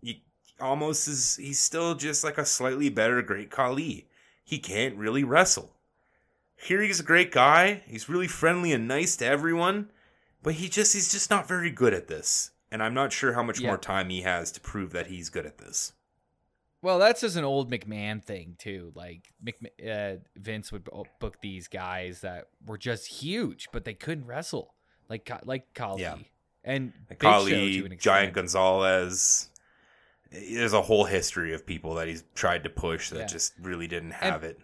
he almost is. He's still just like a slightly better Great Khali. He can't really wrestle. Here he's a great guy. He's really friendly and nice to everyone, but he just he's just not very good at this. And I'm not sure how much Yeah. more time he has to prove that he's good at this. Well, that's just an old McMahon thing too. Like Mc, uh, Vince would book these guys that were just huge, but they couldn't wrestle, like like Khali Yeah. and Big Show to Khali, an Giant. Gonzalez. There's a whole history of people that he's tried to push that Yeah. just really didn't have it.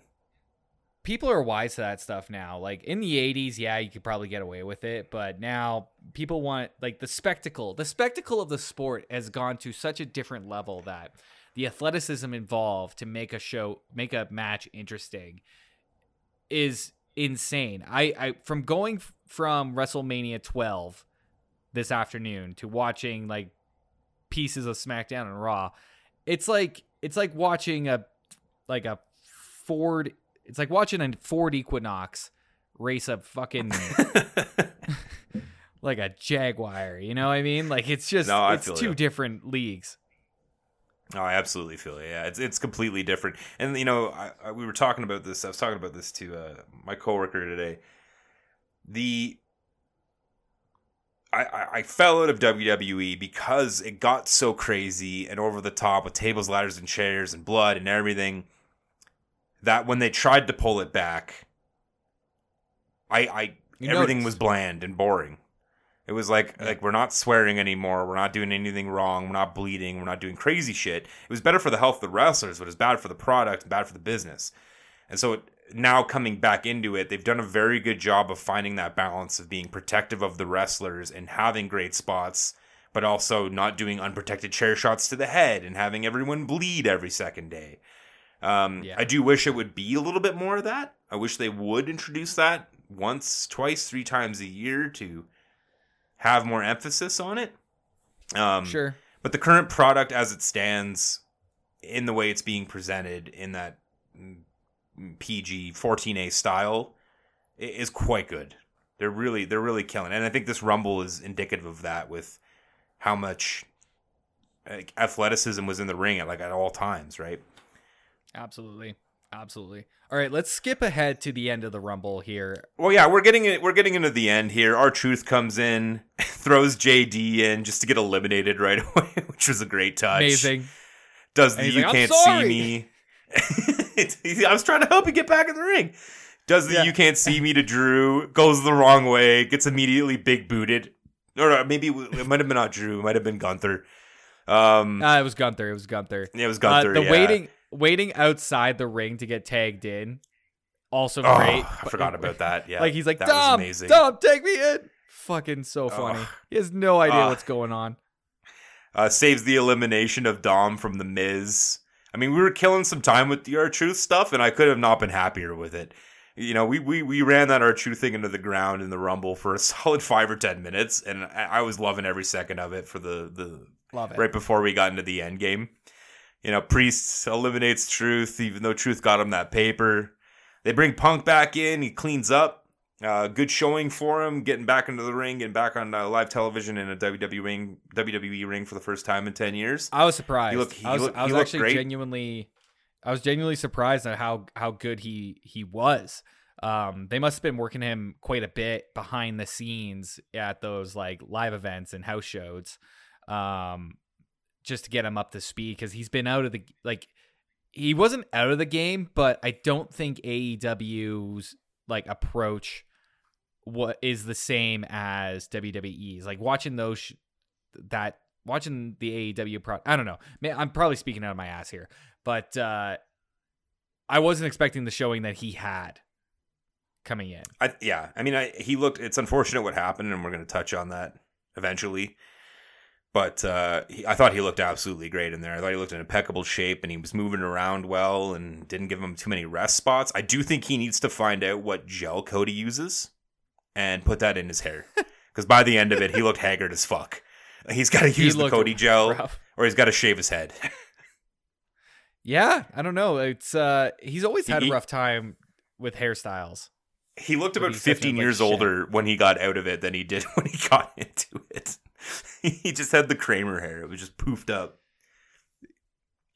People are wise to that stuff now. Like in the '80s, yeah, you could probably get away with it, but now people want like the spectacle. The spectacle of the sport has gone to such a different level that the athleticism involved to make a show, make a match interesting, is insane. I, I from going f- from WrestleMania 12 this afternoon to watching like pieces of SmackDown and Raw, it's like it's like watching a like a Ford. It's like watching a Ford Equinox race a fucking like a Jaguar. You know what I mean? Like it's just No, it's two different leagues. Oh, I absolutely feel it. Yeah, it's it's completely different. And you know, I, I, we were talking about this. I was talking about this to uh, my coworker today. The I, I fell out of WWE because it got so crazy and over the top with tables, ladders, and chairs and blood and everything. That when they tried to pull it back, I I You everything noticed. was bland and boring. It was like Yeah. like we're not swearing anymore. We're not doing anything wrong. We're not bleeding. We're not doing crazy shit. It was better for the health of the wrestlers, but it's bad for the product, bad for the business. And so it, now coming back into it, they've done a very good job of finding that balance of being protective of the wrestlers and having great spots, but also not doing unprotected chair shots to the head and having everyone bleed every second day. Um, Yeah. I do wish it would be a little bit more of that. I wish they would introduce that once, twice, three times a year to have more emphasis on it. Um, Sure. But the current product, as it stands, in the way it's being presented in that mm, PG 14A style, is quite good. They're really they're really killing, it. and I think this Rumble is indicative of that with how much like, athleticism was in the ring at like at all times, right? Absolutely. Absolutely. All right, let's skip ahead to the end of the Rumble here. Well, yeah, we're getting it. We're getting into the end here. R-Truth comes in, throws JD in just to get eliminated right away, which was a great touch. Amazing. Does the he's you can't see me? I was trying to help you get back in the ring. Does the Yeah. you can't see me to Drew? Goes the wrong way. Gets immediately big booted. Or uh, maybe it might have been not Drew. It might have been Gunther. Um, Uh, it was Gunther. It was Gunther. yeah, it was Uh, Gunther. the yeah. waiting waiting outside the ring to get tagged in. Also Oh, great. I forgot about that. Yeah, Like he's like, that Dom, amazing. Dom, take me in. Fucking so funny. Ugh. He has no idea what's going on. uh, saves the elimination of Dom from the Miz. I mean, we were killing some time with the R-Truth stuff, and I could have not been happier with it. You know, we, we we ran that R-Truth thing into the ground in the Rumble for a solid five or ten minutes, and I, I was loving every second of it for the the Love it. right before we got into the end game. You know, Priest eliminates Truth, even though Truth got him that paper. They bring Punk back in. He cleans up. Uh, good showing for him, getting back into the ring, getting back on uh, live television in a WWE ring, WWE ring for the first time in ten years. I was surprised. He looked- he I was, looked- I was actually great. genuinely, I was genuinely surprised at how how good he he was. Um, they must have been working him quite a bit behind the scenes at those like live events and house shows, um, just to get him up to speed because he's been out of the like he wasn't out of the game, but I don't think AEW's like approach what is the same as WWE's. Like watching those sh- that watching the AEW pro I don't know. Man, I'm probably speaking out of my ass here, but uh I wasn't expecting the showing that he had coming in. I, yeah, I mean, I, he looked. It's unfortunate what happened, and we're going to touch on that eventually. But uh, he, I thought he looked absolutely great in there. I thought he looked in impeccable shape, and he was moving around well, and didn't give him too many rest spots. I do think he needs to find out what gel Cody uses, and put that in his hair, because by the end of it, he looked haggard as fuck. He's got to use the Cody gel, rough. or he's got to shave his head. Yeah, I don't know. It's uh he's always had He- a rough time with hairstyles. He looked about he's such 15 like, years shit. older when he got out of it than he did when he got into it. he just had the Kramer hair. It was just poofed up.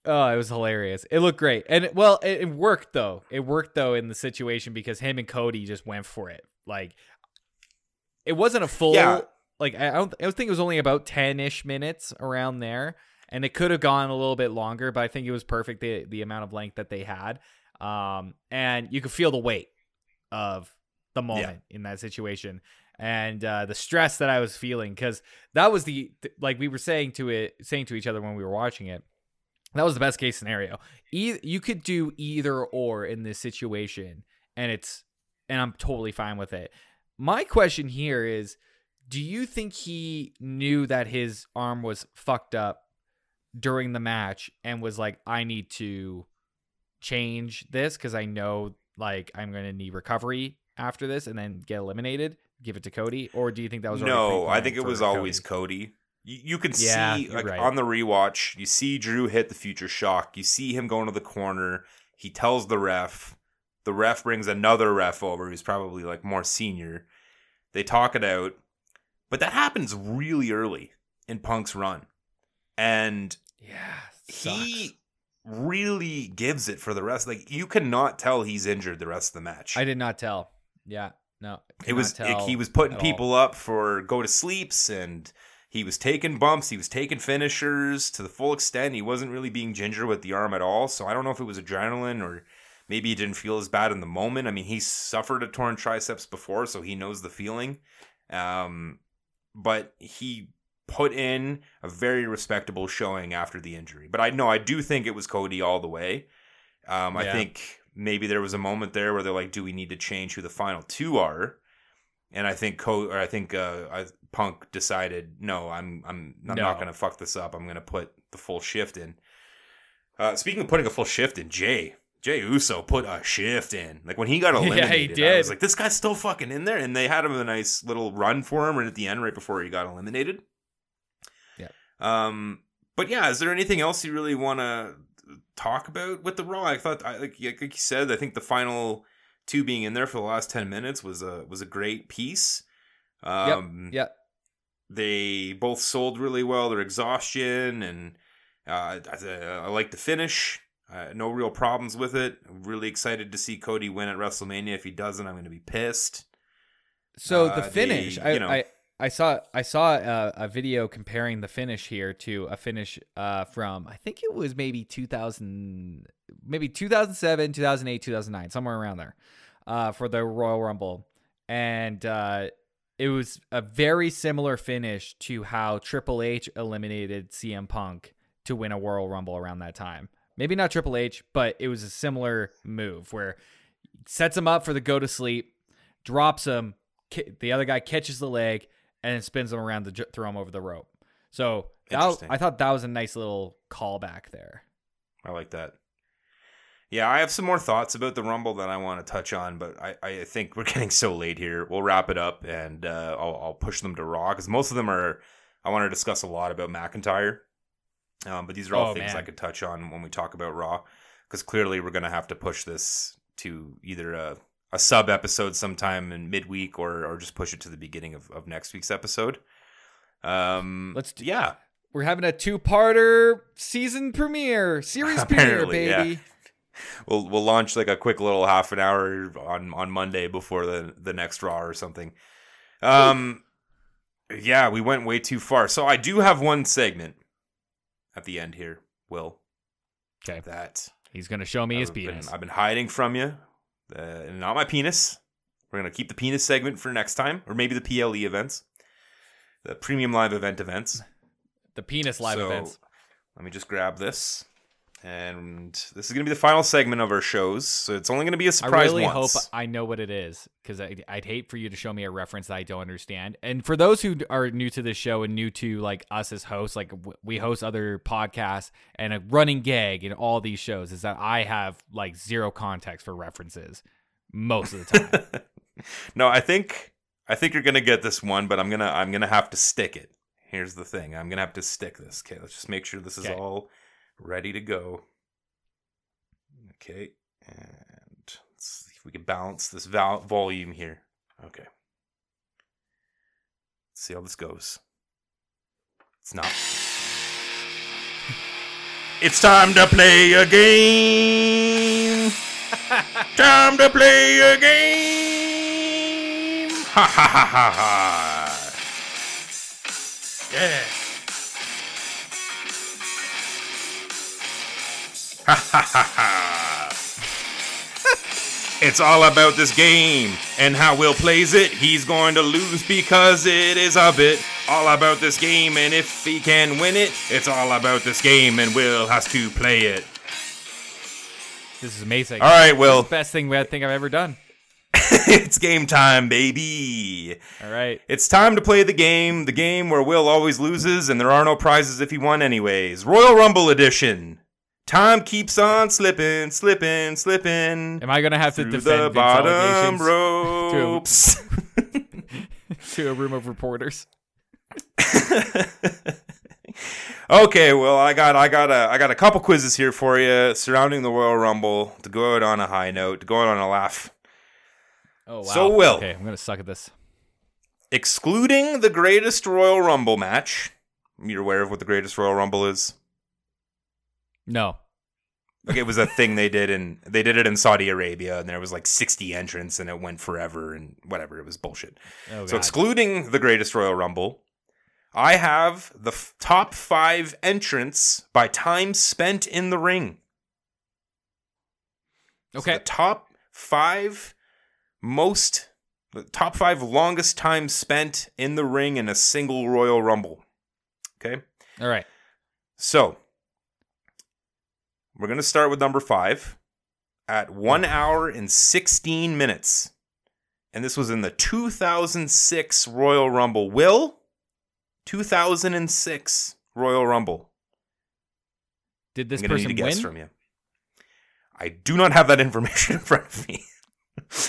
Oh, it was hilarious. It looked great. And well, it, it worked though. It worked though in the situation because him and Cody just went for it. Like it wasn't a full Yeah. like I don't I think it was only about 10ish minutes around there and it could have gone a little bit longer, but I think it was perfect the the amount of length that they had. Um and you could feel the weight of the moment in that situation and uh, the stress that I was feeling because that was the th- like we were saying to it saying to each other when we were watching it that was the best case scenario. E- you could do either or in this situation, and it's and I'm totally fine with it. My question here is, do you think he knew that his arm was fucked up during the match and was like, I need to change this because I know like I'm gonna need recovery after this and then get eliminated, give it to Cody, or do you think that was No, I think it was always Cody? Cody. You, you can Yeah, see like right. on the rewatch, you see Drew hit the future shock. You see him going to the corner. He tells the ref. The ref brings another ref over who's probably like more senior. They talk it out. But that happens really early in Punk's run. And Yeah, he really gives it for the rest. Like you cannot tell he's injured the rest of the match. I did not tell. Yeah, no. it was it- he was putting at all. people up for go to sleeps and he was taking bumps he was taking finishers to the full extent he wasn't really being ginger with the arm at all so i don't know if it was adrenaline or maybe he didn't feel as bad in the moment i mean he suffered a torn triceps before so he knows the feeling um, but he put in a very respectable showing after the injury but i know i do think it was cody all the way um, i think maybe there was a moment there where they're like do we need to change who the final two are and I think Co- or I think uh, I, Punk decided, no, I'm I'm I'm No. not gonna fuck this up. I'm gonna put the full shift in. Uh, speaking of putting a full shift in, Jey Jey Uso put a shift in. Like when he got Yeah, he eliminated, I did. was like, this guy's still fucking in there. And they had him a nice little run for him right at the end, right before he got eliminated. Yeah. Um. But yeah, is there anything else you really want to talk about with the Raw? I thought, I, like, like you said, I think the final two being in there for the last ten minutes was a was a great piece. Um, Yeah, they both sold really well. Their exhaustion and uh, I, I like the finish. Uh, no real problems with it. I'm really excited to see Cody win at WrestleMania. If he doesn't, I'm going to be pissed. So Uh, the finish, the- I, you know- I I saw I saw a, a video comparing the finish here to a finish uh, from I think it was maybe 2000, maybe 2007, 2008, 2009, somewhere around there, uh, for the Royal Rumble, and uh, it was a very similar finish to how Triple H eliminated CM Punk to win a Royal Rumble around that time. Maybe not Triple H, but it was a similar move where sets him up for the go to sleep, drops him, the other guy catches the leg, and spins them around to j- throw them over the rope. So that I thought that was a nice little callback there. I like that. Yeah, I have some more thoughts about the Rumble that I want to touch on, but I, I think we're getting so late here. We'll wrap it up and uh, I'll, I'll push them to Raw because most of them are. I want to discuss a lot about McIntyre, um, but these are all Oh, things man. I could touch on when we talk about Raw because clearly we're going to have to push this to either a, a sub episode sometime in midweek or or just push it to the beginning of, of next week's episode. Um, Let's do- yeah. We're having a two-parter season premiere, series premiere, Apparently, yeah. baby. we'll we'll launch like a quick little half an hour on on Monday before the the next Raw or something. Um, yeah, we went way too far. So I do have one segment at the end here. Will Okay. that He's gonna show me his I've been, penis. I've been hiding from you, uh, not my penis. We're gonna keep the penis segment for next time, or maybe the PLE events, the premium live event events. The penis live So, events. Let me just grab this. And this is going to be the final segment of our shows. So it's only going to be a surprise I really once. hope I know what it is because I'd hate for you to show me a reference that I don't understand. And for those who are new to this show and new to like us as hosts, like we host other podcasts, and a running gag in all these shows is that I have like zero context for references most of the time. no, I think I think you're going to get this one, but I'm going to I'm going to have to stick it. Here's the thing. I'm going to have to stick this. Okay, let's just make sure this is Okay. all ready to go. Okay. And let's see if we can balance this val- volume here. Okay. Let's see how this goes. It's not. It's time to play a game. time to play a game. Ha ha ha ha ha. Yeah. Ha ha ha ha. It's all about this game and how Will plays it. He's going to lose because it is a bit all about this game. And if he can win it, it's all about this game and Will has to play it. this is amazing. All right, Will. Best thing I think I've ever done. it's game time, baby. All right. It's time to play the game, the game where Will always loses and there are no prizes if he won anyways. Royal Rumble edition. Time keeps on slipping, slipping, slipping. Am I gonna have to defend the bottom ropes. to a room of reporters? okay, well, I got, I got a, I got a couple quizzes here for you surrounding the Royal Rumble to go out on a high note, to go out on a laugh. Oh wow. So, Will. Okay, I'm gonna suck at this. Excluding the greatest Royal Rumble match, you're aware of what the greatest Royal Rumble is? No. Like it was a thing they did and they did it in Saudi Arabia, and there was like 60 entrants, and it went forever, and whatever. It was bullshit. Oh, So excluding the greatest Royal Rumble, I have the f- top five entrants by time spent in the ring. So okay. the top five most, the top five longest time spent in the ring in a single Royal Rumble. Okay. All right. So we're going to start with number five at one hour and 16 minutes. And this was in the 2006 Royal Rumble. Will? 2006 Royal Rumble. Did this I'm person need a guess win? from you. I do not have that information in front of me.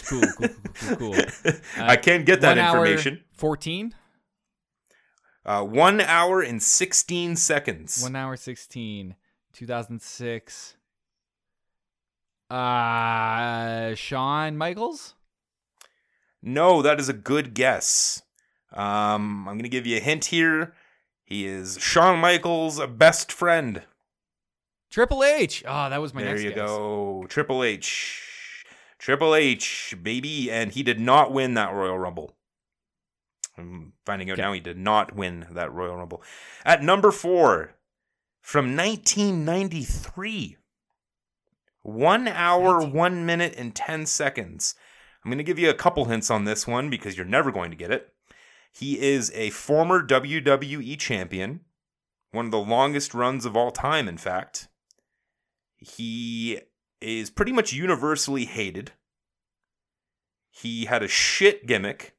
Cool, cool, cool, cool, cool. I can't get that One hour, information. Fourteen. Uh, one hour and 16 seconds. One hour sixteen. Two thousand six. Uh, Shawn Michaels. No, that is a good guess. Um, I'm going to give you a hint here. He is Shawn Michaels' best friend. Triple H. Oh, that was my there you guess. go. Triple H. Triple H, baby. And he did not win that Royal Rumble. I'm finding out Okay. now he did not win that Royal Rumble. At number four, from 1993, one hour, 19 one minute, and 10 seconds. I'm going to give you a couple hints on this one because you're never going to get it. He is a former WWE champion, one of the longest runs of all time, in fact. He is pretty much universally hated. He had a shit gimmick.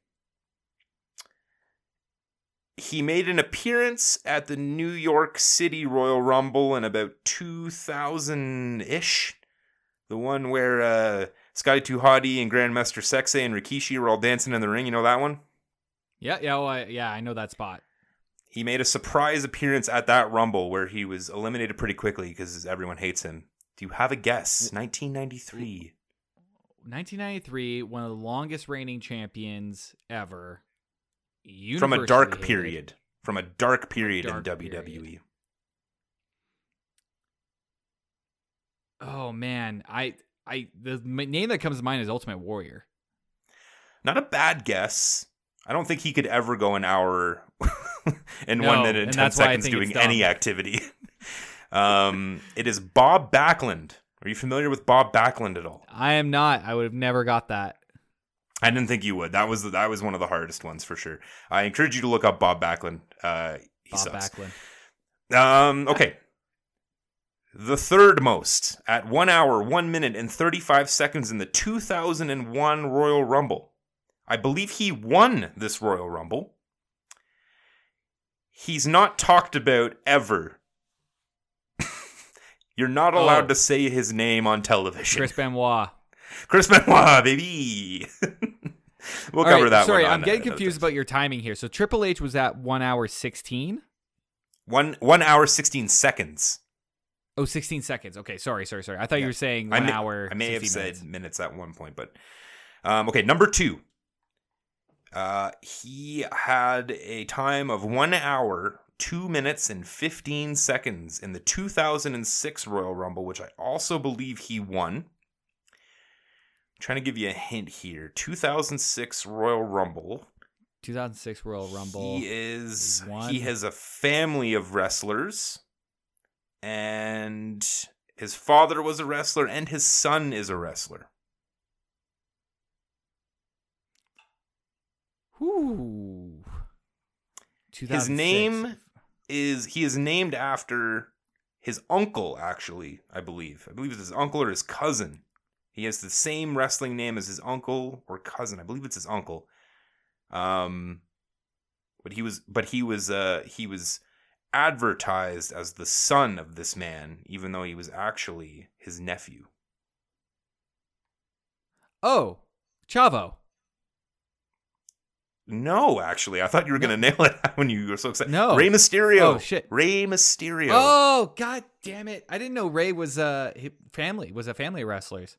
He made an appearance at the New York City Royal Rumble in about 2000 ish. The one where uh, Scotty Hottie and Grandmaster Sexay and Rikishi were all dancing in the ring. You know that one? Yeah, yeah, well, I, yeah. I know that spot. He made a surprise appearance at that Rumble where he was eliminated pretty quickly because everyone hates him. Do you have a guess? 1993. 1993, one of the longest reigning champions ever. From a dark period. From a dark period in dark WWE. period. Oh man, I I the name that comes to mind is Ultimate Warrior. Not a bad guess. I don't think he could ever go an hour in No, one minute and and 10 that's why I seconds doing any activity. um, it is Bob Backlund. Are you familiar with Bob Backlund at all? I am not. I would have never got that. I didn't think you would. That was that was one of the hardest ones for sure. I encourage you to look up Bob Backlund. Uh, he Bob sucks. Backlund. Um, okay. The third most at one hour, one minute, and 35 seconds in the 2001 Royal Rumble. I believe he won this Royal Rumble. He's not talked about ever. You're not allowed Oh. to say his name on television. Chris Benoit. Chris Benoit, baby. we'll All cover right, that Sorry, one. on I'm getting another confused about your timing here. So Triple H was at one hour sixteen. One, one hour, 16 seconds. Oh, 16 seconds. Okay, sorry, sorry, sorry. I thought Yeah. you were saying I one may, hour. I may have 60 said minutes. minutes. at one point, but um, okay. Number two, uh, he had a time of one hour, two minutes, and fifteen seconds in the 2006 Royal Rumble, which I also believe he won. Trying to give you a hint here. 2006 Royal Rumble. 2006 Royal Rumble. He is. He. He has a family of wrestlers, and his father was a wrestler, and his son is a wrestler. Whew. His name is he is named after his uncle. Actually, I believe. I believe it's his uncle or his cousin. He has the same wrestling name as his uncle or cousin. I believe it's his uncle. Um, but he was, but he was, uh, he was advertised as the son of this man, even though he was actually his nephew. Oh, Chavo. No, actually, I thought you were gonna nail it when you were so excited. No. Rey Mysterio. Oh, shit. Rey Mysterio. Oh, god damn it. I didn't know Rey was uh family, was a family of wrestlers.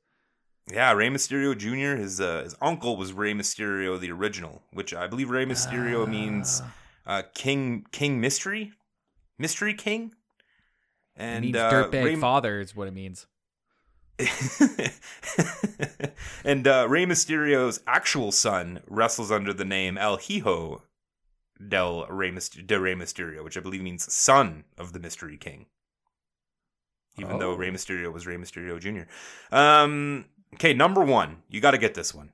Yeah, Rey Mysterio Jr. His uh, his uncle was Rey Mysterio the original, which I believe Rey Mysterio means uh, King King Mystery, Mystery King, It and means uh, dirtbag Rey, father is what it means. and uh, Rey Mysterio's actual son wrestles under the name El Hijo del Rey, de Rey Mysterio, which I believe means son of the Mystery King. Even though Oh. Rey Mysterio was Rey Mysterio Jr. Um, okay, number one. You got to get this one.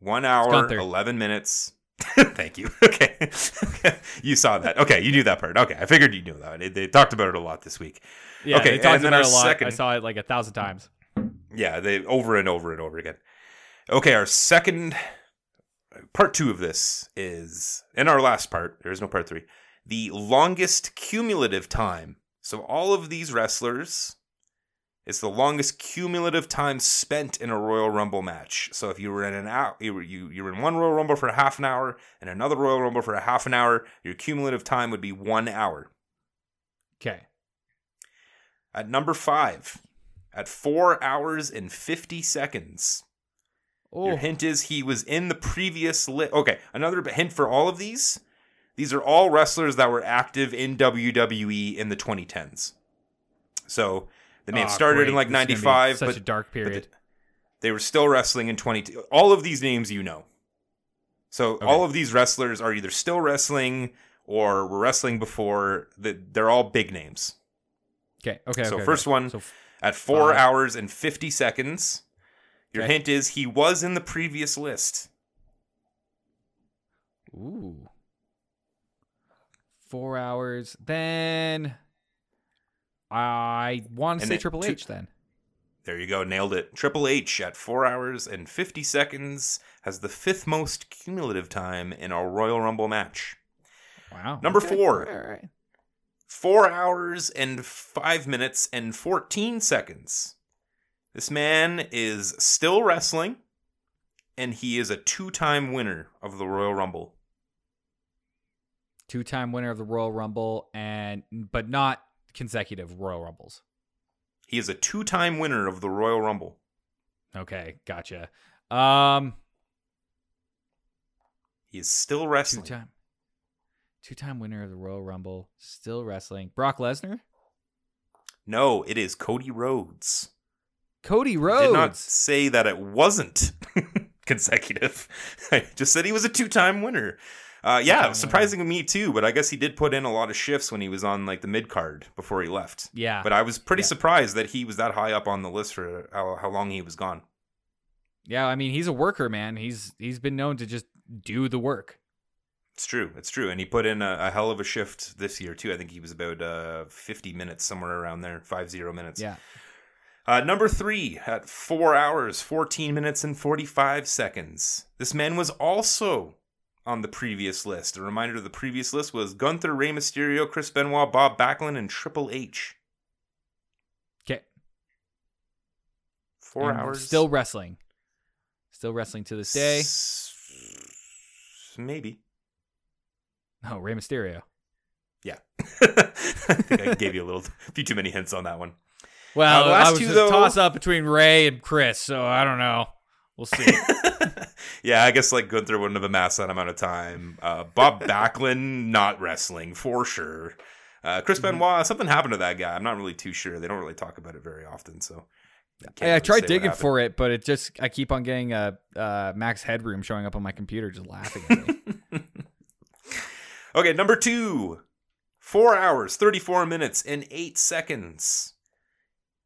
One hour, 11 minutes. Thank you. Okay. you saw that. Okay, you knew that part. Okay, I figured you knew that. They, they talked about it a lot this week. Yeah, Okay, they talked about it a lot. second- I saw it like a thousand times. Yeah, they over and over and over again. Okay, our second part two of this is in our last part. There is no part three. The longest cumulative time. So all of these wrestlers, it's the longest cumulative time spent in a Royal Rumble match. So if you were in an hour, you were you you were in one Royal Rumble for a half an hour and another Royal Rumble for a half an hour, your cumulative time would be one hour. Okay. At number five, at four hours and fifty seconds. Oh, Your hint is he was in the previous list. Okay, another hint for all of these. These are all wrestlers that were active in WWE in the 2010s. So they may have Ah, started great. in like This is gonna be 95, Such but a dark period. the- they were still wrestling in 20. All of these names you know. So Okay. all of these wrestlers are either still wrestling or were wrestling before. The, they're all big names. okay. Okay. so okay, first okay. one- So, At four Five. hours and 50 seconds, your hint is he was in the previous list. ooh. Four hours. Then I want to say then Triple two- H. Then There you go, nailed it. Triple H at 4 hours and 50 seconds has the fifth most cumulative time in a Royal Rumble match. wow. Number Okay. four. All right, all right. 4 hours and 5 minutes and 14 seconds. This man is still wrestling, and he is a two-time winner of the Royal Rumble. Two-time winner of the Royal Rumble, and but not consecutive Royal Rumbles. He is a two-time winner of the Royal Rumble. Okay, gotcha. Um, he is still wrestling. Two-time, two-time winner of the Royal Rumble, still wrestling. Brock Lesnar. No, it is Cody Rhodes. Cody Rhodes. I did not say that it wasn't consecutive. I just said he was a two-time winner. Uh, yeah, surprising to me too. But I guess he did put in a lot of shifts when he was on like the mid card before he left. Yeah. But I was pretty Yeah. surprised that he was that high up on the list for how, how long he was gone. Yeah, I mean he's a worker, man. He's he's been known to just do the work. It's true. It's true. And he put in a, a hell of a shift this year too. I think he was about uh, 50 minutes somewhere around there, five zero minutes. Yeah. Uh, number three at four hours, 14 minutes, and 45 seconds. This man was also on the previous list. A reminder of the previous list was Gunther, Rey Mysterio, Chris Benoit, Bob Backlund, and Triple H. Okay. Four And hours. Still wrestling. Still wrestling to this day. S- Maybe. Oh, Rey Mysterio. Yeah. I think I gave you a little, a few too many hints on that one. Well, uh, the last I was two, just though- toss up between Rey and Chris, so I don't know. We'll see. yeah, I guess like Gunther wouldn't have amassed that amount of time. Uh, Bob Backlund, not wrestling for sure. Uh, Chris Mm-hmm. Benoit, something happened to that guy. I'm not really too sure. They don't really talk about it very often. So, Hey, I tried digging for it, but it just I keep on getting uh, uh Max Headroom showing up on my computer, just laughing at me. Okay, number two, four hours, 34 minutes, and eight seconds.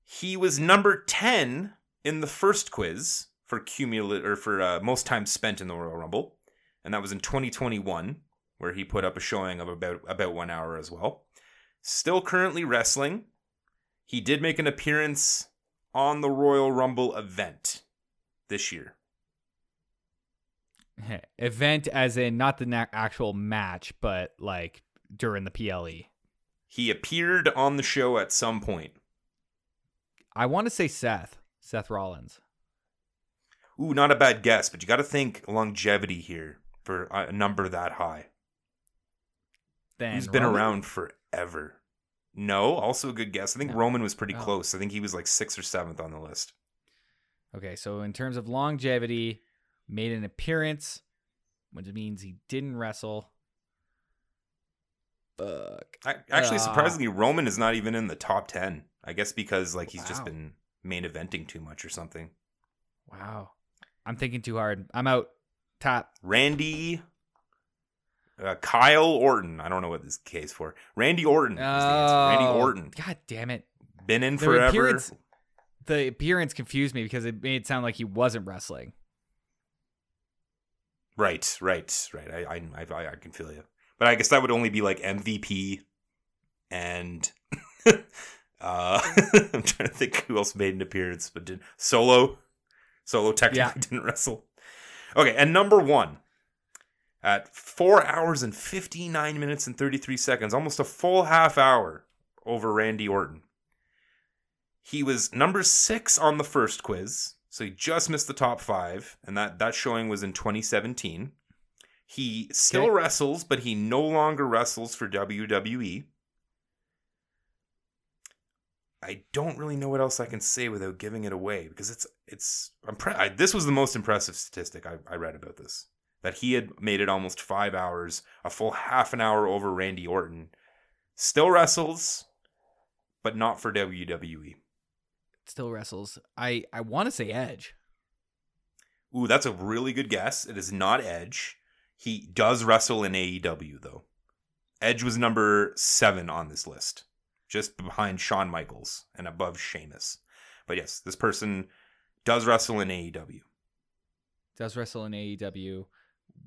He was number 10 in the first quiz for cumulative or for uh, most time spent in the Royal Rumble, and that was in 2021, where he put up a showing of about about one hour as well. Still currently wrestling. He did make an appearance on the Royal Rumble event this year. Event as in not the na- actual match, but like during the. PLE. He appeared on the show at some point. I want to say Seth, Seth Rollins. Ooh, not a bad guess, but you got to think longevity here for a number that high. Then He's been Roman? around forever. No, also a good guess. I think No. Roman was pretty Oh. close. I think he was like sixth or seventh on the list. Okay, so in terms of longevity, made an appearance, which means he didn't wrestle. Fuck. I, actually, Uh, surprisingly, Roman is not even in the top ten. I guess because like he's just been main eventing too much or something. Wow. I'm thinking too hard. I'm out. Top. Randy, uh, Kyle Orton. I don't know what this case for. Randy Orton. answer. Randy Oh, Orton God damn it. been in The forever. appearance- The appearance confused me because it made it sound like he wasn't wrestling. Right, right, right. I, I, I, I can feel you. But I guess that would only be like MVP and uh, I'm trying to think who else made an appearance, but did Solo. Solo technically Yeah. didn't wrestle. Okay, and number one at four hours and 59 minutes and 33 seconds, almost a full half hour over Randy Orton. He was number six on the first quiz, so he just missed the top five, and that, that showing was in 2017. He still Okay. wrestles, but he no longer wrestles for WWE. I don't really know what else I can say without giving it away because it's it's impre- I, this was the most impressive statistic I, I read about this that he had made it almost five hours, a full half an hour over Randy Orton. Still wrestles, but not for. WWE. Still wrestles. I, I want to say Edge. Ooh, that's a really good guess. It is not Edge. He does wrestle in AEW though. Edge was number seven on this list, just behind Shawn Michaels and above Sheamus. But yes, this person does wrestle in AEW. Does wrestle in AEW.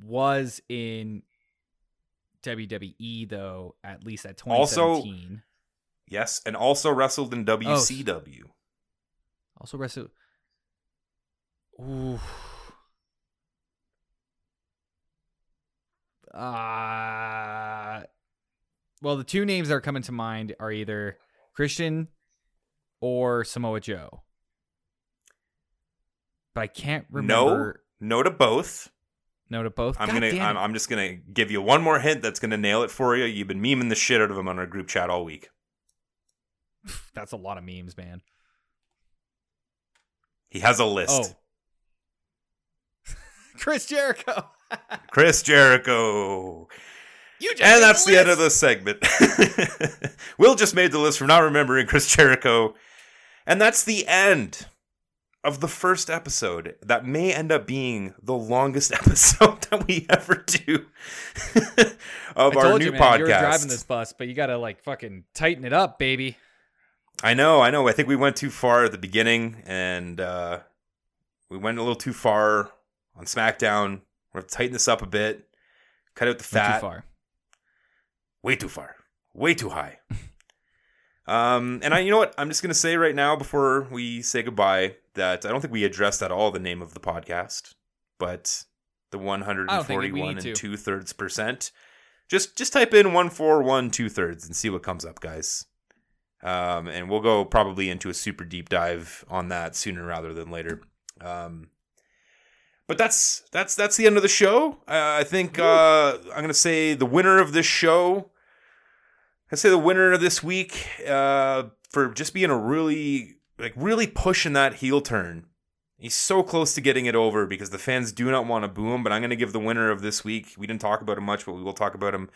Was in WWE though, at least at Also- 2017. Yes, and also wrestled in WCW. Also wrestled. Ooh. Uh, well, the two names that are coming to mind are either Christian or Samoa Joe. but I can't No, remember. no to both. No, to both. I'm God gonna. I'm. I'm just gonna give you one more hint that's gonna nail it for you. You've been memeing the shit out of him on our group chat all week. That's a lot of memes, man. He has a list. Oh. Chris Jericho. Chris Jericho. You just And that's the end of the segment. Will just made the list from not remembering Chris Jericho. And that's the end of the first episode that may end up being the longest episode that we ever do of our new you, man, podcast. You're driving this bus, but you gotta like fucking tighten it up, baby. I know, I know. I think we went too far at the beginning and uh, we went a little too far on SmackDown. We're going to tighten this up a bit, cut out the fat. too far. Way too far, way too high. um, and I, you know what? I'm just gonna say right now before we say goodbye that I don't think we addressed at all the name of the podcast, but the I don't think we 141 and two thirds percent. Just just type in one four one two thirds and see what comes up, guys. Um, and we'll go probably into a super deep dive on that sooner rather than later. Um, but that's that's that's the end of the show. Uh, I think uh, I'm gonna say the winner of this show. I say the winner of this week uh, for just being a really like really pushing that heel turn. He's so close to getting it over because the fans do not want to boo him. But I'm gonna give the winner of this week. We didn't talk about him much, but we will talk about him.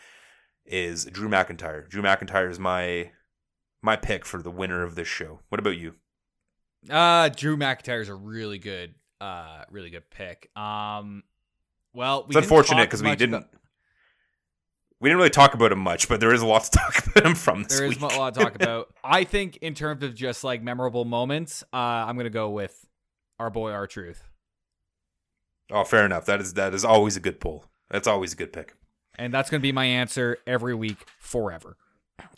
Is Drew McIntyre. Drew McIntyre is my my pick for the winner of this show. What about you? Uh, Drew McIntyre is a really good, uh, really good pick. Um, well, we It's unfortunate because we didn't about- we didn't really talk about him much, but there is a lot to talk about him from this there is week. a lot to talk about. I think in terms of just like memorable moments, uh, I'm gonna go with our boy, R-Truth, oh, fair enough. That is that is always a good pull. That's always a good pick and that's gonna be my answer every week forever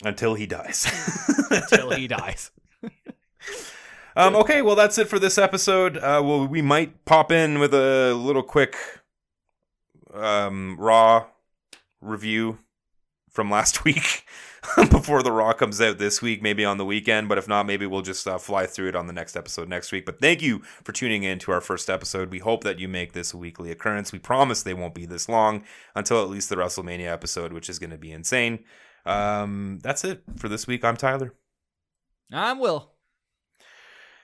until he dies. until he dies. Um, okay, well that's it for this episode. Uh, well, we might pop in with a little quick um, raw review from last week before the raw comes out this week, maybe on the weekend. But if not, maybe we'll just uh, fly through it on the next episode next week. But thank you for tuning in to our first episode. We hope that you make this a weekly occurrence. We promise they won't be this long until at least the WrestleMania episode, which is going to be insane. Um, that's it for this week. I'm Tyler. I'm Will.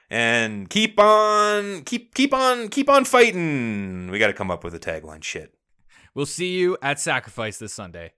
and keep on keep keep on keep on fighting we got to come up with a tagline shit We'll see you at Sacrifice this Sunday.